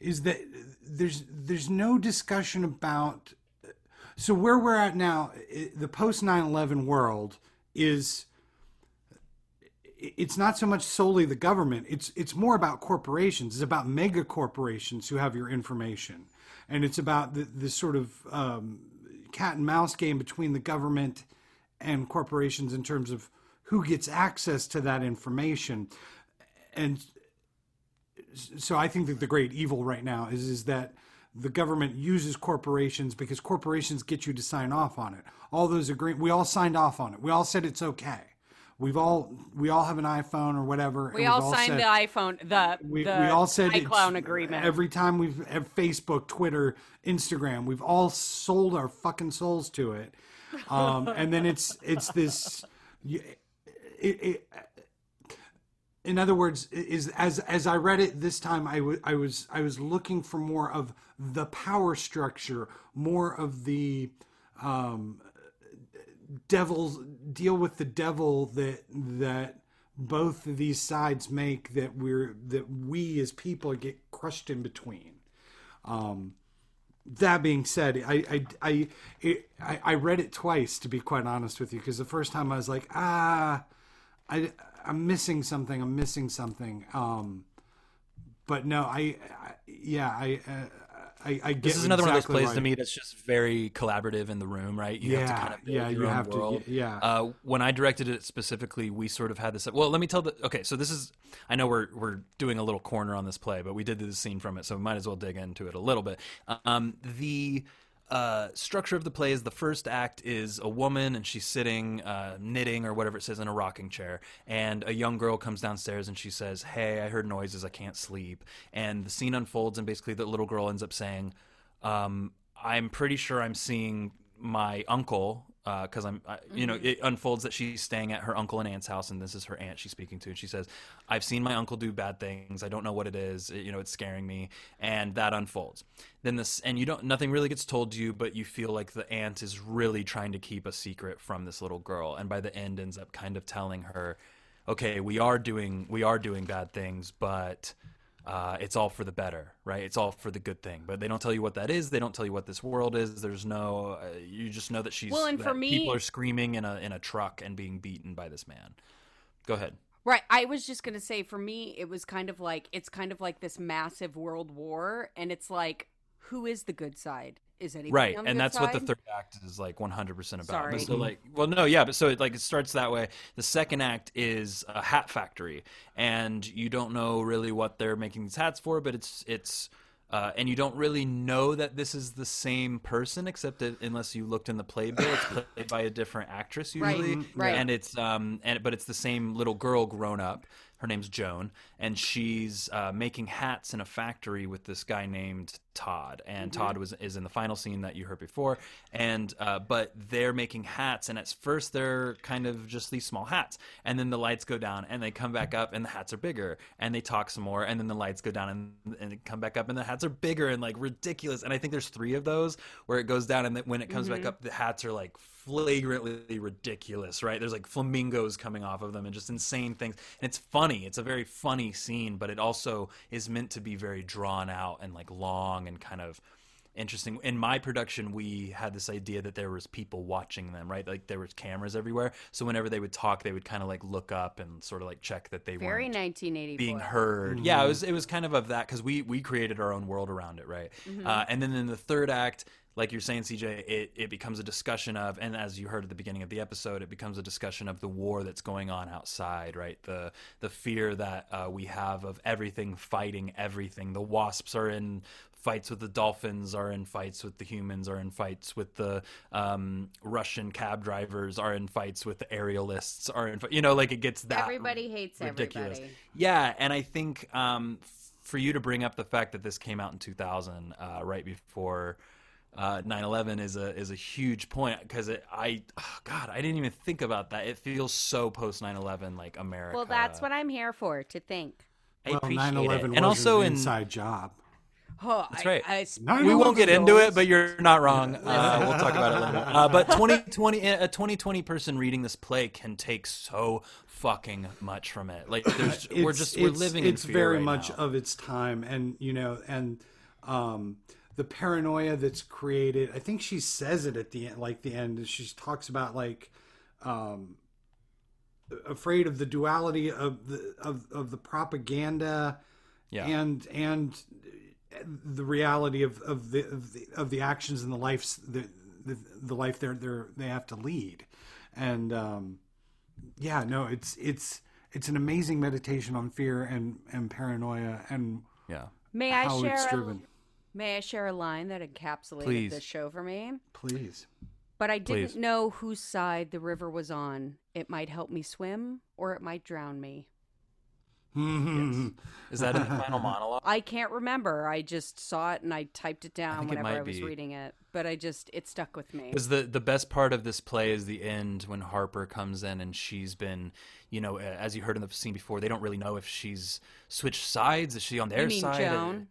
is that there's there's no discussion about so where we're at now the post 9-11 world is it's not so much solely the government. It's it's more about corporations. It's about mega corporations who have your information. And it's about the, this sort of um, cat and mouse game between the government and corporations in terms of who gets access to that information. And so I think that the great evil right now is is that the government uses corporations because corporations get you to sign off on it. All those agree we all signed off on it. We all said it's okay. We've all we all have an iPhone or whatever. We and all signed said- the iPhone, the we, the we all said iCloud agreement. Every time we've have Facebook, Twitter, Instagram, we've all sold our fucking souls to it. Um, and then it's it's this. It, it, in other words, is as as I read it this time, I wa- I was I was looking for more of the power structure, more of the um, devil's deal with the devil that that both of these sides make that we're that we as people get crushed in between. Um, that being said, I I I, it, I I read it twice to be quite honest with you because the first time I was like ah I I'm missing something I'm missing something um but no I, I yeah I uh, I, I get This is another one of those plays why- to me that's just very collaborative in the room, right? You have to Yeah, kind of build yeah, your you own have to- yeah. Uh, when I directed it specifically, we sort of had this. Well, let me tell the. Okay, so this is. I know we're we're doing a little corner on this play, but we did do the scene from it, so we might as well dig into it a little bit. Um, the uh, structure of the play is the first act is a woman and she's sitting uh, knitting or whatever it says in a rocking chair, and a young girl comes downstairs and she says, "Hey, I heard noises. I can't sleep." And the scene unfolds, and basically the little girl ends up saying, um, "I'm pretty sure I'm seeing my uncle." Uh, because I'm, I, you know, mm-hmm. it unfolds that she's staying at her uncle and aunt's house, and this is her aunt she's speaking to. And she says, "I've seen my uncle do bad things. I don't know what it is. It- you know, it's scaring me." And that unfolds. Then this, and you don't, nothing really gets told to you, but you feel like the aunt is really trying to keep a secret from this little girl, and by the end ends up kind of telling her, "Okay, we are doing, we are doing bad things, but." Uh, it's all for the better, right? It's all for the good thing. But they don't tell you what that is. They don't tell you what this world is. There's no. Uh, you just know that she's. Well, and for me- people are screaming in a in a truck and being beaten by this man. Go ahead. Right. I was just going to say for me it was kind of like it's kind of like this massive world war and it's like who is the good side? Is anybody Right, and that's what the third act is like 100 percent about. Sorry. So like, well, no, yeah, but so it like it starts that way. The second act is a hat factory, and you don't know really what they're making these hats for, but it's it's. Uh, and you don't really know that this is the same person, except that unless you looked in the playbill, it's played by a different actress usually. mhm, right. And it's um, and but it's the same little girl grown up. Her name's Joan, and she's uh, making hats in a factory with this guy named Todd. And Mm-hmm. Todd was is in the final scene that you heard before. And uh, but they're making hats, and at first they're kind of just these small hats, and then the lights go down, and they come back up, and the hats are bigger, and they talk some more, and then the lights go down, and and they come back up, and the hats are bigger and like ridiculous. And I think there's three of those where it goes down, and then when it comes back up, the hats are like flagrantly ridiculous, right? There's like flamingos coming off of them and just insane things. And it's funny. It's a very funny scene, but it also is meant to be very drawn out and like long and kind of interesting. In my production, we had this idea that there was people watching them, right? Like there was cameras everywhere. So whenever they would talk, they would kind of like look up and sort of like check that they Very weren't 1984. being heard. Yeah, it was it was kind of of that because we we created our own world around it, right? Uh, and then in the third act, like you're saying, CJ, it it becomes a discussion of, and as you heard at the beginning of the episode, it becomes a discussion of the war that's going on outside, right? The the fear that uh, we have of everything fighting everything. The wasps are in fights with the dolphins are in fights with the humans are in fights with the um, Russian cab drivers are in fights with the aerialists are in you know like it gets that Everybody hates ridiculous. everybody. Yeah, and I think um, for you to bring up the fact that this came out in 2000, uh, right before uh, 9/11, is a is a huge point because I oh God I didn't even think about that. It feels so post 9/11 like America. Well, that's what I'm here for to think. I Well, appreciate 9/11 it. was and also an in inside job. Oh, That's I- right. I, we won't get into it, but you're not wrong. Uh, we'll talk about it later. Uh, but 2020, a 2020 person reading this play can take so fucking much from it. Like, there's, we're It's- just we're living. It's in fear very right much now. of its time, and you know, and um, the paranoia that's created. I think she says it at the end, like the end. She talks about like um, afraid of the duality of the of of the propaganda Yeah. and and the reality of of the of the, of the actions and the lives the, the the life they're they're they have to lead and um yeah no it's it's it's an amazing meditation on fear and and paranoia and yeah. may I how share it's a, driven may I share a line that encapsulated Please. this show for me? please But I didn't Please. know whose side the river was on. It might help me swim or it might drown me. Mm-hmm. Is that in the final monologue? I can't remember. I just saw it and I typed it down think it whenever I was be. reading it. But I just it stuck with me. Because the the best part of this play is the end when Harper comes in and she's been, you know, as you heard in the scene before, they don't really know if she's switched sides. Is she on their You mean side? or- Joan?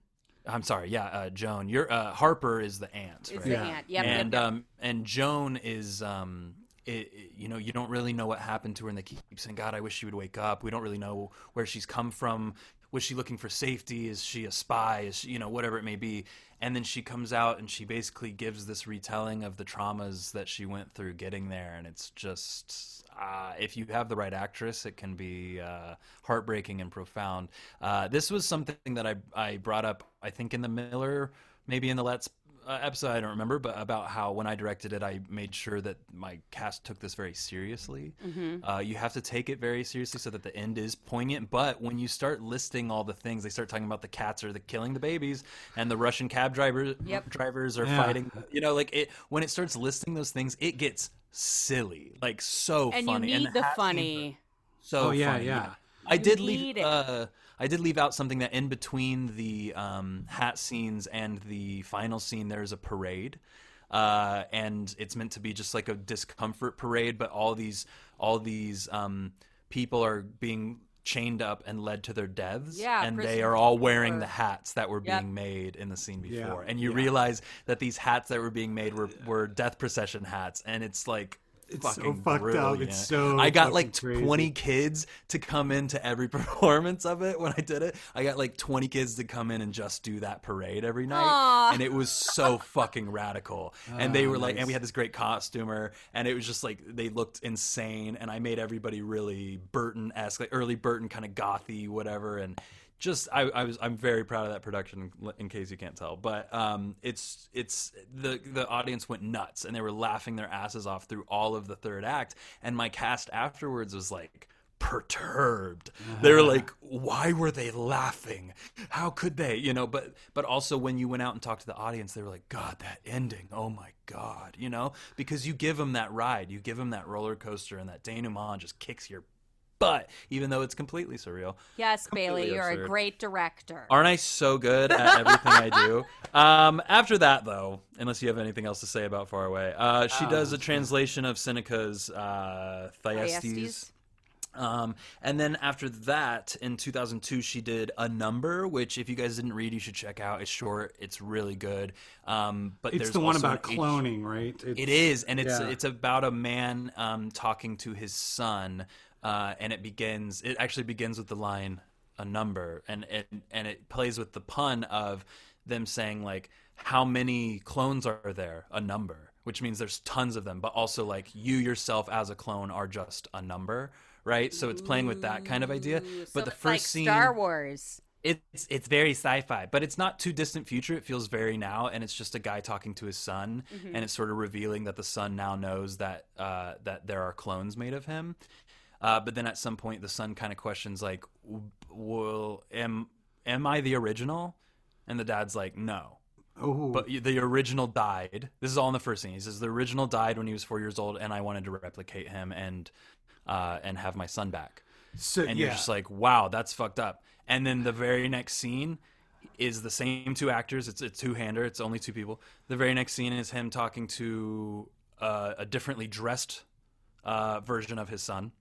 I'm sorry, yeah, uh, Joan. You're uh, Harper is the aunt, Is right? the Yeah. aunt. Yep, and yep, yep. um and Joan is um it, it- you know you don't really know what happened to her and they keep saying God I wish she would wake up we don't really know where she's come from was she looking for safety is she a spy is she, you know whatever it may be and then she comes out and she basically gives this retelling of the traumas that she went through getting there and it's just uh, if you have the right actress it can be uh, heartbreaking and profound uh, this was something that I, I brought up I think in the Miller maybe in the Let's uh, episode, I don't remember, but about how when I directed it, I made sure that my cast took this very seriously. Uh, you have to take it very seriously so that the end is poignant. But when you start listing all the things, they start talking about the cats are the killing the babies, and the Russian cab driver Yep. drivers are Yeah. fighting. You know, like it when it starts listing those things, it gets silly, like so and funny. you need the hat scenes are funny. so Oh, yeah, funny. yeah. I You did need leave. it. Uh, I did leave out something that in between the um, hat scenes and the final scene, there's a parade, uh, and it's meant to be just like a discomfort parade. But all these, all these um, people are being chained up and led to their deaths, Yeah, and they are all wearing war. the hats that were Yep. being made in the scene Yeah, before, and you yeah. realize that these hats that were being made were were death procession hats, and it's like. It's so fucking fucked up. It's so I got like crazy. 20 kids to come into every performance of it when I did it. I got like 20 kids to come in and just do that parade every night. Aw. And it was so fucking radical. And they Ah, were like, nice. and we had this great costumer, and it was just like, they looked insane. And I made everybody really Burton esque, like early Burton kind of gothy, whatever. And just I, I was I'm very proud of that production in case you can't tell. But um it's it's the the audience went nuts and they were laughing their asses off through all of the third act. And my cast afterwards was like perturbed. They were like why were they laughing? How could they? You know but but also when you went out and talked to the audience they were like god that ending. Oh my god you know? Because you give them that ride. You give them that roller coaster and that denouement just kicks your butt even though it's completely surreal Yes, Bailey, you're a great director. Aren't I so good at everything I do? Um, after that, though, unless you have anything else to say about Far Away, uh, she does a translation of Seneca's uh, Thyestes. Thyestes. Um, and then after that, in 2002, she did A Number, which, if you guys didn't read, you should check out. It's short, it's really good. Um, but It's there's the one about an H- cloning, right? It's, it is, and it's yeah. it's about a man um, talking to his son, uh, and it begins. It actually begins with the line "a number," and and and it plays with the pun of them saying like, "How many clones are there?" A number, which means there's tons of them, but also like you yourself as a clone are just a number, right? So it's playing with that kind of idea. So But the it's first like scene, Star Wars. it's it's very sci-fi, but it's not too distant future. It feels very now, and it's just a guy talking to his son, and it's sort of revealing that the son now knows that uh, that there are clones made of him. Uh, but then at some point, the son kind of questions like, "Well, am am I the original?" And the dad's like, "No." Oh, But the original died. This is all in the first scene. He says the original died when he was four years old, and I wanted to replicate him and uh, and have my son back so and yeah. you're just like, wow, that's fucked up. And then the very next scene is the same two actors. It's a two hander. It's only two people. The very next scene is him talking to uh, a differently dressed uh, version of his son,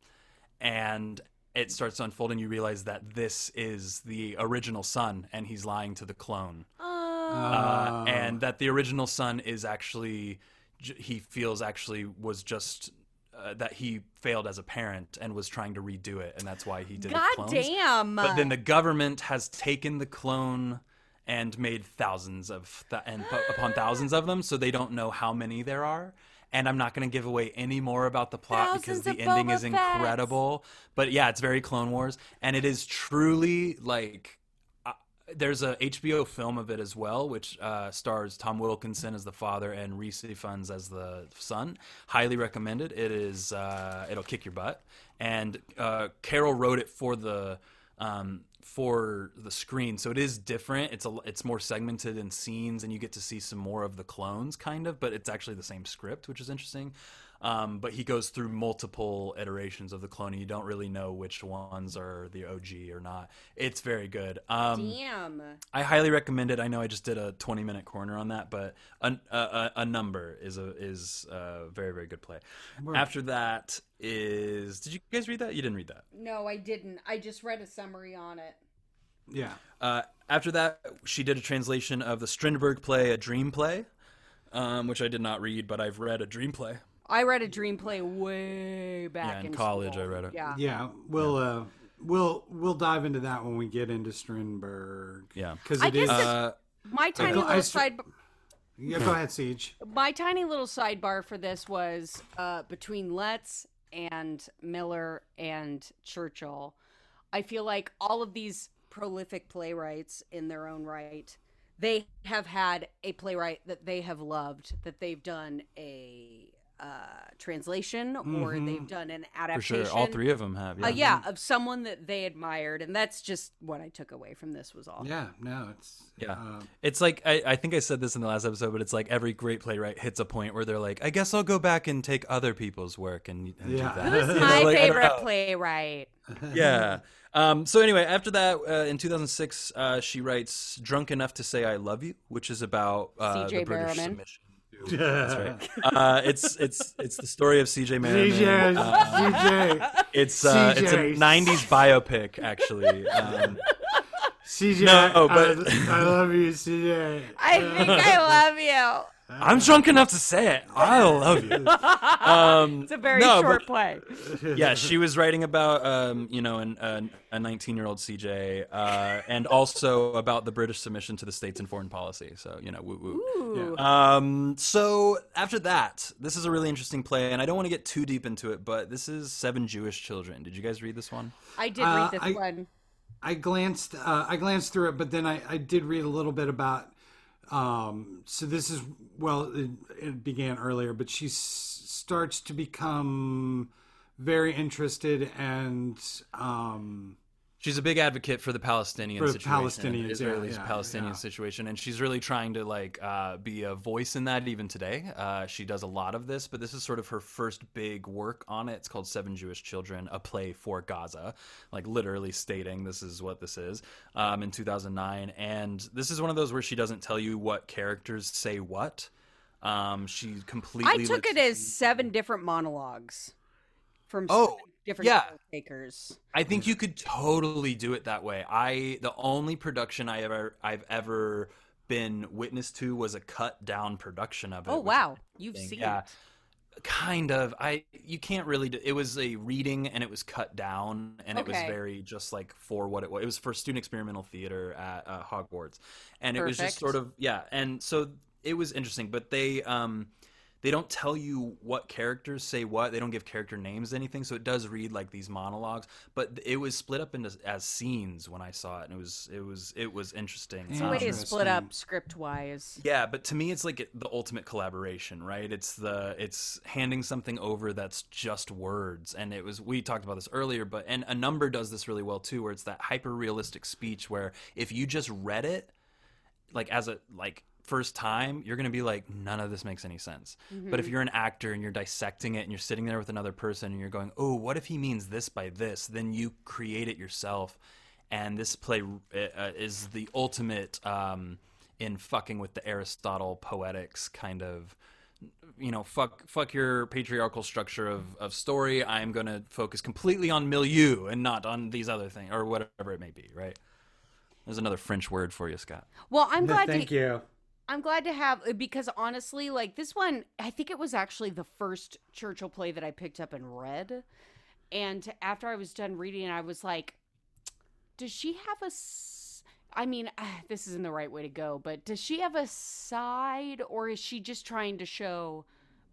and it starts to unfold, and you realize that this is the original son, and he's lying to the clone uh, and that the original son is actually he feels actually was just uh, that he failed as a parent and was trying to redo it, and that's why he did God clones. damn. But then the government has taken the clone and made thousands of th- and pu- upon thousands of them, so they don't know how many there are. And I'm not going to give away any more about the plot because the ending Boba is incredible. But yeah, it's very Clone Wars, and it is truly like uh, there's a HBO film of it as well, which uh, stars Tom Wilkinson as the father and Rhys Ifans as the son. Highly recommended. It is uh, it'll kick your butt. And uh, Caryl wrote it for the um, for the screen, so it is different. It's a it's more segmented in scenes, and you get to see some more of the clones, kind of. But it's actually the same script, which is interesting. Um, but he goes through multiple iterations of the clone, and you don't really know which ones are the OG or not. It's very good. Um, Damn. I highly recommend it. I know I just did a 20 minute corner on that, but a, a, a- a number is a is a very very good play. After that is did you guys read that? You didn't read that. No, I didn't. I just read a summary on it. yeah. Uh, after that, she did a translation of the Strindberg play, A Dream Play, um, which I did not read, but I've read A Dream Play. I read a dream play way back Yeah, in college school. I read it. Yeah. Yeah, we'll uh, we'll we'll dive into that when we get into Strindberg. Yeah. because I guess is. Uh, My tiny go- I little side yeah, go ahead, Siege. my tiny little sidebar for this was uh, between Letts and Miller and Churchill. I feel like all of these prolific playwrights in their own right, they have had a playwright that they have loved, that they've done a uh, translation or they've done an For adaptation. sure, all three of them have. Yeah. Uh, yeah, of someone that they admired, and that's just what I took away from this was all. Yeah, no, it's Yeah. uh, It's like I, I think I said this in the last episode, but it's like every great playwright hits a point where they're like, I guess I'll go back and take other people's work and, and Yeah. do that. Who's You know, My like, favorite playwright. yeah. Um, so anyway, after that, uh, in 2006, uh, she writes "Drunk Enough to Say I Love You," which is about uh, C.J. the British Berriman. submission. To- That's right. Uh, it's it's it's the story of C.J. Merriman. CJ, Uh, CJ, it's uh, it's a '90s biopic, actually. Um, CJ. No, but- I, I love you, CJ. I think I love you. I'm drunk enough to say it. I love you. Um, It's a very no, short but- play. yeah, she was writing about um, you know an, an, a 19 year old CJ, uh, and also about the British submission to the states and foreign policy. So you know, woo woo. Ooh. Um, so after that, this is a really interesting play, and I don't want to get too deep into it, but this is Seven Jewish Children. Did you guys read this one? I did Uh, read this I- one. I glanced uh, I glanced through it, but then I, I did read a little bit about. Um, so this is well, it, it began earlier, but she s- starts to become very interested and um, She's a big advocate for the Palestinian For the situation, Palestinians, Israeli yeah, yeah, Palestinian yeah. situation, and she's really trying to like uh, be a voice in that even today. Uh, she does a lot of this, but this is sort of her first big work on it. It's called Seven Jewish Children: A Play for Gaza, like literally stating this is what this is um, in 2009. And this is one of those where she doesn't tell you what characters say what. Um, she completely. I took it as seven different monologues from Oh, seven different yeah. takers. I think you could totally do it that way. I the only production I ever I've ever been witness to was a cut down production of it. Oh wow, you've seen yeah. it. Kind of. I you can't really. Do, it was a reading and it was cut down and it was very just like for what it was. It was for student experimental theater at uh, Hogwarts, and it was just sort of yeah. And so it was interesting, but they um they don't tell you what characters say what. They don't give character names anything. So it does read like these monologues, but it was split up into as scenes when I saw it, and it was it was it was interesting. It's a way to split up script wise. Yeah, but to me, it's like the ultimate collaboration, right? It's the it's handing something over that's just words, and it was we talked about this earlier, but and a number does this really well too, where it's that hyper realistic speech where if you just read it, like as a like first time, you're gonna be like, none of this makes any sense. But if you're an actor and you're dissecting it and you're sitting there with another person and you're going, oh, what if he means this by this? Then you create it yourself, and this play uh, is the ultimate. Um, in fucking with the Aristotle poetics kind of you know fuck fuck your patriarchal structure of, of story i'm going to focus completely on milieu and not on these other things or whatever it may be right there's another french word for you scott Well, I'm glad thank to you. I'm glad to have uh, because honestly, like this one, I think it was actually the first Churchill play that I picked up and read. And after I was done reading, I was like, does she have a I mean, this isn't the right way to go, but does she have a side or is she just trying to show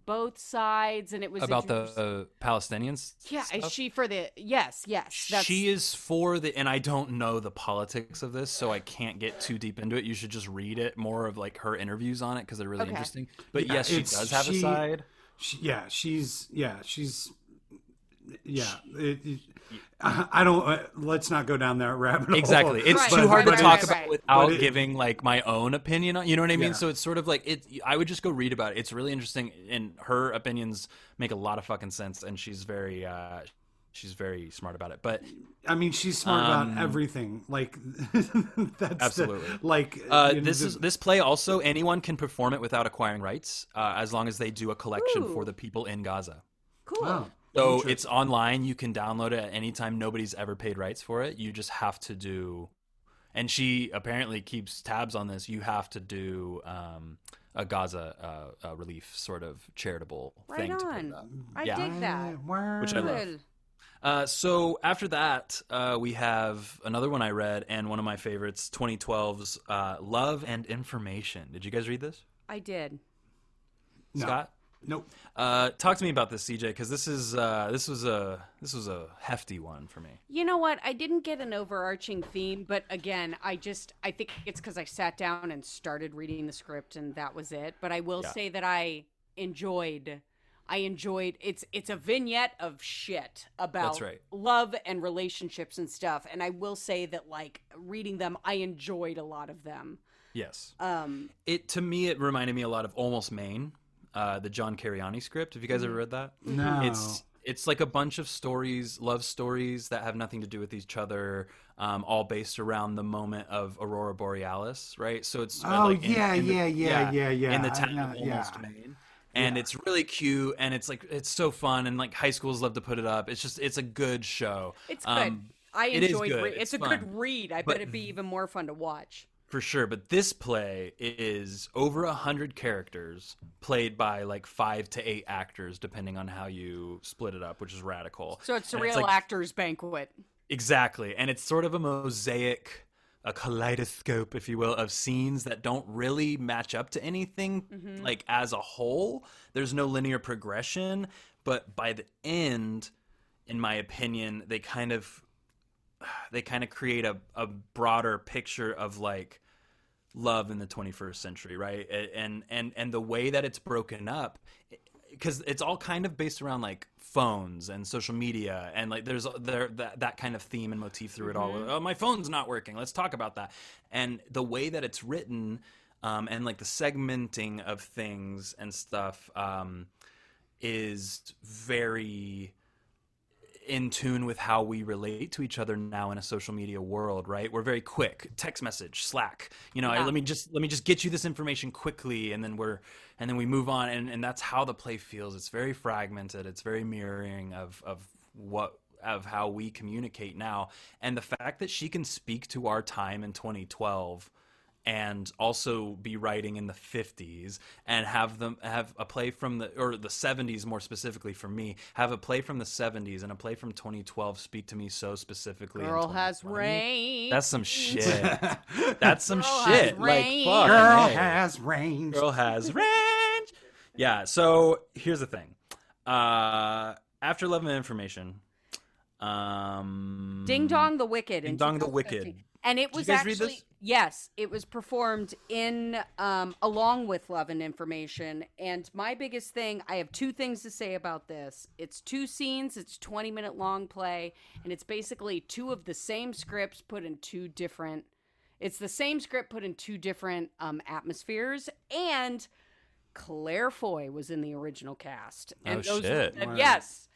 both sides and it was about the uh, palestinians Yeah, is she for the Yes, yes. That's, she is for the and i don't know the politics of this so i can't get too deep into it you should just read it more of like her interviews on it because they're really Okay. interesting but Yeah, yes she does have a side She, yeah, she's yeah, she's yeah. It, it- I, I don't. Uh, let's not go down that rabbit hole. Exactly. It's Right, too right, hard right, to talk right, about right. without it- giving like my own opinion on, you know what I mean? Yeah. So it's sort of like it I would just go read about it. It's really interesting and her opinions make a lot of fucking sense and she's very uh she's very smart about it. But I mean, she's smart Um, about everything. Like that's the- Absolutely. like uh, you know, this the- is this play also anyone can perform it without acquiring rights uh, as long as they do a collection Ooh. for the people in Gaza. cool. oh, So interesting. it's online. You can download it at any time. Nobody's ever paid rights for it. You just have to do, and she apparently keeps tabs on this. You have to do um, a Gaza uh, uh, relief sort of charitable Right thing to put on. it up. I Yeah. dig that. Which I love. Uh, so after that, uh, we have another one I read and one of my favorites, 2012's uh, Love and Information. Did you guys read this, I did. No. Scott? Nope. Uh, talk to me about this, CJ, because this is uh, this was a this was a hefty one for me. You know what? I didn't get an overarching theme, but again, I just I think it's because I sat down and started reading the script, and that was it. But I will Yeah. say that I enjoyed. I enjoyed it's it's a vignette of shit about right. love and relationships and stuff, and I will say that like reading them, I enjoyed a lot of them. Yes. Um, It to me, it reminded me a lot of Almost Maine, uh, the John Cariani script. Have you guys ever read that? No. It's it's like a bunch of stories, love stories that have nothing to do with each other, um, all based around the moment of Aurora Borealis, right? So it's uh, Oh, like in- yeah, in the- yeah, yeah, yeah, yeah. in the town know, of Almost yeah. Maine. And it's really cute, and it's like it's so fun, and like high schools love to put it up. It's just it's a good show. it's good. Um, I it is enjoyed. good. Re- it's, It's a good read. I But- bet it'd be even more fun to watch. For sure but this play is over a hundred characters played by like five to eight actors depending on how you split it up which is radical. So it's a And real like- actors' banquet. exactly and it's sort of a mosaic a kaleidoscope if you will of scenes that don't really match up to anything mm-hmm. like as a whole. There's no linear progression but by the end in my opinion they kind of they kind of create a, a broader picture of like love in the 21st century right? And and and the way that it's broken up because it's all kind of based around like phones and social media and like there's there that, that kind of theme and motif through it all. Oh my phone's not working. Let's talk about that. And the way that it's written um, and like the segmenting of things and stuff um, is very in tune with how we relate to each other now in a social media world right? We're very quick. Text message slack you know Yeah. let me just let me just get you this information quickly and then we're and then we move on and, and that's how the play feels. It's very fragmented. It's very mirroring of of what of how we communicate now. And the fact that she can speak to our time in 2012 and also be writing in the 50s and have them have a play from the or the 70s more specifically for me have a play from the 70s and a play from 2012 speak to me so specifically Girl has 2020. range. that's some shit that's some Girl has shit like fuck Girl hey. has range. girl has range yeah so here's the thing uh after love and information um Ding Dong the Wicked. Ding Dong the 2015. Wicked. And it was you read actually this? yes, it was performed in um, along with Love and Information. And my biggest thing, I have two things to say about this. It's two scenes. It's twenty minute long play, and it's basically two of the same scripts put in two different. It's the same script put in two different um, atmospheres, and Claire Foy was in the original cast. And Oh, shit. and Wow. yes,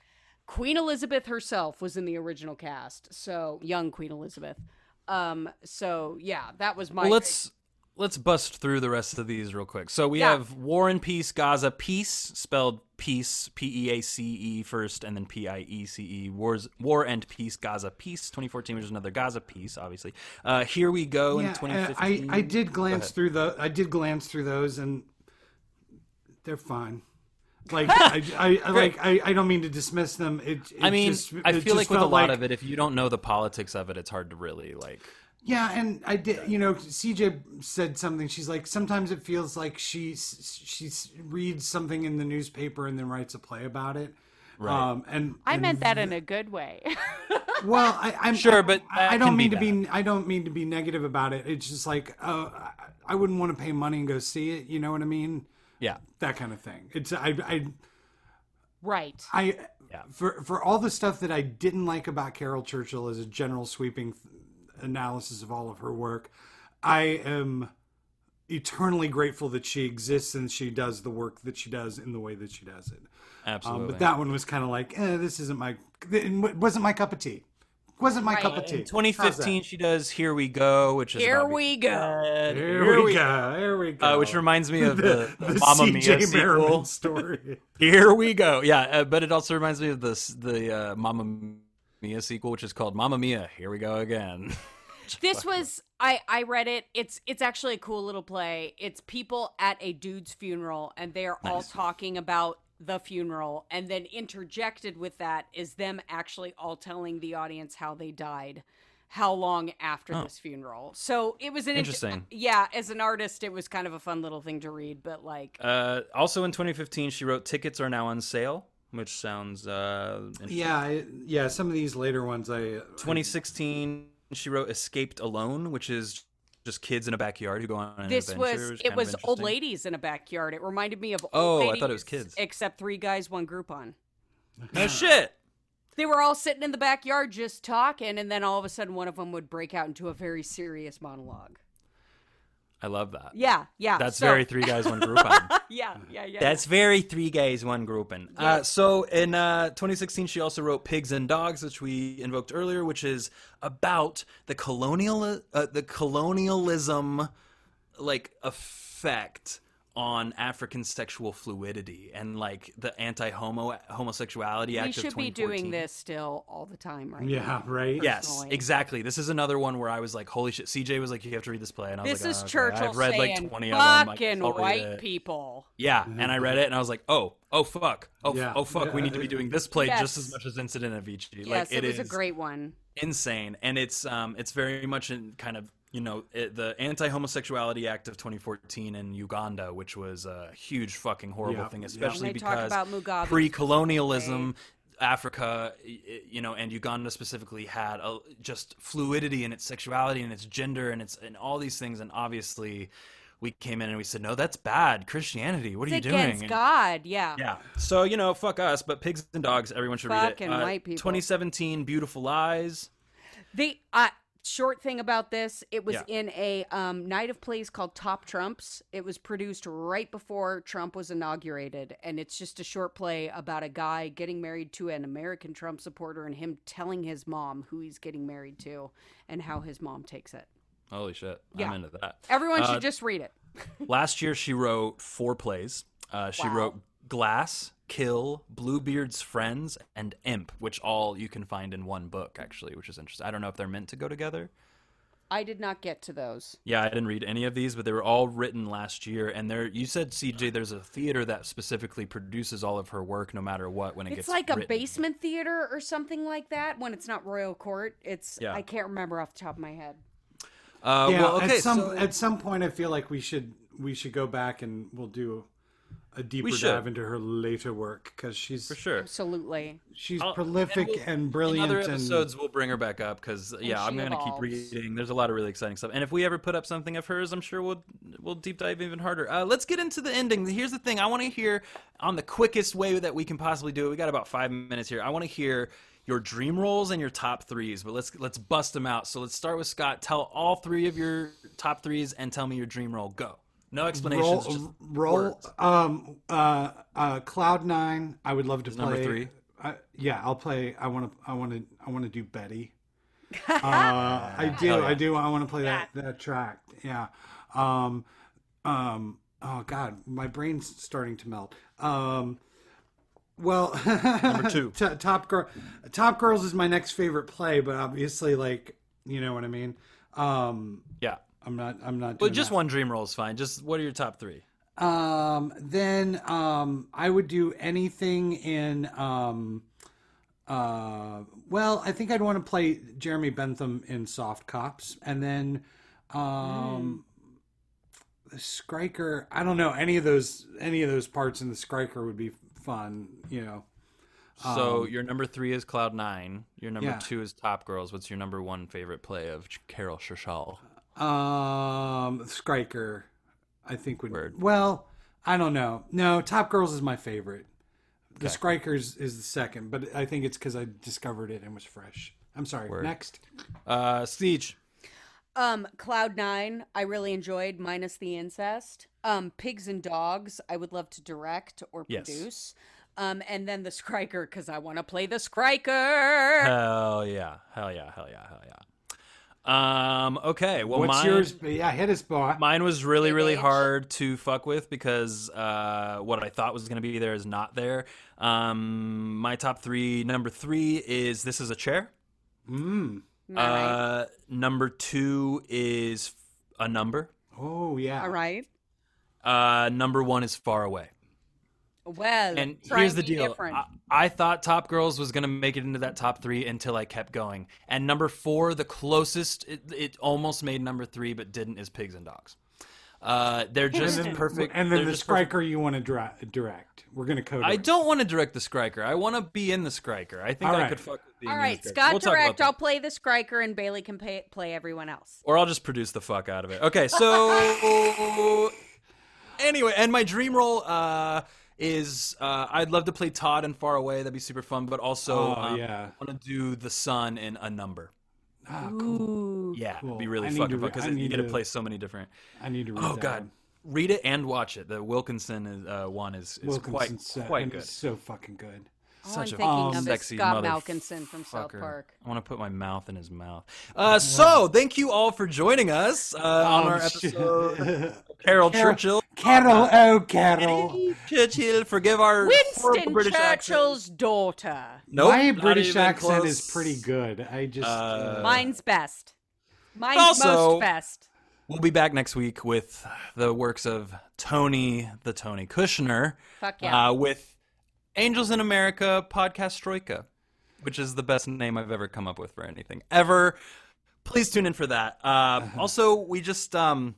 Queen Elizabeth herself was in the original cast. So young Queen Elizabeth. Um. So yeah, that was my. Well, let's let's bust through the rest of these real quick. So we Yeah. have War and Peace, Gaza Peace, spelled peace, P E A C E first, and then P I E C E. Wars, War and Peace, Gaza Peace, 2014, which is another Gaza Peace, obviously. Uh, Here we go in Yeah, uh, 2015. I, I did glance through the I did glance through those and they're fine. Like I, I, I like I, I don't mean to dismiss them. It, it I mean, just, I feel like with a lot like- of it, if you don't know the politics of it, it's hard to really like. Yeah, and I did. You know, CJ said something. She's like, sometimes it feels like she she reads something in the newspaper and then writes a play about it. Right. Um, and I and meant that in a good way. Well, I, I'm Sure, but I, I don't can be mean to be. I don't mean to be negative about it. It's just like uh, I- I wouldn't want to pay money and go see it. You know what I mean? Yeah. That kind of thing. It's I I right. I Yeah. for for all the stuff that I didn't like about Caryl Churchill as a general sweeping th- analysis of all of her work, I am eternally grateful that she exists and she does the work that she does in the way that she does it. Absolutely. Um, but that one was kind of like, eh, this isn't my, it wasn't my cup of tea. Wasn't my Right. cup of tea. in 2015, she does "Here We Go," which is Here we go. Ted. Here, we go. Here we go. Uh, which reminds me of the, the, the Mamma Mia sequel. Story. Here we go. Yeah, uh, but it also reminds me of this the uh, Mamma Mia sequel, which is called Mamma Mia. Here we go again. This was I I read it. It's it's actually a cool little play. It's people at a dude's funeral and they are all talking about the funeral and then interjected with that is them actually all telling the audience how they died. how long after Oh. this funeral. So it was an int- Interesting. yeah, as an artist, it was kind of a fun little thing to read. But like, Uh, also in 2015, she wrote "Tickets are now on sale," which sounds uh, interesting. Yeah, I, yeah. Some of these later ones, I 2016, she wrote "Escaped Alone," which is just kids in a backyard who go on this adventure. was it was old ladies in a backyard. It reminded me of old Oh, I thought it was kids. except three guys, one Groupon. No shit. They were all sitting in the backyard just talking, and then all of a sudden, one of them would break out into a very serious monologue. I love that. Yeah, yeah. That's so- very three guys one Groupon. Yeah, yeah, yeah. That's very three guys one grouping. Uh, so in uh, 2016, she also wrote "Pigs and Dogs," which we invoked earlier, which is about the colonial uh, the colonialism like effect on African sexual fluidity and like the anti-homo homosexuality we act of should be 2014. doing this still all the time, right? yeah, now. right. Yes, exactly. This is another one where I was like, "Holy shit!" CJ was like, "You have to read this play," and I was This like, is "Oh, okay." Churchill I've read saying, like 20 of them. I guess "Fucking white people." Yeah, and I read it and I was like, oh, oh fuck, oh, Yeah. oh fuck, we need to be doing this play just as much as Incident of Avicii. Yes, like it, was a great one. insane, and it's um, it's very much in kind of you know it, the Anti-Homosexuality Act of 2014 in Uganda, which was a huge fucking horrible Yeah, thing, especially And they talk because about pre-colonialism. Africa, y- y- you know, and Uganda specifically had a, just fluidity in its sexuality and its gender and its and all these things, and obviously, we came in and we said, no, that's bad. Christianity, what are It's you doing? against And- God. Yeah. yeah. So, you know, fuck us, but pigs and dogs, everyone should Fucking read it. Uh, white people. 2017, Beautiful Lies. The uh, short thing about this, it was Yeah. in a um, night of plays called Top Trumps. It was produced right before Trump was inaugurated, and it's just a short play about a guy getting married to an American Trump supporter and him telling his mom who he's getting married to and how his mom takes it. Holy shit. Yeah. I'm into that. Everyone Uh, should just read it. Last year, she wrote four plays. Uh, she Wow. wrote Glass, Kill, Bluebeard's Friends, and Imp, which all you can find in one book, actually, which is interesting. I don't know if they're meant to go together. I did not get to those. Yeah, I didn't read any of these, but they were all written last year. And there, you said, CJ, there's a theater that specifically produces all of her work, no matter what, when it It's gets it's like a basement theater or something like that when it's not Royal Court. It's Yeah. I can't remember off the top of my head. Uh, yeah, well, okay, at some so- at some point, I feel like we should we should go back and we'll do a deeper dive into her later work because she's for sure. Absolutely. she's I'll- prolific and and, we'll- brilliant. In other and episodes, we'll bring her back up because yeah, I'm gonna evolves. keep reading. There's a lot of really exciting stuff, and if we ever put up something of hers, I'm sure we'll we'll deep dive even harder. Uh, let's get into the ending. Here's the thing: I want to hear on the quickest way that we can possibly do it. We got about five minutes here. I want to hear your dream rolls and your top threes, but let's let's bust them out. So let's start with Scott. Tell all three of your top threes and tell me your dream roll. Go. No explanations. roll just roll words. um uh uh cloud nine i would love to play number three? I, yeah i'll play i want to i want to i want to do betty uh i do Hell yeah. i do i want to play that that track yeah um um oh god my brain's starting to melt um well Number two. T- top girl top girls is my next favorite play but obviously like you know what i mean um Yeah. I'm not i'm not doing just that. one dream roll is fine. Just what are your top three? Um, then um, I would do anything in. Um, uh, well, I think I'd want to play Jeremy Bentham in Soft Cops, and then um, the Skriker. I don't know any of those. Any of those parts in the Skriker would be fun. You know. So your number three is Cloud Nine. Your number Um, yeah. two is Top Girls. What's your number one favorite play of Caryl Churchill? Um, Skriker, I think would. Word. Well, I don't know. No, Top Girls is my favorite. The Skrikers is the second, but I think it's because I discovered it and was fresh. I'm sorry. Next. Uh, Siege. Um, Cloud Nine, I really enjoyed, minus the incest. Um, Pigs and Dogs, I would love to direct or Yes. produce. Um, and then the Skriker, because I want to play the Skriker. Hell yeah! Hell yeah! Hell yeah! Hell yeah! Um. Okay. Well, What's mine, yours? Yeah, hit us, boy. Mine was really, really hard to fuck with because uh, what I thought was going to be there is not there. Um, my top three. Number three is "This Is a Chair." Mm. All right. Uh, number two is a number. Oh yeah. All right. Uh, number one is "Far Away." Well, and here's the deal. I, I thought Top Girls was gonna make it into that top three until I kept going. And number four, the closest it, it almost made number three, but didn't, is Pigs and Dogs. Uh, they're just perfect. And then they're the just perfect. You want to dra- direct. We're gonna code. It. I don't want to direct the Skriker. I want to be in the Skriker. I think All I right. could fuck with being All in the Scott We'll direct. I'll play the Skriker, and Bailey can pay, play everyone else. or I'll just produce the fuck out of it. Okay, so anyway, and my dream role uh, is uh, I'd love to play Todd in Far Away. That'd be super fun. But also, Oh, um, yeah. I want to do the Sun in a number. Ah, cool. Yeah, Cool. it'd be really fucking to fun because you get to to- play so many different. I need to read Oh that god, read it and watch it. The Wilkinson is, uh, one is, is quite so- quite good. so fucking good. All Such I'm a thinking um, of is sexy Scott motherfucker. Malkinson from South Park. I want to put my mouth in his mouth. Uh, so, thank you all for joining us uh, on Um, our sh- episode. Caryl Churchill. Carol, oh Carol. Churchill, forgive our Winston British accent. Churchill's daughter. Nope, My British accent close. is pretty good. I just Uh, uh, Mine's best. Mine's Also- most best. We'll be back next week with the works of Tony, the Tony Kushner, Fuck yeah. uh, with Angels in America podcast Troika, which is the best name I've ever come up with for anything ever. Please tune in for that. Uh, also, we just um,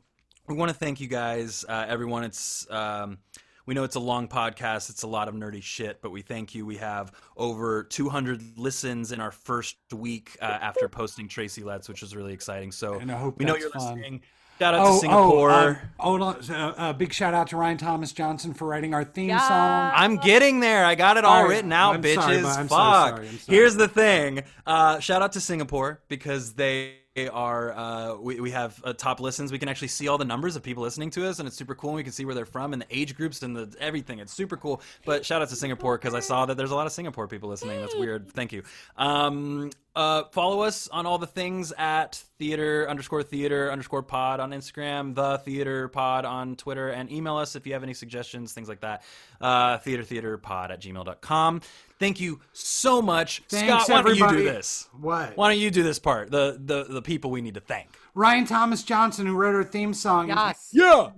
we want to thank you guys, uh, everyone. It's um, we know it's a long podcast. It's a lot of nerdy shit, but we thank you. We have over 200 listens in our first week uh, after posting Tracy Letts, which is really exciting. So And I hope we know you're fun. listening. Shout out to Oh, Singapore. oh, um, hold on. Uh, uh, big shout out to Ryan Thomas Johnson for writing our theme Yeah. song. I'm getting there. I got it all Sorry. written out, I'm bitches. sorry, but I'm so sorry. I'm sorry. Here's the thing. Uh, shout out to Singapore because they are. Uh, we we have uh, top listens. We can actually see all the numbers of people listening to us, and it's super cool. And we can see where they're from and the age groups and the everything. It's super cool. But shout out to Singapore because I saw that there's a lot of Singapore people listening. That's weird. Thank you. Um, uh, follow us on all the things at theater underscore theater underscore pod on Instagram, the theater pod on Twitter, and email us if you have any suggestions, things like that. Uh, theater theater pod at gmail.com. Thank you so much. Thanks, Scott, why don't you do this? What? Why don't you do this part? The, the, the people we need to thank. Ryan Thomas Johnson, who wrote our theme song, Yes. Yeah.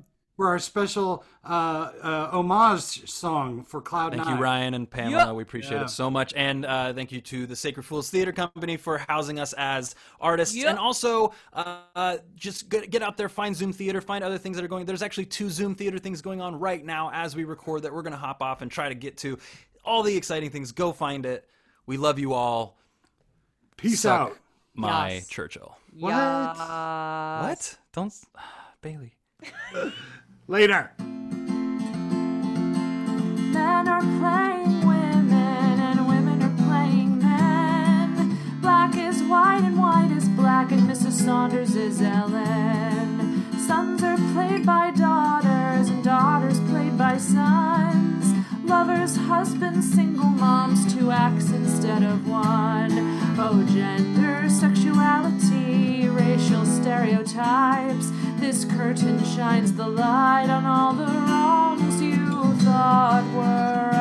For our special uh, uh, homage song for Cloud Thank Nine. you, Ryan and Pamela. We appreciate Yeah. it so much. And uh, thank you to the Sacred Fools Theater Company for housing us as artists. Yep. And also, uh, just get, get out there, find Zoom Theater, find other things that are going. There's actually two Zoom Theater things going on right now as we record that we're going to hop off and try to get to. All the exciting things. Go find it. We love you all. Peace Suck out. My Yes. Churchill. What? Yeah. What? Don't. Bailey. Later. Men are playing women and women are playing men. Black is white and white is black and Mrs. Saunders is Ellen. Sons are played by daughters and daughters played by sons. Lovers, husbands, single moms, two acts instead of one. Oh, gender, sexuality, racial stereotypes. This curtain shines the light on all the wrongs you thought were